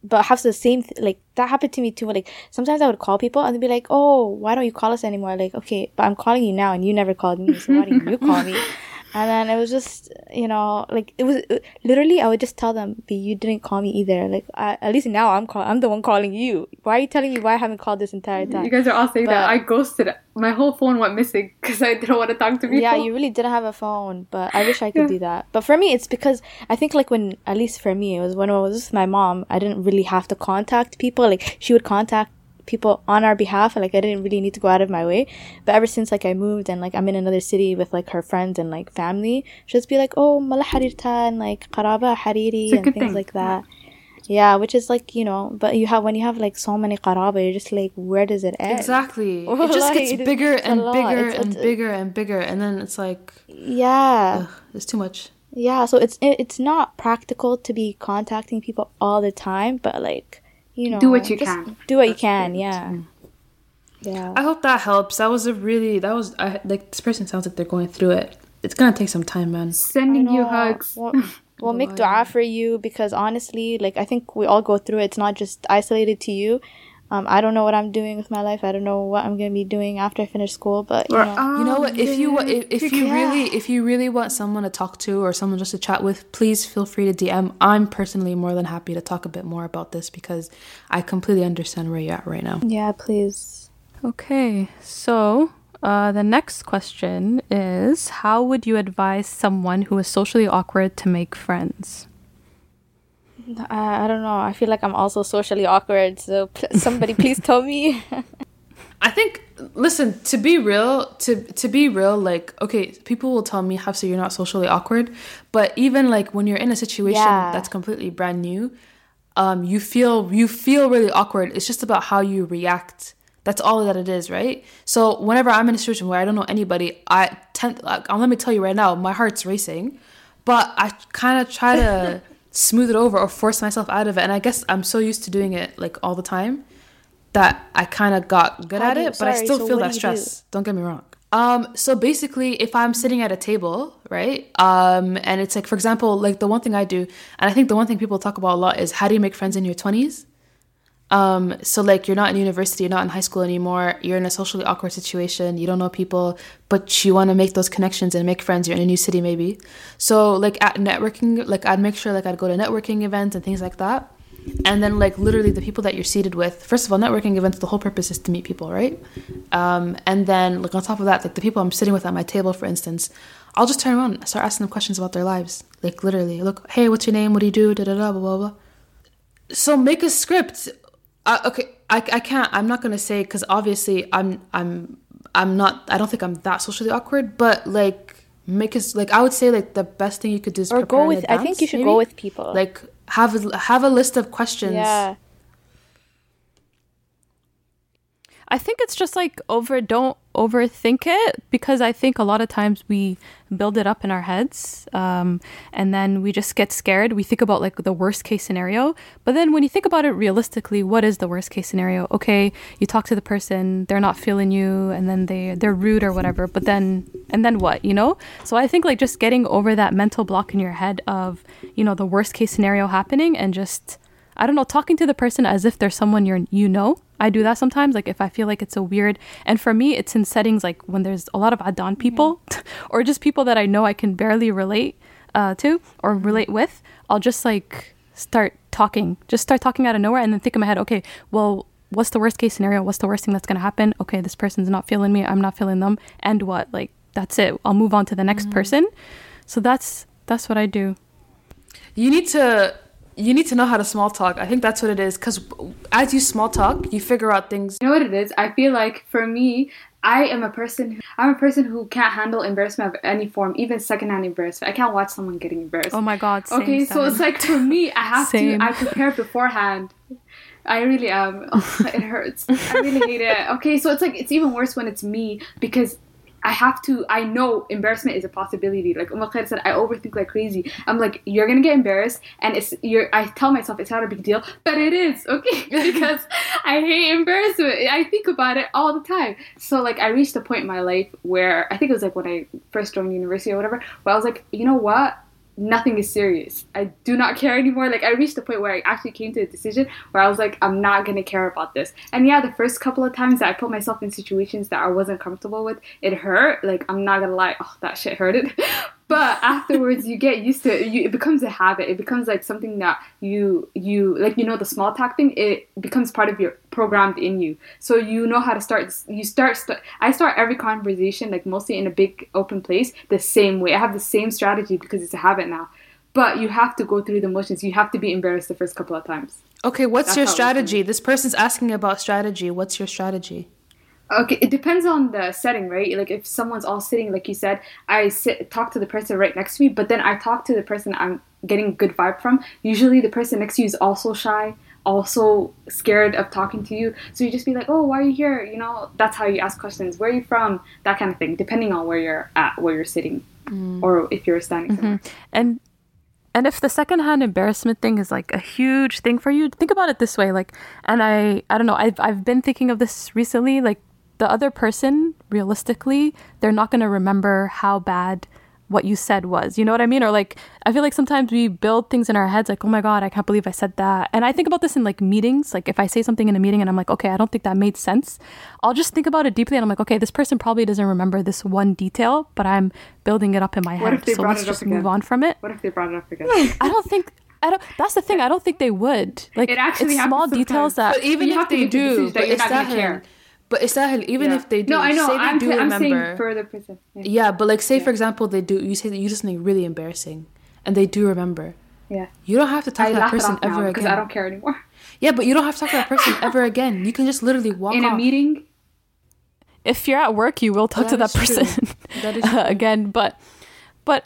But have the same th- like that happened to me too. Like sometimes I would call people and they'd be like, "Oh, why don't you call us anymore?" Like, okay, but I'm calling you now and you never called me, so why didn't you call me? And then it was just you know like it was it- literally I would just tell them, "But you didn't call me either." Like I, at least now I'm call I'm the one calling you. Why are you telling me why I haven't called this entire time? you guys are all saying that I ghosted. My whole phone went missing because I didn't want to talk to people. Yeah, you really didn't have a phone, but I wish I could do that. But for me, it's because I think like when, at least for me, it was when I was with my mom, I didn't really have to contact people. Like she would contact people on our behalf, and like I didn't really need to go out of my way. But ever since like I moved and like I'm in another city with like her friends and like family, she'll just be like, "Oh, mala harirta," and like qaraba hariri and things thing. like that. Yeah, which is like you know, but you have when you have like so many qaraba, you're just like, where does it end? Exactly. It just Like, gets bigger and bigger It's- and it's- bigger and bigger and then it's like Yeah. ugh, it's too much. Yeah, so it's it, it's not practical to be contacting people all the time, but like you know, Do what you can. Do what you can, pretty yeah. Yeah. I hope that helps. That was a really that was I, like this person sounds like they're going through it. It's gonna take some time, man. Sending you hugs. We'll, we'll make dua for you because honestly, like I think we all go through it. It's not just isolated to you. Um, I don't know what I'm doing with my life. I don't know what I'm gonna be doing after I finish school, but you Or, know, You know what? If you if, if you Yeah. really if you really want someone to talk to or someone just to chat with, please feel free to DM. I'm personally more than happy to talk a bit more about this because I completely understand where you're at right now. yeah, please. Okay, so uh, the next question is How would you advise someone who is socially awkward to make friends? I, I don't know. I feel like I'm also socially awkward, so somebody please tell me. I think listen, to be real, to to be real, like okay, people will tell me, Hafsa, you're not socially awkward. But even like when you're in a situation Yeah. that's completely brand new, um, you feel you feel really awkward. It's just about how you react. That's all that it is, right? So whenever I'm in a situation where I don't know anybody, I tend like um, let me tell you right now, my heart's racing, but I kind of try to smooth it over or force myself out of it. And I guess I'm so used to doing it like all the time that I kind of got good How at you- it, but I still so feel that do? stress. Don't get me wrong. Um, so basically, if I'm sitting at a table, right, um, and it's like, for example, like the one thing I do, and I think the one thing people talk about a lot is how do you make friends in your twenties? Um, so like you're not in university, you're not in high school anymore, you're in a socially awkward situation, you don't know people, but you want to make those connections and make friends, you're in a new city maybe. So like at networking, like I'd make sure like I'd go to networking events and things like that. And then like literally the people that you're seated with, first of all, networking events, the whole purpose is to meet people, right? Um, and then like on top of that, like the people I'm sitting with at my table, for instance, I'll just turn around and start asking them questions about their lives. Like literally, look, hey, what's your name? What do you do? Da da da blah blah blah. So make a script uh, okay, I, I can't. I'm not gonna say because obviously I'm I'm I'm not. I don't think I'm that socially awkward. But like make us like I would say like the best thing you could do is or prepare go with. I think you should maybe. go with people. like have a, have a list of questions. yeah. I think it's just like over don't overthink it because I think a lot of times we build it up in our heads um, and then we just get scared. We think about like the worst case scenario, but then when you think about it realistically, what is the worst case scenario? Okay, you talk to the person, they're not feeling you, and then they they're rude or whatever. But then and then what? You know? So I think like just getting over that mental block in your head of you know the worst case scenario happening and just I don't know, talking to the person as if they're someone you're you know. I do that sometimes, like if I feel like it's a weird and for me it's in settings like when there's a lot of Adon people or just people that I know I can barely relate uh, to or relate with, I'll just like start talking. Just start talking out of nowhere and then think in my head, okay, well, what's the worst case scenario? What's the worst thing that's gonna happen? Okay, this person's not feeling me, I'm not feeling them, and what? Like that's it. I'll move on to the next person. So that's that's what I do. You need to you need to know how to small talk. I think that's what it is. Because as you small talk, you figure out things. You know what it is? I feel like for me, I am a person. Who, I'm a person who can't handle embarrassment of any form, even secondhand embarrassment. I can't watch someone getting embarrassed. Oh my god. Same, okay, so it's like for me, I have Same. to. I prepare beforehand. I really am. Um, oh, it hurts. I really hate it. Okay, so it's like it's even worse when it's me because I have to. I know embarrassment is a possibility. Like Umar Khair said, I overthink like crazy. I'm like, you're gonna get embarrassed, and it's you're. I tell myself it's not a big deal, but it is. Okay, because I hate embarrassment. I think about it all the time. So like, I reached a point in my life where I think it was like when I first joined university or whatever, where I was like, you know what? Nothing is serious. I do not care anymore. Like I reached the point where I actually came to a decision where I was like, I'm not gonna care about this. And yeah, the first couple of times that I put myself in situations that I wasn't comfortable with, it hurt. Like I'm not gonna lie, oh that shit hurted. but afterwards, you get used to it. You, it becomes a habit. It becomes like something that you you like. You know the small talk thing. It becomes part of your programmed in you. So you know how to start. You start. St- I start every conversation like mostly in a big open place the same way. I have the same strategy because it's a habit now. But you have to go through the motions. You have to be embarrassed the first couple of times. Okay, what's That's your how it was for me. strategy? This person's asking about strategy. What's your strategy? Okay, it depends on the setting, right? Like if someone's all sitting, like you said, I sit talk to the person right next to me, but then I talk to the person I'm getting a good vibe from. Usually, the person next to you is also shy, also scared of talking to you. So you just be like, "Oh, why are you here?" You know, that's how you ask questions. Where are you from? That kind of thing, depending on where you're at, where you're sitting, mm. or if you're standing mm-hmm. somewhere. and and if the secondhand embarrassment thing is like a huge thing for you think about it this way like and i i don't know i've, I've been thinking of this recently like the other person realistically they're not going to remember how bad what you said was you know what i mean or like i feel like sometimes we build things in our heads like oh my god i can't believe i said that and i think about this in like meetings like if i say something in a meeting and i'm like okay i don't think that made sense i'll just think about it deeply and i'm like okay this person probably doesn't remember this one detail but i'm building it up in my What head if they so let's it up just again? move on from it What if they brought it up again? I don't think I don't. That's the thing. I don't think they would. Like It actually it's small happens details that. But even you if have to they make do, decision that but you're it's not gonna care. But it's that even Yeah. if they do, no, I know. say they I'm, do I'm remember. saying for the person. Yeah. yeah, but like say for example they do. You say that you do something really embarrassing, and they do remember. yeah. You don't have to talk I to that laugh it person ever now ever because. I don't care anymore. Yeah, but you don't have to talk to that person ever again. You can just literally walk In a meeting, If you're at work, you will talk That to that person That is uh, again. But, but,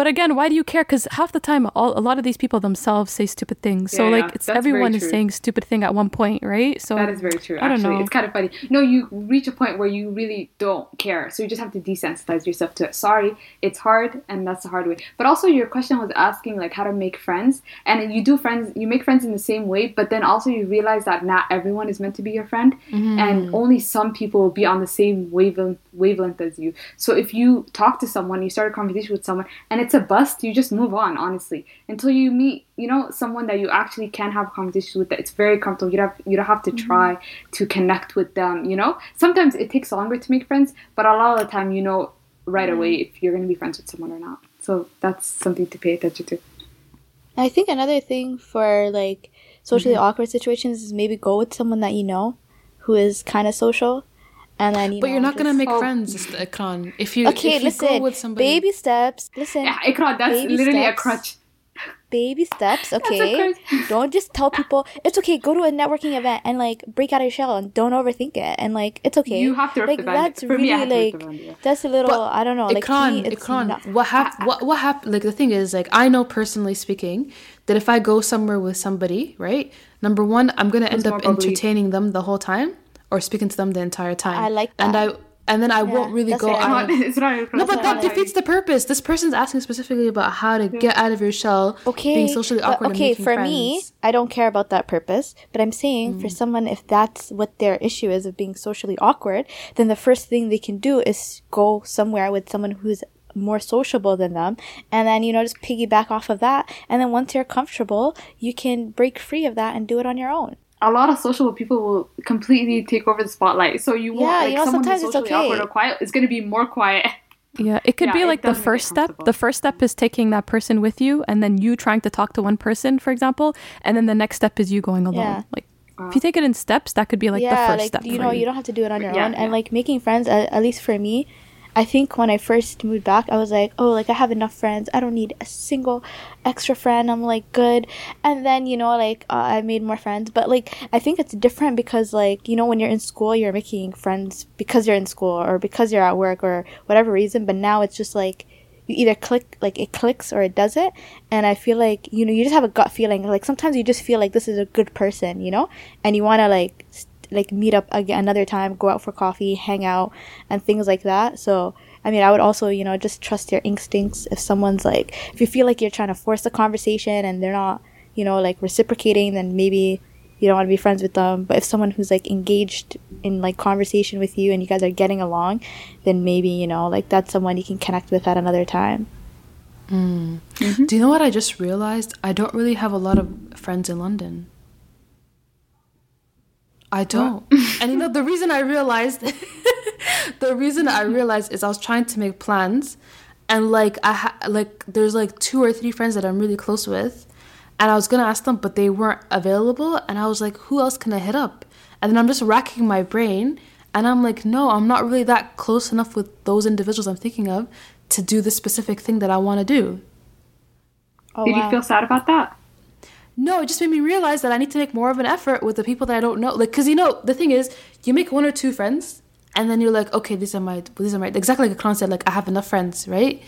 but again, why do you care? Because half the time, all, a lot of these people themselves say stupid things. So Yeah, like, yeah. it's everyone is saying stupid thing at one point, right? So that is very true. I don't Actually, know. it's kind of funny. No, you reach a point where you really don't care, so you just have to desensitize yourself to it. Sorry, it's hard, and that's the hard way. But also, your question was asking like how to make friends, and you do friends, you make friends in the same way, but then also you realize that not everyone is meant to be your friend, Mm-hmm. and only some people will be on the same wavelength wavelength as you. So if you talk to someone, you start a conversation with someone, and it's it's a bust, you just move on, honestly. Until you meet, you know, someone that you actually can have conversations with that it's very comfortable. You don't have, you don't have to mm-hmm. try to connect with them, you know? Sometimes it takes longer to make friends, but a lot of the time you know right mm-hmm. away if you're gonna be friends with someone or not. So that's something to pay attention to. I think another thing for like socially mm-hmm. awkward situations is maybe go with someone that you know who is kind of social, and then you But know, you're not gonna just- make Oh. friends, Ikran. Uh, if you Okay, if you listen. go with somebody, Baby steps. Listen. Yeah, Ikra, that's literally steps. a crutch. baby steps, okay? don't just tell people it's okay. Go to a networking event and like break out of your shell and don't overthink it. And like it's okay. You have to like the that's for really me, I have to rip like the band, yeah. that's a little But I don't know. Like to Ikran, me, it's Ikran, not- what happened? What what happened? Like the thing is, like I know personally speaking, that if I go somewhere with somebody, right? Number one, I'm gonna end up entertaining them the whole time or speaking to them the entire time. I like that. and I and then I won't really go what out. It's of- not, it's not No, but that defeats the purpose. This person's asking specifically about how to get out of your shell, okay being socially but awkward okay and for friends. me i don't care about that purpose but i'm saying for mm. someone if that's what their issue is of being socially awkward then the first thing they can do is go somewhere with someone who's more sociable than them and then you know just piggyback off of that and then once you're comfortable you can break free of that and do it on your own a lot of social people will completely take over the spotlight. So you won't Yeah, like you know, someone sometimes who's it's socially awkward okay. or quiet is going to be more quiet. Yeah, it could Yeah, be like the does make it first step. The first step is taking that person with you, and then you trying to talk to one person, for example, and then the next step is you going alone. Yeah. Like if you take it in steps, that could be like the first like step. you know, you don't have to do it on your Yeah, own. And like making friends, at, at least for me, I think when I first moved back, I was like, oh, like I have enough friends. I don't need a single extra friend. I'm like good. And then you know, like uh, I made more friends. But like I think it's different because like you know, when you're in school, you're making friends because you're in school or because you're at work or whatever reason. But now it's just like you either click like it clicks or it doesn't and i feel like you know you just have a gut feeling like sometimes you just feel like this is a good person you know and you want to like st- like meet up again another time go out for coffee hang out and things like that. So i mean i would also you know just trust your instincts. If someone's like if you feel like you're trying to force a conversation and they're not you know like reciprocating then maybe you don't want to be friends with them. But if someone who's like engaged in like conversation with you and you guys are getting along then maybe you know like that's someone you can connect with at another time. Mm. Mm-hmm. Do you know what I just realized? I don't really have a lot of friends in London. I don't. and you know the reason I realized the reason I realized is I was trying to make plans and like I ha- like there's like two or three friends that I'm really close with and I was going to ask them but they weren't available and I was like who else can I hit up? And then I'm just racking my brain and I'm like no, I'm not really that close enough with those individuals I'm thinking of to do the specific thing that I want to do. oh Did wow. you feel sad about that? No, it just made me realize that I need to make more of an effort with the people that I don't know. Like, cause you know, the thing is, you make one or two friends, and then you're like, okay, these are my, these are my, exactly like Akran said, like I have enough friends, right?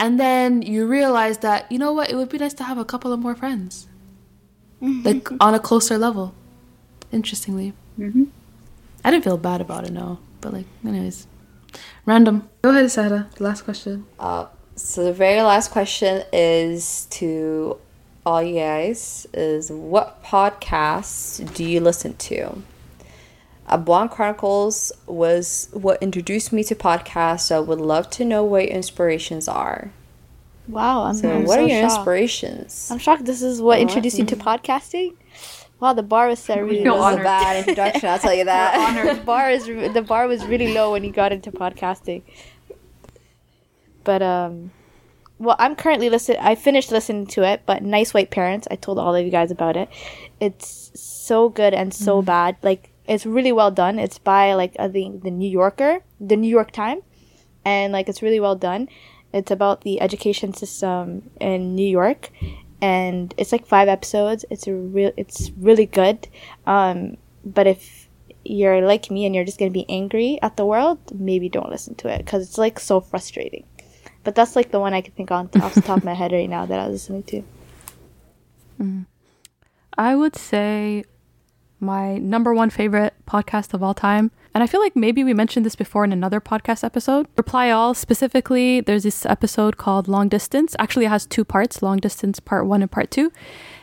And then you realize that you know what, it would be nice to have a couple of more friends, like on a closer level. Interestingly, mm-hmm. I didn't feel bad about it, no. But like, anyways, random. Go ahead, Sarah. Last question. Uh, so the very last question is to all you guys is what podcasts do you listen to? Abwaan Chronicles was what introduced me to podcasts, so I would love to know what your inspirations are. wow i'm, So I'm what so are your shocked. inspirations? i'm shocked this is what introduced you to podcasting wow the bar was set really feel low That a bad introduction, I'll tell you that. the bar is the bar was really low when you got into podcasting. But um, well, I'm currently listening. I finished listening to it, but Nice White Parents. I told all of you guys about it. It's so good and so bad. Like it's really well done. It's by like I think the New Yorker, the New York Times, and like it's really well done. It's about the education system in New York, and it's like five episodes. It's a real. It's really good. Um, but if you're like me and you're just gonna be angry at the world, maybe don't listen to it because it's like so frustrating. But that's like the one I can think on off the top of my head right now that I was listening to. Mm-hmm. I would say my number one favorite podcast of all time. And I feel like maybe we mentioned this before in another podcast episode. Reply All specifically, there's this episode called Long Distance. Actually, it has two parts Long Distance Part One and Part Two.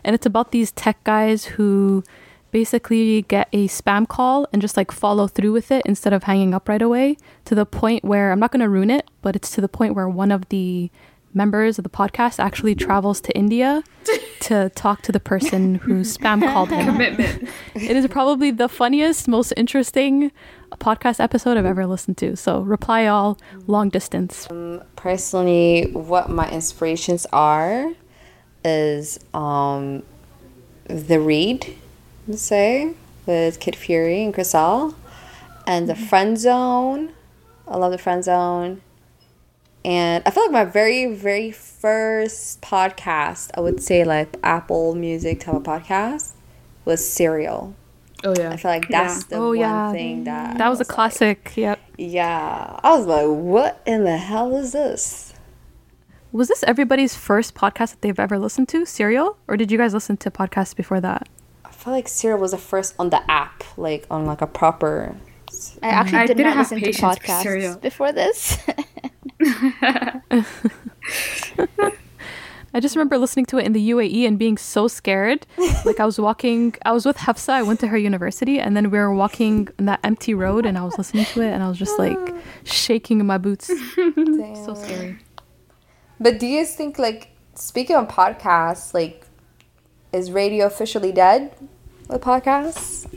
And it's about these tech guys who basically get a spam call and just like follow through with it instead of hanging up right away to the point where I'm not going to ruin it, but it's to the point where one of the members of the podcast actually travels to India to talk to the person who spam called him. Commitment. It is probably the funniest, most interesting podcast episode I've ever listened to. So reply all long distance. Personally, what my inspirations are is um, the read, let's say, with Kid Fury and Crissle, and the mm-hmm. Friend Zone. I love the Friend Zone. And I feel like my very, very first podcast, I would say like Apple Music type of podcast, was Serial. Oh yeah. I feel like that's the Oh, one yeah. thing that That was a like- classic. Yep. yeah, I was like, what in the hell is this? Was this everybody's first podcast that they've ever listened to, Serial? Or did you guys listen to podcasts before that? I feel like Serial was the first on the app, like on like a proper. I actually I did didn't not have listen to patience for podcasts before this. I just remember listening to it in the UAE and being so scared. like I was walking, I was with Hafsa, I went to her university, and then we were walking on that empty road, and I was listening to it, and I was just like shaking in my boots. so scary. But do you think like speaking of podcasts, like is radio officially dead with podcasts?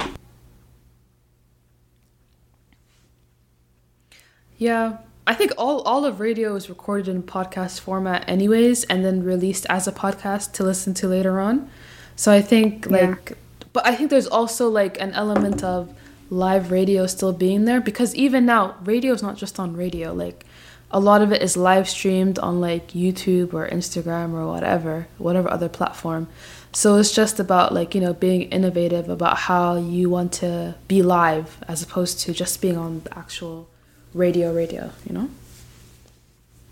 Yeah. I think all, all of radio is recorded in podcast format anyways and then released as a podcast to listen to later on. So I think Yeah. like but I think there's also like an element of live radio still being there because even now radio is not just on radio like a lot of it is live streamed on like YouTube or Instagram or whatever, whatever other platform. So it's just about like, you know, being innovative about how you want to be live as opposed to just being on the actual radio radio, you know?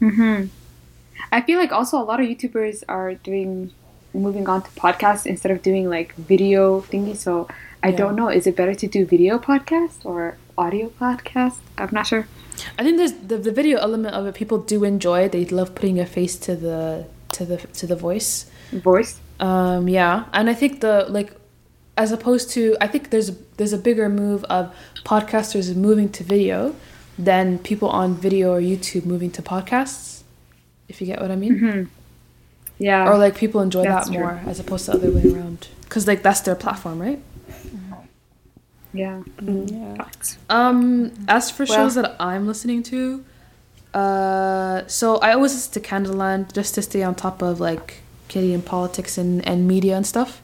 Mhm. I feel like also a lot of YouTubers are doing moving on to podcasts instead of doing like video thingy. So I Yeah. don't know. Is it better to do video podcast or audio podcast? I'm not sure. I think there's the, the video element of it people do enjoy. They love putting a face to the to the to the voice. Voice. Um yeah, and I think the like as opposed to I think there's there's a bigger move of podcasters moving to video than people on video or YouTube moving to podcasts. If you get what I mean. Yeah. Or like people enjoy That's that true. more as opposed to the other way around. Cuz like that's their platform, right? yeah. Um, as for Well- shows that I'm listening to, uh, so I always listen to Canadaland just to stay on top of like Canadian politics and, and media and stuff.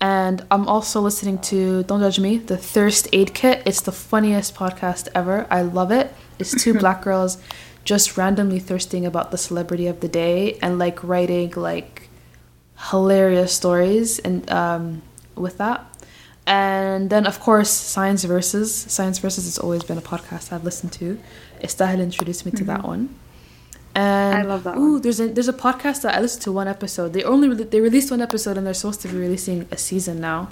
And I'm also listening to Don't Judge Me, the Thirst Aid Kit. It's the funniest podcast ever. I love it. It's two black girls just randomly thirsting about the celebrity of the day and like writing like hilarious stories and um, with that. And then, of course, Science Versus. Science Versus has always been a podcast I've listened to. Istahil introduced me to that one. And I love that Ooh, one. there's a there's a podcast that I listened to one episode. They only re- they released one episode and they're supposed to be releasing a season now,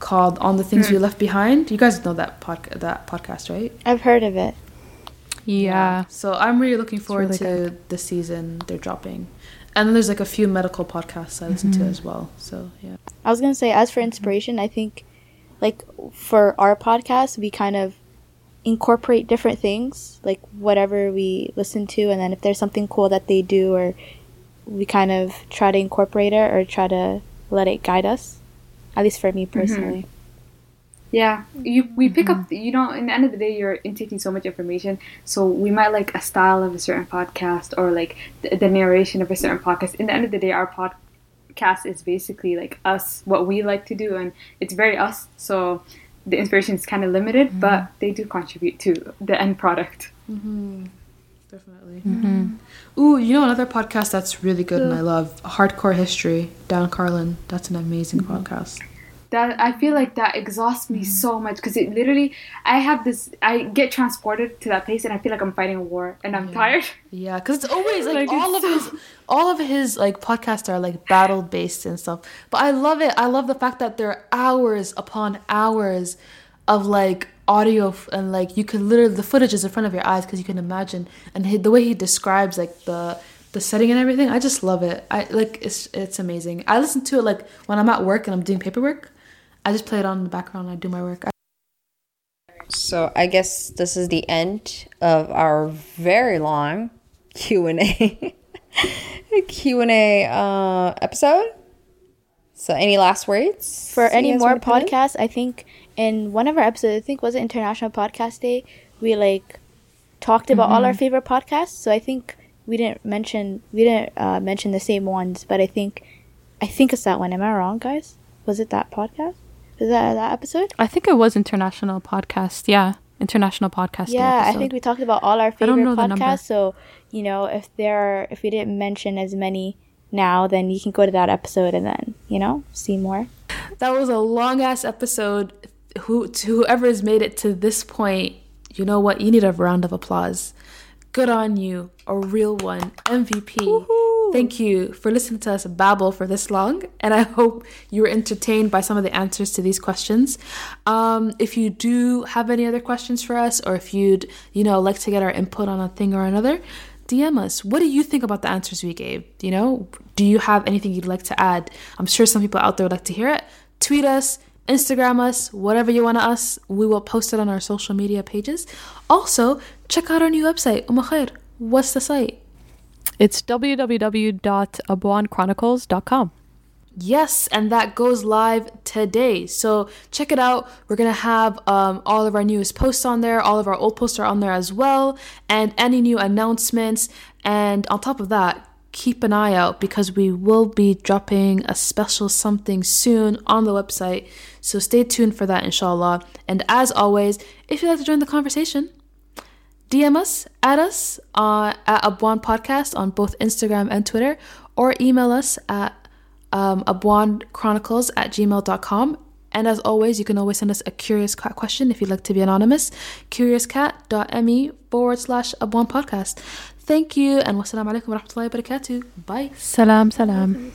called "On the Things We Hmm. Left Behind." You guys know that pod that podcast, right? I've heard of it. Yeah. So I'm really looking forward really to the season they're dropping. And then there's like a few medical podcasts I listen Mm-hmm. to as well. So yeah. I was gonna say, as for inspiration, I think, like for our podcast, we kind of incorporate different things, like whatever we listen to, and then if there's something cool that they do, or we kind of try to incorporate it or try to let it guide us. At least for me mm-hmm. personally. Yeah, you we pick up. Mm-hmm. You know, in the end of the day, you're intaking so much information. So we might like a style of a certain podcast or like the, the narration of a certain podcast. In the end of the day, our podcast is basically like us, what we like to do, and it's very us. So the inspiration is kind of limited, mm-hmm. but they do contribute to the end product. Mm-hmm. Definitely. Mm-hmm. Ooh, you know another podcast that's really good and I love Hardcore History. Dan Carlin. That's an amazing podcast. That I feel like that exhausts me mm-hmm. so much because it literally I have this I get transported to that place and I feel like I'm fighting a war and I'm tired. Yeah, because it's always like, Like, all of it's his all of his like podcasts are like battle based and stuff. But I love it. I love the fact that there are hours upon hours of like audio f- and like you can literally the footage is in front of your eyes because you can imagine and he, the way he describes like the the setting and everything. I just love it. I like it's it's amazing. I listen to it like when I'm at work and I'm doing paperwork. I just play it on in the background. I do my work. I- So I guess this is the end of our very long Q and A. Q&A uh, episode. So any last words? For any more wanna put in? podcasts, I think in one of our episodes, I think was it International Podcast Day, we like talked about all our favorite podcasts. So I think we didn't mention we didn't uh, mention the same ones, but I think I think it's that one. Am I wrong, guys? Was it that podcast? Was that that episode? I think it was International Podcast. Yeah. International Podcast. Day yeah, I think we talked about all our don't favorite know the podcasts. So you know, if there are, if we didn't mention as many now, then you can go to that episode and then you know see more. That was a long ass episode. Who to whoever has made it to this point, you know what? You need a round of applause. Good on you, a real one, MVP. Thank you for listening to us babble for this long, and I hope you were entertained by some of the answers to these questions. Um, if you do have any other questions for us, or if you'd you know like to get our input on a thing or another, DM us. What do you think about the answers we gave? You know, do you have anything you'd like to add? I'm sure some people out there would like to hear it. Tweet us, Instagram us, whatever you want to us. We will post it on our social media pages. Also, check out our new website, Umm Khair. What's the site? It's www.abwaanchronicles.com. Yes, and that goes live today. So check it out. We're gonna have um, all of our newest posts on there. All of our old posts are on there as well, and any new announcements. And on top of that, keep an eye out because we will be dropping a special something soon on the website. So stay tuned for that, inshallah. And as always, if you'd like to join the conversation, DM us, add us uh, at Abwaan Podcast on both Instagram and Twitter, or email us at um, abwaanchronicles at gmail.com. And as always, you can always send us a curious cat question if you'd like to be anonymous. Curiouscat.me forward slash Abwaan Podcast. Thank you, and wassalamu alaikum wa rahmatullahi wa barakatuh. Bye. Salam, salam.